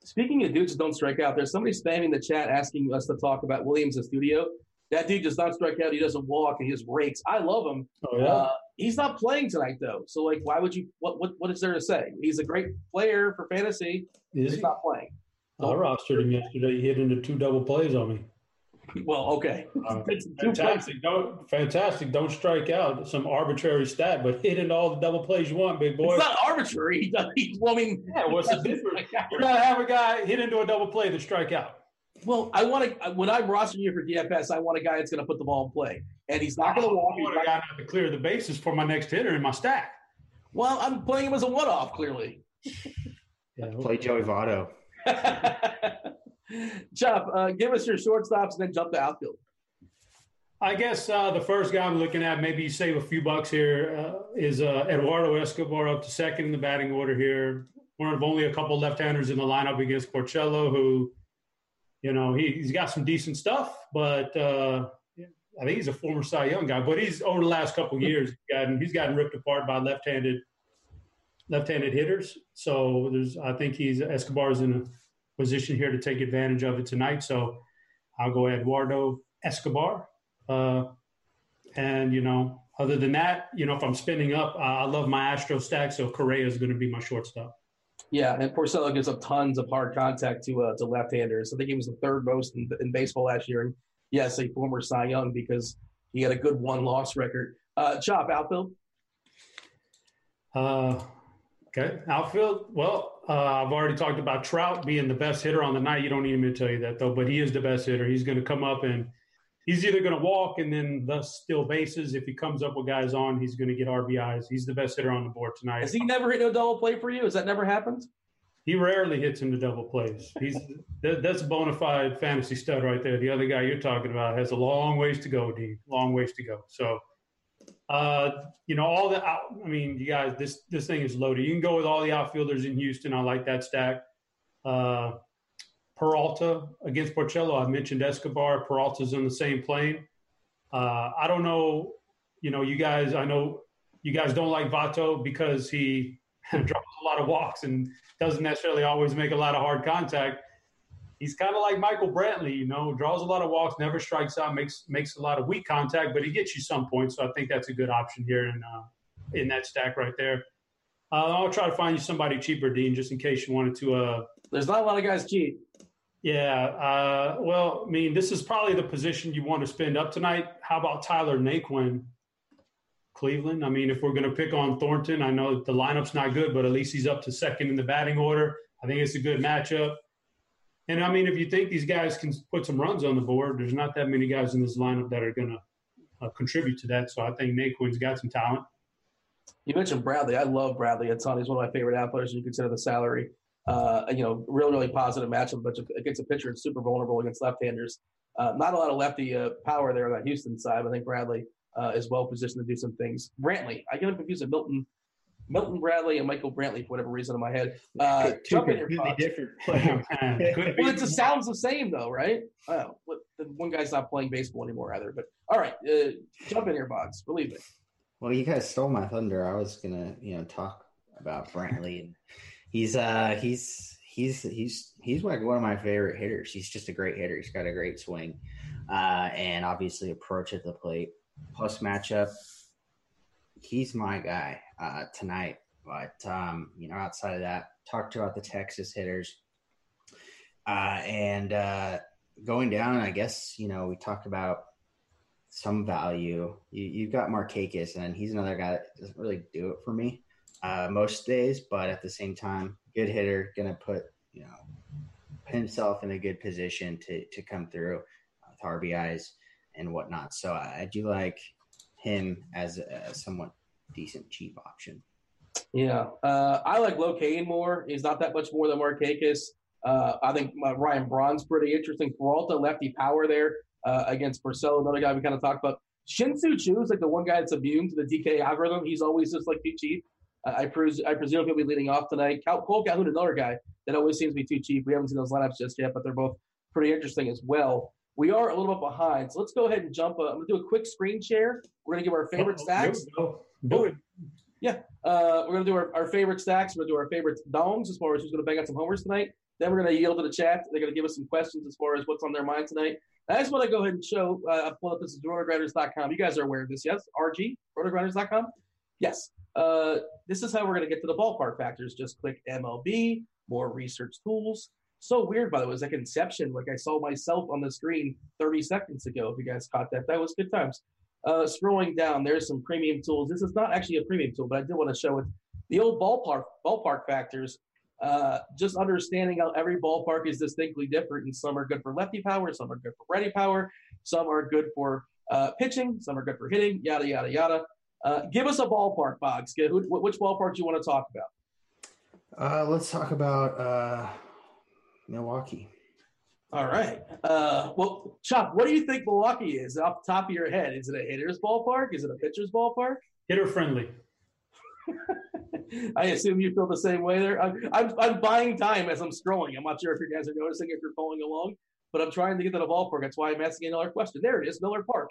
Speaking of dudes that don't strike out, there's somebody spamming the chat asking us to talk about Willians Astudillo. That dude does not strike out. He doesn't walk, and he just rakes. I love him. Oh, yeah. Uh, he's not playing tonight though. So like, why would you? What what what is there to say? He's a great player for fantasy. Is he's he? not playing. I rostered him yesterday. He hit into two double plays on me. Well, okay. Uh, fantastic. Don't fantastic. Don't strike out some arbitrary stat, but hit into all the double plays you want, big boy. It's not arbitrary. He does, he, well, I mean, yeah. What's the difference? You gotta have a guy hit into a double play to strike out. Well, I want to when I'm rostering you for DFS, I want a guy that's going to put the ball in play. and he's not going to walk. I would have gotten to clear the bases for my next hitter in my stack. Well, I'm playing him as a one-off, clearly. Yeah, Play Joey Votto. Chop, uh, give us your shortstops and then jump to outfield. I guess uh, the first guy I'm looking at, maybe you save a few bucks here, uh, is uh, Eduardo Escobar up to second in the batting order here. One of only a couple left-handers in the lineup against Porcello, who, you know, he, has got some decent stuff, but uh, I think he's a former Cy Young guy. But he's over the last couple years, gotten, he's gotten ripped apart by left-handed left-handed hitters. So there's, I think he's Escobar's in a position here to take advantage of it tonight. So I'll go Eduardo Escobar. Uh, and you know, other than that, you know, if I'm spinning up, uh, I love my Astro stack, so Correa is going to be my shortstop. Yeah, and Porcello gives up tons of hard contact to uh, to left-handers. I think he was the third most in, in baseball last year, and yes, a former Cy Young because he had a good one-loss record. Uh, Chop outfield. Uh, okay, outfield. Well, uh, I've already talked about Trout being the best hitter on the night. You don't need me to tell you that though, but he is the best hitter. He's going to come up and he's either going to walk and then thus steal bases. If he comes up with guys on, he's going to get RBIs. He's the best hitter on the board tonight. Has he never hit no double play for you? Has that never happened? He rarely hits into double plays. He's that, that's a bona fide fantasy stud right there. The other guy you're talking about has a long ways to go, Dean. Long ways to go. So, uh, you know, all the out, I mean, you guys, this this thing is loaded. You can go with all the outfielders in Houston. I like that stack. Uh, Peralta against Porcello. I mentioned Escobar. Peralta's in the same plane. Uh, I don't know. You know, you guys. I know you guys don't like Votto because he drops a lot of walks and doesn't necessarily always make a lot of hard contact. He's kind of like Michael Brantley, you know, draws a lot of walks, never strikes out, makes makes a lot of weak contact, but he gets you some points. So I think that's a good option here in uh, in that stack right there. Uh, I'll try to find you somebody cheaper, Dean, just in case you wanted to. Uh, There's not a lot of guys cheap. Yeah. Uh, well, I mean, this is probably the position you want to spend up tonight. How about Tyler Naquin, Cleveland? I mean, if we're going to pick on Thornton, I know the lineup's not good, but at least he's up to second in the batting order. I think it's a good matchup. And I mean, if you think these guys can put some runs on the board, there's not that many guys in this lineup that are going to uh, contribute to that. So I think Naquin's got some talent. You mentioned Bradley. I love Bradley a ton. He's one of my favorite outfielders. You consider the salary uh, you know, really, really positive matchup, but against a pitcher it's super vulnerable against left-handers. Uh, not a lot of lefty uh, power there on that Houston side. I think Bradley uh, is well positioned to do some things. Brantley, I get confused with Milton, Milton Bradley and Michael Brantley for whatever reason in my head. Uh, jump in your thoughts. different. well, it just sounds the same though, right? Oh, one guy's not playing baseball anymore either. But all right, uh, jump in your box. Believe it. Well, you guys stole my thunder. I was gonna, you know, talk about Brantley and he's uh he's he's he's he's like one of my favorite hitters. He's just a great hitter. He's got a great swing, uh, and obviously approach at the plate. Plus matchup, he's my guy uh, tonight. But um, you know, outside of that, talked about the Texas hitters, uh, and uh, going down. I guess you know we talked about some value. You, have got Markakis, and he's another guy that doesn't really do it for me uh, most days, but at the same time, good hitter, to put you know himself in a good position to to come through with RBIs and whatnot. So I, I do like him as a, somewhat decent cheap option. Yeah, uh, I like Locaine more. He's not that much more than Markakis. Uh, I think uh, Ryan Braun's pretty interesting. Peralta, lefty power there uh, against Porcello, another guy we kind of talked about. Shin-Soo Choo is like the one guy that's immune to the DK algorithm. He's always just like too cheap. I, pres- I presume he'll be leading off tonight. Cal- Cole Calhoun, another guy that always seems to be too cheap. We haven't seen those lineups just yet, but they're both pretty interesting as well. We are a little bit behind, so let's go ahead and jump. Uh, I'm going to do a quick screen share. We're going to give our favorite oh, stacks. Do it. Yeah, uh, we're going to do our, our favorite stacks. We're going to do our favorite dongs as far as who's going to bang out some homers tonight. Then we're going to yield to the chat. They're going to give us some questions as far as what's on their mind tonight. I just want to go ahead and show. Uh, I pulled up this is rotogrinders.com. You guys are aware of this, yes? RG rotogrinders.com. Yes. Uh, this is how we're going to get to the ballpark factors. Just click MLB, more research tools. So weird, by the way, it was like Inception. Like I saw myself on the screen 30 seconds ago. If you guys caught that, that was good times. Uh, scrolling down, there's some premium tools. This is not actually a premium tool, but I did want to show it. The old ballpark ballpark factors. Uh, just understanding how every ballpark is distinctly different, and some are good for lefty power, some are good for righty power, some are good for uh, pitching, some are good for hitting, yada yada yada. Uh, give us a ballpark, Boggs. Which ballpark do you want to talk about? Uh, let's talk about uh, Milwaukee. All right. Uh, well, Chuck, what do you think Milwaukee is off the top of your head? Is it a hitter's ballpark? Is it a pitcher's ballpark? Hitter friendly. I assume you feel the same way there. I'm, I'm, I'm, buying time as I'm scrolling. I'm not sure if you guys are noticing if you're following along, but I'm trying to get to the ballpark. That's why I'm asking another question. There it is, Miller Park.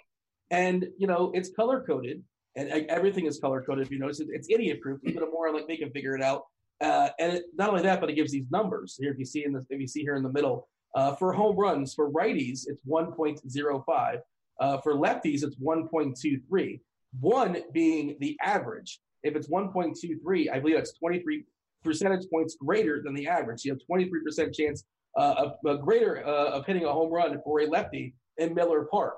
And, you know, it's color coded and everything is color coded. If you notice, it's idiot proof. Even a moron like me can figure it out. Uh, and it, not only that, but it gives these numbers here. If you see in the, if you see here in the middle, uh, for home runs for righties, it's 1.05. Uh, for lefties, it's 1.23. One being the average. If it's 1.23, I believe that's 23 percentage points greater than the average. You have 23% chance uh, of greater uh, of hitting a home run for a lefty in Miller Park.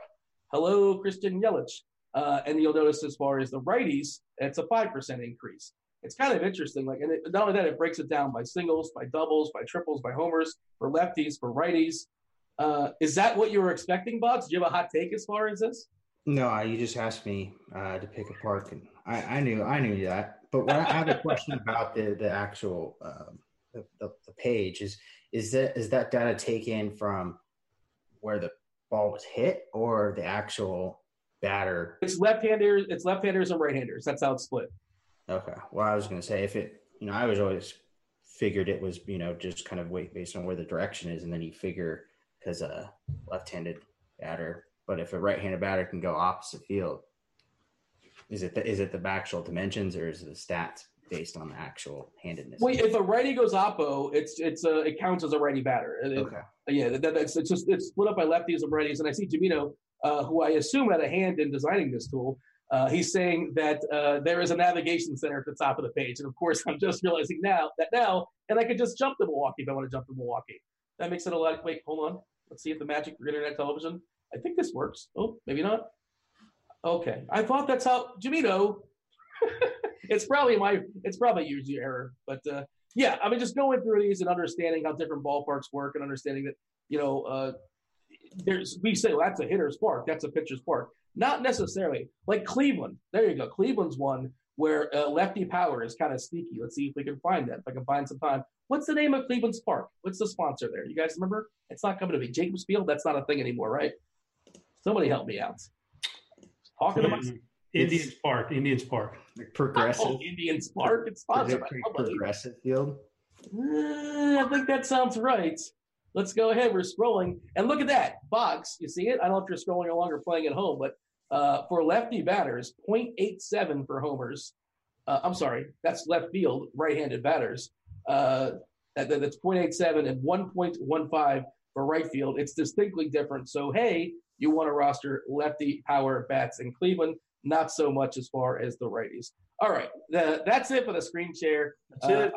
Hello, Christian Yelich. Uh, and you'll notice as far as the righties, it's a 5% increase. It's kind of interesting. Like, and it, not only that, it breaks it down by singles, by doubles, by triples, by homers, for lefties, for righties. Uh, is that what you were expecting, Bob? Do you have a hot take as far as this? No, you just asked me uh, to pick a park, and I, I, knew I knew that. But I have a question about the the actual um, the, the, the, page is is that is that data taken from where the ball was hit or the actual batter? It's left-handers. It's left-handers and right-handers. That's how it's split. Okay. Well, I was going to say if it, you know, I was always figured it was, you know, just kind of wait based on where the direction is, and then you figure because a left-handed batter, but if a right-handed batter can go opposite field, is it the, is it the actual dimensions or is it the stats based on the actual handedness? Well, if a righty goes oppo, it's it's a it counts as a righty batter. It, okay. Yeah, that, that's it's just it's split up by lefties and righties, and I see Gimino, uh, who I assume had a hand in designing this tool. Uh, he's saying that uh, there is a navigation center at the top of the page, and of course, I'm just realizing now that now, and I could just jump to Milwaukee if I want to jump to Milwaukee. That makes it a lot. Wait, hold on. Let's see if the magic for internet television. I think this works. Oh, maybe not. Okay, I thought that's how Gimino. it's probably my. It's probably user error, but uh, yeah, I mean, just going through these and understanding how different ballparks work, and understanding that you know, uh, there's we say well, that's a hitter's park, that's a pitcher's park. Not necessarily. Like Cleveland. There you go. Cleveland's one where uh, lefty power is kind of sneaky. Let's see if we can find that. If I can find some time. What's the name of Cleveland's park? What's the sponsor there? You guys remember? It's not coming to me. Jacobs Field. That's not a thing anymore, right? Somebody help me out. Talking about Indians Park. Indians Park. Progressive. Oh, Indians Park. It's sponsored by Progressive Field. Uh, I think that sounds right. Let's go ahead. We're scrolling, and look at that box. You see it? I don't know if you're scrolling along or playing at home, but uh, for lefty batters, 0.87 for homers. Uh, I'm sorry, that's left field, right-handed batters. Uh, that, that's 0.87 and 1.15 for right field. It's distinctly different. So, hey, you want to roster lefty power bats in Cleveland, not so much as far as the righties. All right, the, that's it for the screen share. Uh,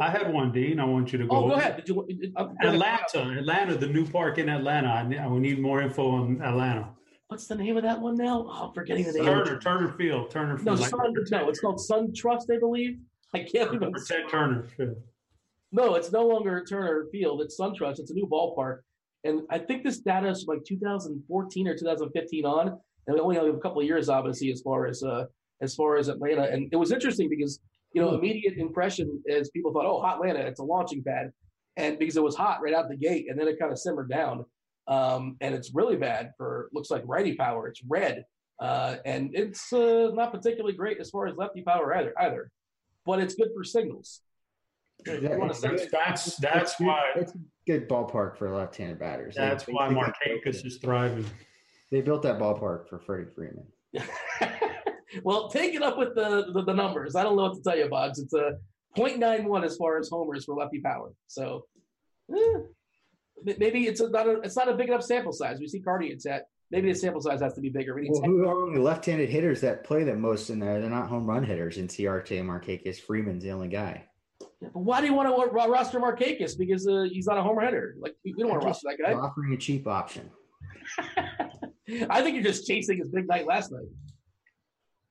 I had one, Dean. I want you to go. Oh, go ahead. Did you, uh, Atlanta, Atlanta, the new park in Atlanta. I, I need more info on Atlanta. What's the name of that one now? Oh, I'm forgetting the name. Turner, Turner Field, Turner Field. No, like, Sun, no, it's called SunTrust, I believe. I can't remember. Protect Turner Field. No, it's no longer Turner Field. It's SunTrust. It's a new ballpark, and I think this data is from like 2014 or 2015 on, and we only have a couple of years, obviously, as far as uh, as far as Atlanta. And it was interesting because you know, immediate impression is people thought, oh, hot Atlanta, it's a launching pad. And because it was hot right out the gate, and then it kind of simmered down. Um, and it's really bad for looks like righty power. It's red, uh, and it's uh, not particularly great as far as lefty power either. Either, but it's good for singles. that's that's, that's why it's a good ballpark for left-handed batters. That's they, why Markakis is thriving. They built that ballpark for Freddie Freeman. well, take it up with the, the, the numbers. I don't know what to tell you, Boggs. It's a 0.91 as far as homers for lefty power. So eh, maybe it's not a it's not a big enough sample size. We see Cardi it's at maybe the sample size has to be bigger. We need well, who are the left-handed hitters that play the most in there? They're not home run hitters in CRT. Markakis Freeman's the only guy. Yeah, but why do you want to roster Markakis? Because uh, he's not a homer hitter. Like we, don't want to roster that guy. Offering a cheap option. I think you're just chasing his big night last night.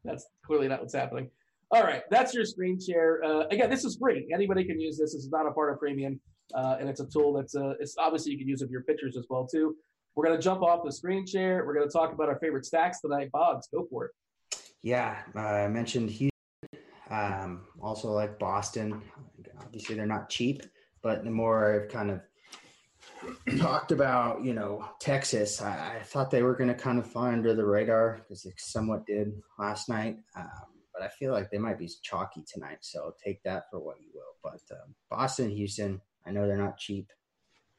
That's clearly not what's happening. All right, that's your screen share. Uh, again, this is free. Anybody can use this. This is not a part of premium, uh, and it's a tool that's uh, it's obviously you can use it for your pictures as well too. We're to jump off the screen share. We're to talk about our favorite stacks tonight. Boggs, go for it. Yeah, uh, I mentioned Houston. Um, also like Boston. Obviously, they're not cheap, but the more I've kind of talked about, you know, Texas, I, I thought they were going to kind of fly under the radar because they somewhat did last night. Um, but I feel like they might be chalky tonight. So take that for what you will. But um, Boston, Houston, I know they're not cheap.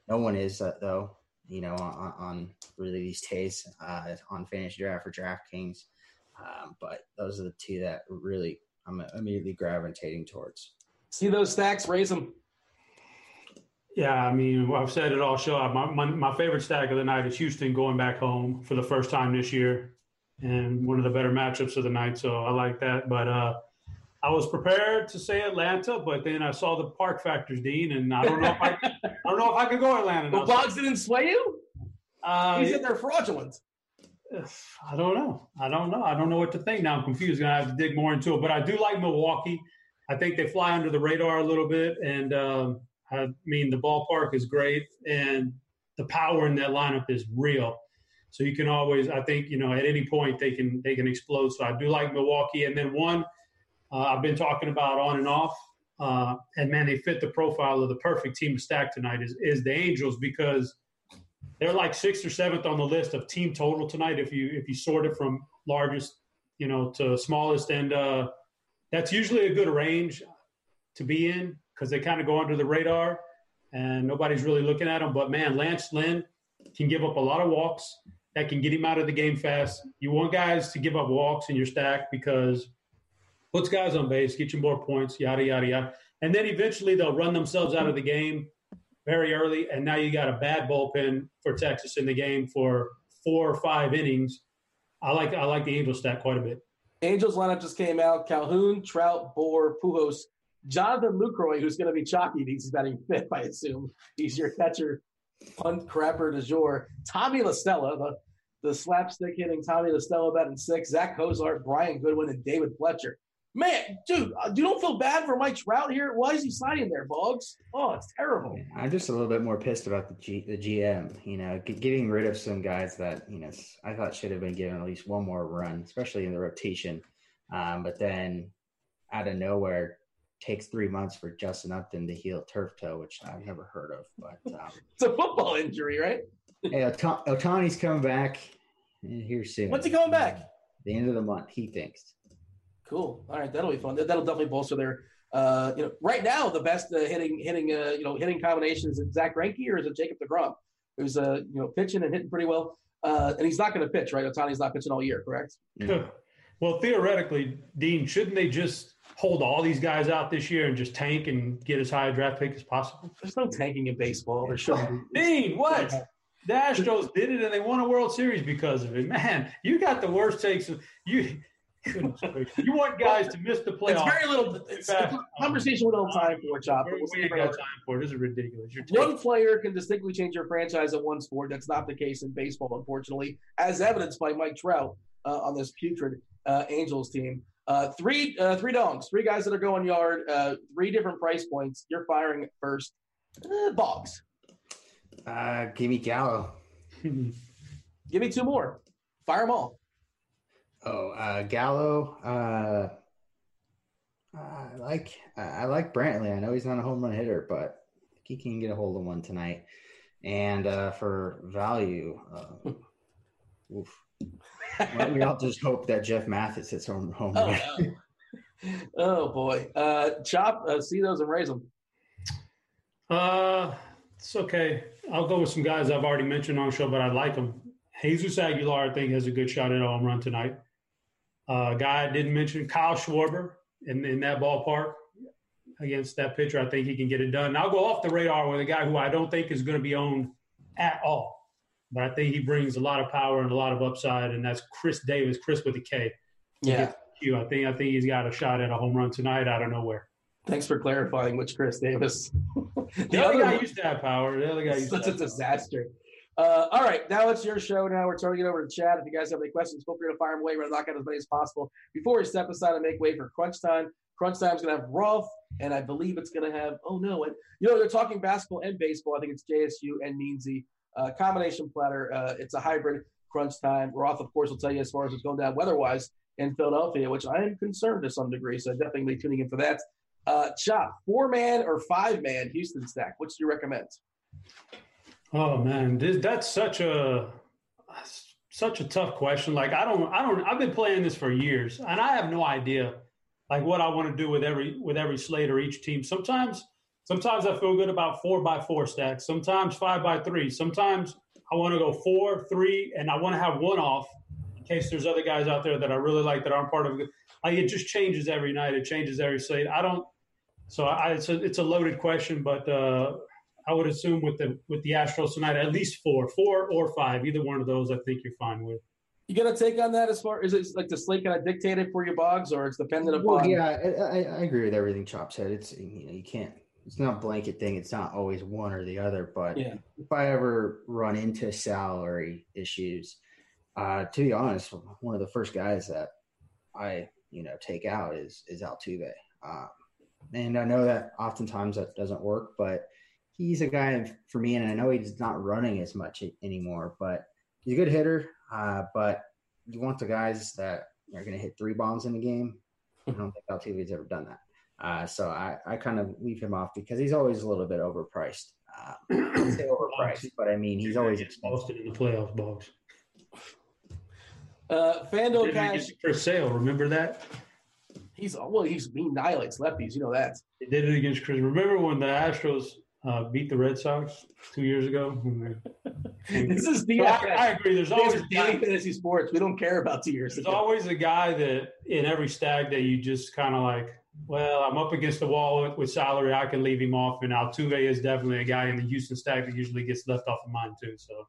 No one is uh, though. You know, on, on really these days uh, on fantasy draft or DraftKings. Um, but those are the two that really I'm immediately gravitating towards. See those stacks, raise them. Yeah, I mean, I've said it all show. My, my, my favorite stack of the night is Houston going back home for the first time this year, and one of the better matchups of the night. So I like that. But uh, I was prepared to say Atlanta, but then I saw the park factors, Dean, and I don't know if I, I don't know if I could go Atlanta. Well, Boggs didn't sway you. Uh, he said they're fraudulent. I don't know. I don't know. I don't know what to think now. I'm confused. Gonna have to dig more into it. But I do like Milwaukee. I think they fly under the radar a little bit, and um, I mean the ballpark is great, and the power in that lineup is real. So you can always, I think, you know, at any point they can they can explode. So I do like Milwaukee, and then one uh, I've been talking about on and off, uh, and man, they fit the profile of the perfect team to stack tonight is is the Angels because they're like sixth or seventh on the list of team total tonight if you if you sort it from largest you know to smallest. And uh, that's usually a good range to be in because they kind of go under the radar and nobody's really looking at them but man lance lynn can give up a lot of walks that can get him out of the game fast. You want guys to give up walks in your stack because puts guys on base get you more points yada yada yada and then eventually they'll run themselves out of the game very early, and now you got a bad bullpen for Texas in the game for four or five innings. I like I like the Angels stat quite a bit. Angels lineup just came out: Calhoun, Trout, Bour, Pujols, Jonathan Lucroy, who's going to be chalky he's batting fifth, I assume. He's your catcher, punt crapper du jour. Tommy La Stella, the the slapstick hitting Tommy La Stella batting six. Zach Cozart, Brian Goodwin, and David Fletcher. Man, dude, uh, you don't feel bad for Mike Trout here? Why is he signing there, Boggs? Oh, it's terrible. I'm just a little bit more pissed about the G, the GM. You know, getting rid of some guys that you know I thought should have been given at least one more run, especially in the rotation. Um, but then out of nowhere, takes three months for Justin Upton to heal turf toe, which I've never heard of. But um, it's a football injury, right? hey, Ohtani's coming back here soon. When's he coming back? The end of the month, he thinks. Cool. All right, that'll be fun. That'll definitely bolster their. Uh, you know, right now the best uh, hitting hitting uh, you know hitting combinations is Zack Greinke or is it Jacob Degrom, who's uh you know pitching and hitting pretty well. Uh, and he's not going to pitch, right? Ohtani's not pitching all year, correct? well, theoretically, Dean, shouldn't they just hold all these guys out this year and just tank and get as high a draft pick as possible? There's no tanking in baseball. There shouldn't be. Dean, what? The Astros did it and they won a World Series because of it. Man, you got the worst takes. You you want guys to miss the playoffs. It's very little. It's a conversation with no time for, Chop. We, we ain't got time for it. This is ridiculous. one player can distinctly change your franchise at one sport. That's not the case in baseball, unfortunately, as evidenced by Mike Trout uh, on this putrid uh, Angels team. Uh, three, uh, three dongs, three guys that are going yard, uh, three different price points. You're firing at first. Uh, Boggs. give me Gallo. give me two more. Fire them all. Oh, uh, Gallo. Uh, I like I like Brantley. I know he's not a home run hitter, but he can get a hold of one tonight. And uh, for value, uh, oof. we all just hope that Jeff Mathis hits home home oh, run. No. oh boy, uh, chop, uh, see those and raise them. Uh, it's okay. I'll go with some guys I've already mentioned on the show, but I like them. Jesus Aguilar, I think, has a good shot at a home run tonight. Uh, guy I didn't mention, Kyle Schwarber in, in that ballpark against that pitcher. I think he can get it done. And I'll go off the radar with a guy who I don't think is going to be owned at all. But I think he brings a lot of power and a lot of upside, and that's Chris Davis, Chris with a K. Yeah. I think I think he's got a shot at a home run tonight out of nowhere. Thanks for clarifying which Chris Davis. the, the other guy one, used to have power. The other guy used such a disaster. Uh, all right, now it's your show. Now we're turning it over to Chad. If you guys have any questions, feel free to fire them away. We're going to knock out as many as possible before we step aside and make way for crunch time. Crunch time is going to have Roth, and I believe it's going to have, oh no, and you know, they're talking basketball and baseball. I think it's JSU and Meansy uh, combination platter. Uh, it's a hybrid crunch time. Roth, of course, will tell you as far as it's going down weather-wise in Philadelphia, which I am concerned to some degree. So definitely be tuning in for that. Uh, Chop, four man or five man Houston stack. Which do you recommend? Oh man, this, that's such a such a tough question. Like I don't, I don't. I've been playing this for years, and I have no idea like what I want to do with every with every slate or each team. Sometimes, sometimes I feel good about four by four stacks. Sometimes five by three. Sometimes I want to go four, three, and I want to have one off in case there's other guys out there that I really like that aren't part of it. Like it just changes every night. It changes every slate. I don't. So I, it's a, it's a loaded question, but uh, I would assume with the with the Astros tonight, at least four, four or five, either one of those, I think you're fine with. You got a take on that as far is it like the slate kind of dictated for your Boggs, or it's dependent upon? Well, yeah, I, I, agree with everything Chop said. It's you know you can't. It's not a blanket thing. It's not always one or the other. But yeah. if I ever run into salary issues, uh, to be honest, one of the first guys that I you know take out is is Altuve. Um, and I know that oftentimes that doesn't work, but he's a guy for me, and I know he's not running as much anymore, but he's a good hitter. Uh, but you want the guys that are going to hit three bombs in a game. I don't think Altuve's ever done that. Uh, so I, I kind of leave him off because he's always a little bit overpriced. Uh, say overpriced, but I mean he's always expensive in the playoffs, box. Uh, Fando Cash for sale. Remember that? He's well. He's he annihilates lefties. You know that. They did it against Chris. Remember when the Astros uh, beat the Red Sox two years ago? this is the. So I, I, agree. There's always daily fantasy sports. We don't care about two years. There's ago. always a guy that in every stag that you just kind of like. Well, I'm up against the wall with, with, salary. I can leave him off, and Altuve is definitely a guy in the Houston stack that usually gets left off of mine too. So,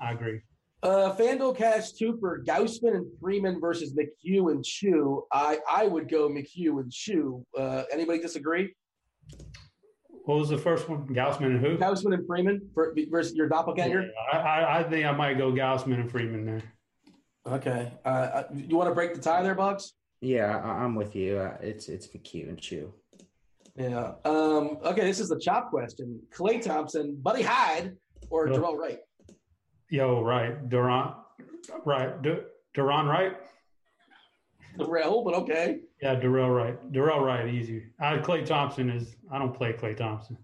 I agree. Uh, Fanduel Cash two for Gausman and Freeman versus McHugh and Choo. I I would go McHugh and Choo. Uh, anybody disagree? What was the first one? Gausman and who? Gausman and Freeman versus your doppelganger. Yeah, I, I think I might go Gausman and Freeman there. Okay. Uh, uh you want to break the tie there, Bucks? Yeah, I'm with you. Uh, it's it's McHugh and Choo. Yeah. Um, okay. This is the chop question: Klay Thompson, Buddy Hield, or. Darrell Wright? Yo, right, Duran, right, D- Duran, right. Darrell, but okay. Yeah, Darrell Wright. Darrell Wright, easy. I, Klay Thompson is. I don't play Klay Thompson.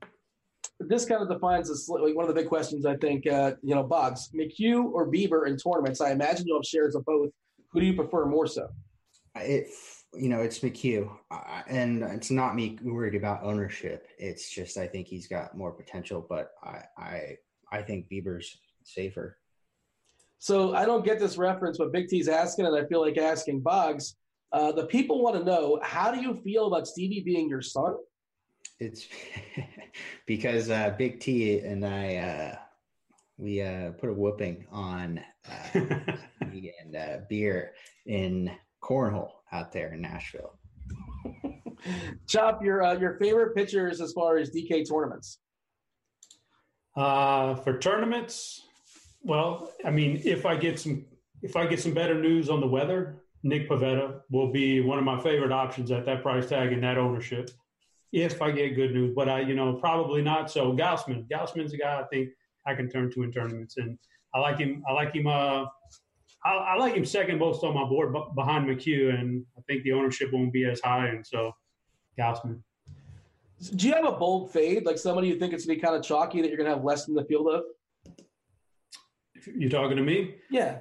This kind of defines this, like one of the big questions. I think uh, you know, Boggs, McHugh or Bieber in tournaments. I imagine you'll have shares of both. Who do you prefer more so? It, you know, it's McHugh, uh, and it's not me worried about ownership. It's just I think he's got more potential, but I, I, I think Bieber's safer. So I don't get this reference, but Big T's asking, and I feel like asking Boggs. Uh, the people want to know how do you feel about Stevie being your son? It's because uh, Big T and I uh, we uh, put a whooping on uh, and uh, beer in cornhole out there in Nashville. Chop your your favorite pitchers as far as DK tournaments. for tournaments, well, I mean, if I get some if I get some better news on the weather, Nick Pivetta will be one of my favorite options at that price tag and that ownership. If I get good news, but I, you know, probably not. So Gausman, Gausman's a guy I think I can turn to in tournaments, and I like him. I like him. Uh, I, I like him second most on my board behind McHugh, and I think the ownership won't be as high, and so Gausman. Do you have a bold fade, like somebody you think it's gonna be kind of chalky that you're gonna have less in the field of? You're talking to me? Yeah.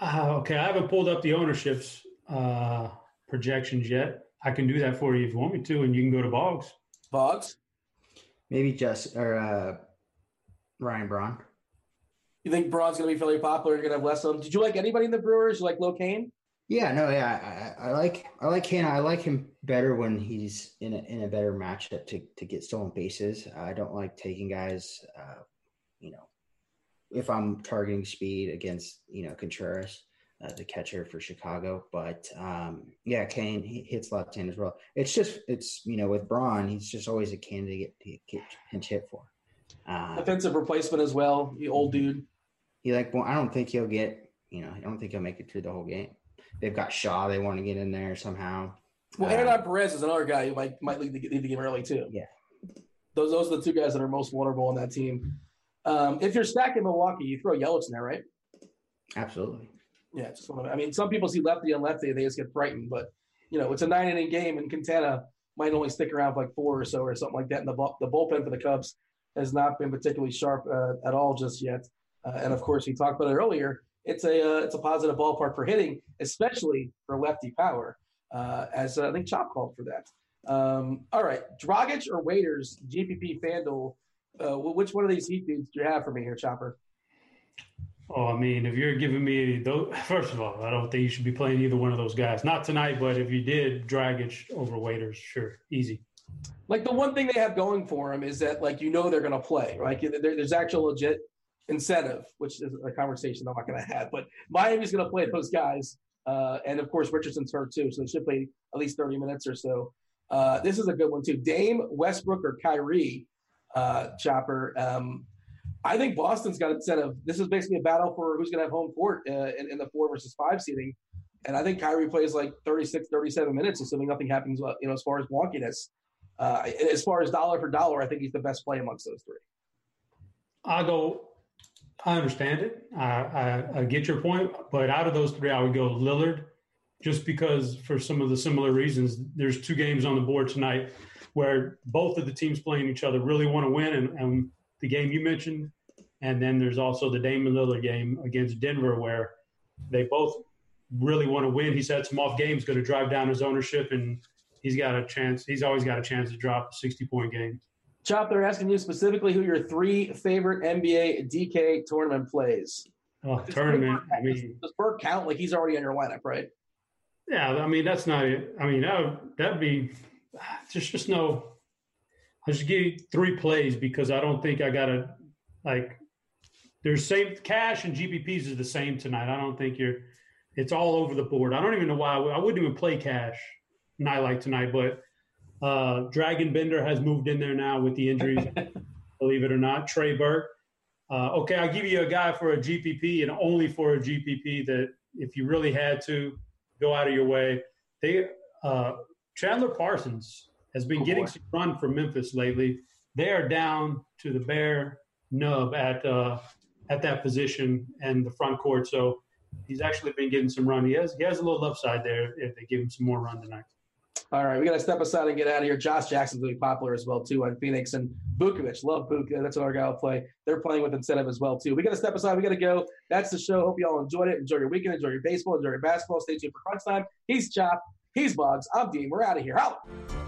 Uh, okay, I haven't pulled up the ownerships uh, projections yet. I can do that for you if you want me to, and you can go to Bugs. Bugs? Maybe just or uh, Ryan Braun. You think Braun's going to be fairly popular? You're going to have less of him. Did you like anybody in the Brewers? You like Low Cain? Yeah, no, yeah, I, I, like I like Cain. I like him better when he's in a in a better matchup to to get stolen bases. I don't like taking guys, uh, you know, if I'm targeting speed against you know Contreras, uh, the catcher for Chicago. But um, yeah, Cain he hits left hand as well. It's just it's you know with Braun, he's just always a candidate to get pinch hit for. Uh, Defensive replacement as well, the old dude. He like well, I don't think he'll get you know I don't think he'll make it through the whole game. They've got Shaw. They want to get in there somehow. Well, Hernan Perez is another guy who might might lead the, lead the game early too. Yeah, those those are the two guys that are most vulnerable on that team. Um, if you're stacking Milwaukee, you throw Yelich in there, right? Absolutely. Yeah, just one I mean, some people see lefty and lefty, they just get frightened. But you know, it's a nine inning game, and Quintana might only stick around for like four or so or something like that. And the the bullpen for the Cubs has not been particularly sharp uh, at all just yet. Uh, and of course, we talked about it earlier. It's a uh, it's a positive ballpark for hitting, especially for lefty power, uh, as uh, I think Chop called for that. Um, all right, Dragic or Waiters, GPP FanDuel. Uh, which one of these heat dudes do you have for me here, Chopper? Oh, I mean, if you're giving me those, first of all, I don't think you should be playing either one of those guys. Not tonight, but if you did, Dragic over Waiters, sure, easy. Like the one thing they have going for them is that, like, you know, they're going to play. Right? There's actual legit incentive, which is a conversation I'm not going to have. But Miami's going to play those guys, uh, and of course Richardson's hurt too, so they should play at least 30 minutes or so. Uh, this is a good one too. Dame, Westbrook, or Kyrie, uh, Chopper. Um, I think Boston's got a set of This is basically a battle for who's going to have home court uh, in, in, the four versus five seating. And I think Kyrie plays like 36, 37 minutes, assuming nothing happens, uh, you know, as far as wonkiness. Uh, as far as dollar for dollar, I think he's the best play amongst those three. I go, I understand it. I, I, I get your point. But out of those three, I would go Lillard just because for some of the similar reasons. There's two games on the board tonight where both of the teams playing each other really want to win. And, and the game you mentioned, and then there's also the Damian Lillard game against Denver where they both really want to win. He's had some off games, going to drive down his ownership, and he's got a chance. He's always got a chance to drop a 60 point game. Chop, they're asking you specifically who your three favorite NBA DK tournament plays. Oh, does tournament. Burke, I mean, does Burke count? Like he's already in your lineup, right? Yeah, I mean that's not. It. I mean that would, that'd be just just no. I just give you three plays because I don't think I got to like. There's same cash and GPPs is the same tonight. I don't think you're. It's all over the board. I don't even know why I, I wouldn't even play cash night like tonight, but uh, Dragan Bender has moved in there now with the injuries, believe it or not. Trey Burke. Uh, okay, I'll give you a guy for a GPP and only for a GPP that if you really had to go out of your way. They uh, Chandler Parsons has been oh, getting boy. some run for Memphis lately. They are down to the bare nub at uh, at that position and the front court. So he's actually been getting some run. He has he has a little upside there if they give him some more run tonight. All right, we got to step aside and get out of here. Josh Jackson's really popular as well too on Phoenix and Vucevic. Love Book. That's our guy will play. They're playing with incentive as well too. We got to step aside. We got to go. That's the show. Hope you all enjoyed it. Enjoy your weekend. Enjoy your baseball. Enjoy your basketball. Stay tuned for crunch time. He's Chop. He's Bugs. I'm Dean. We're out of here. Holla.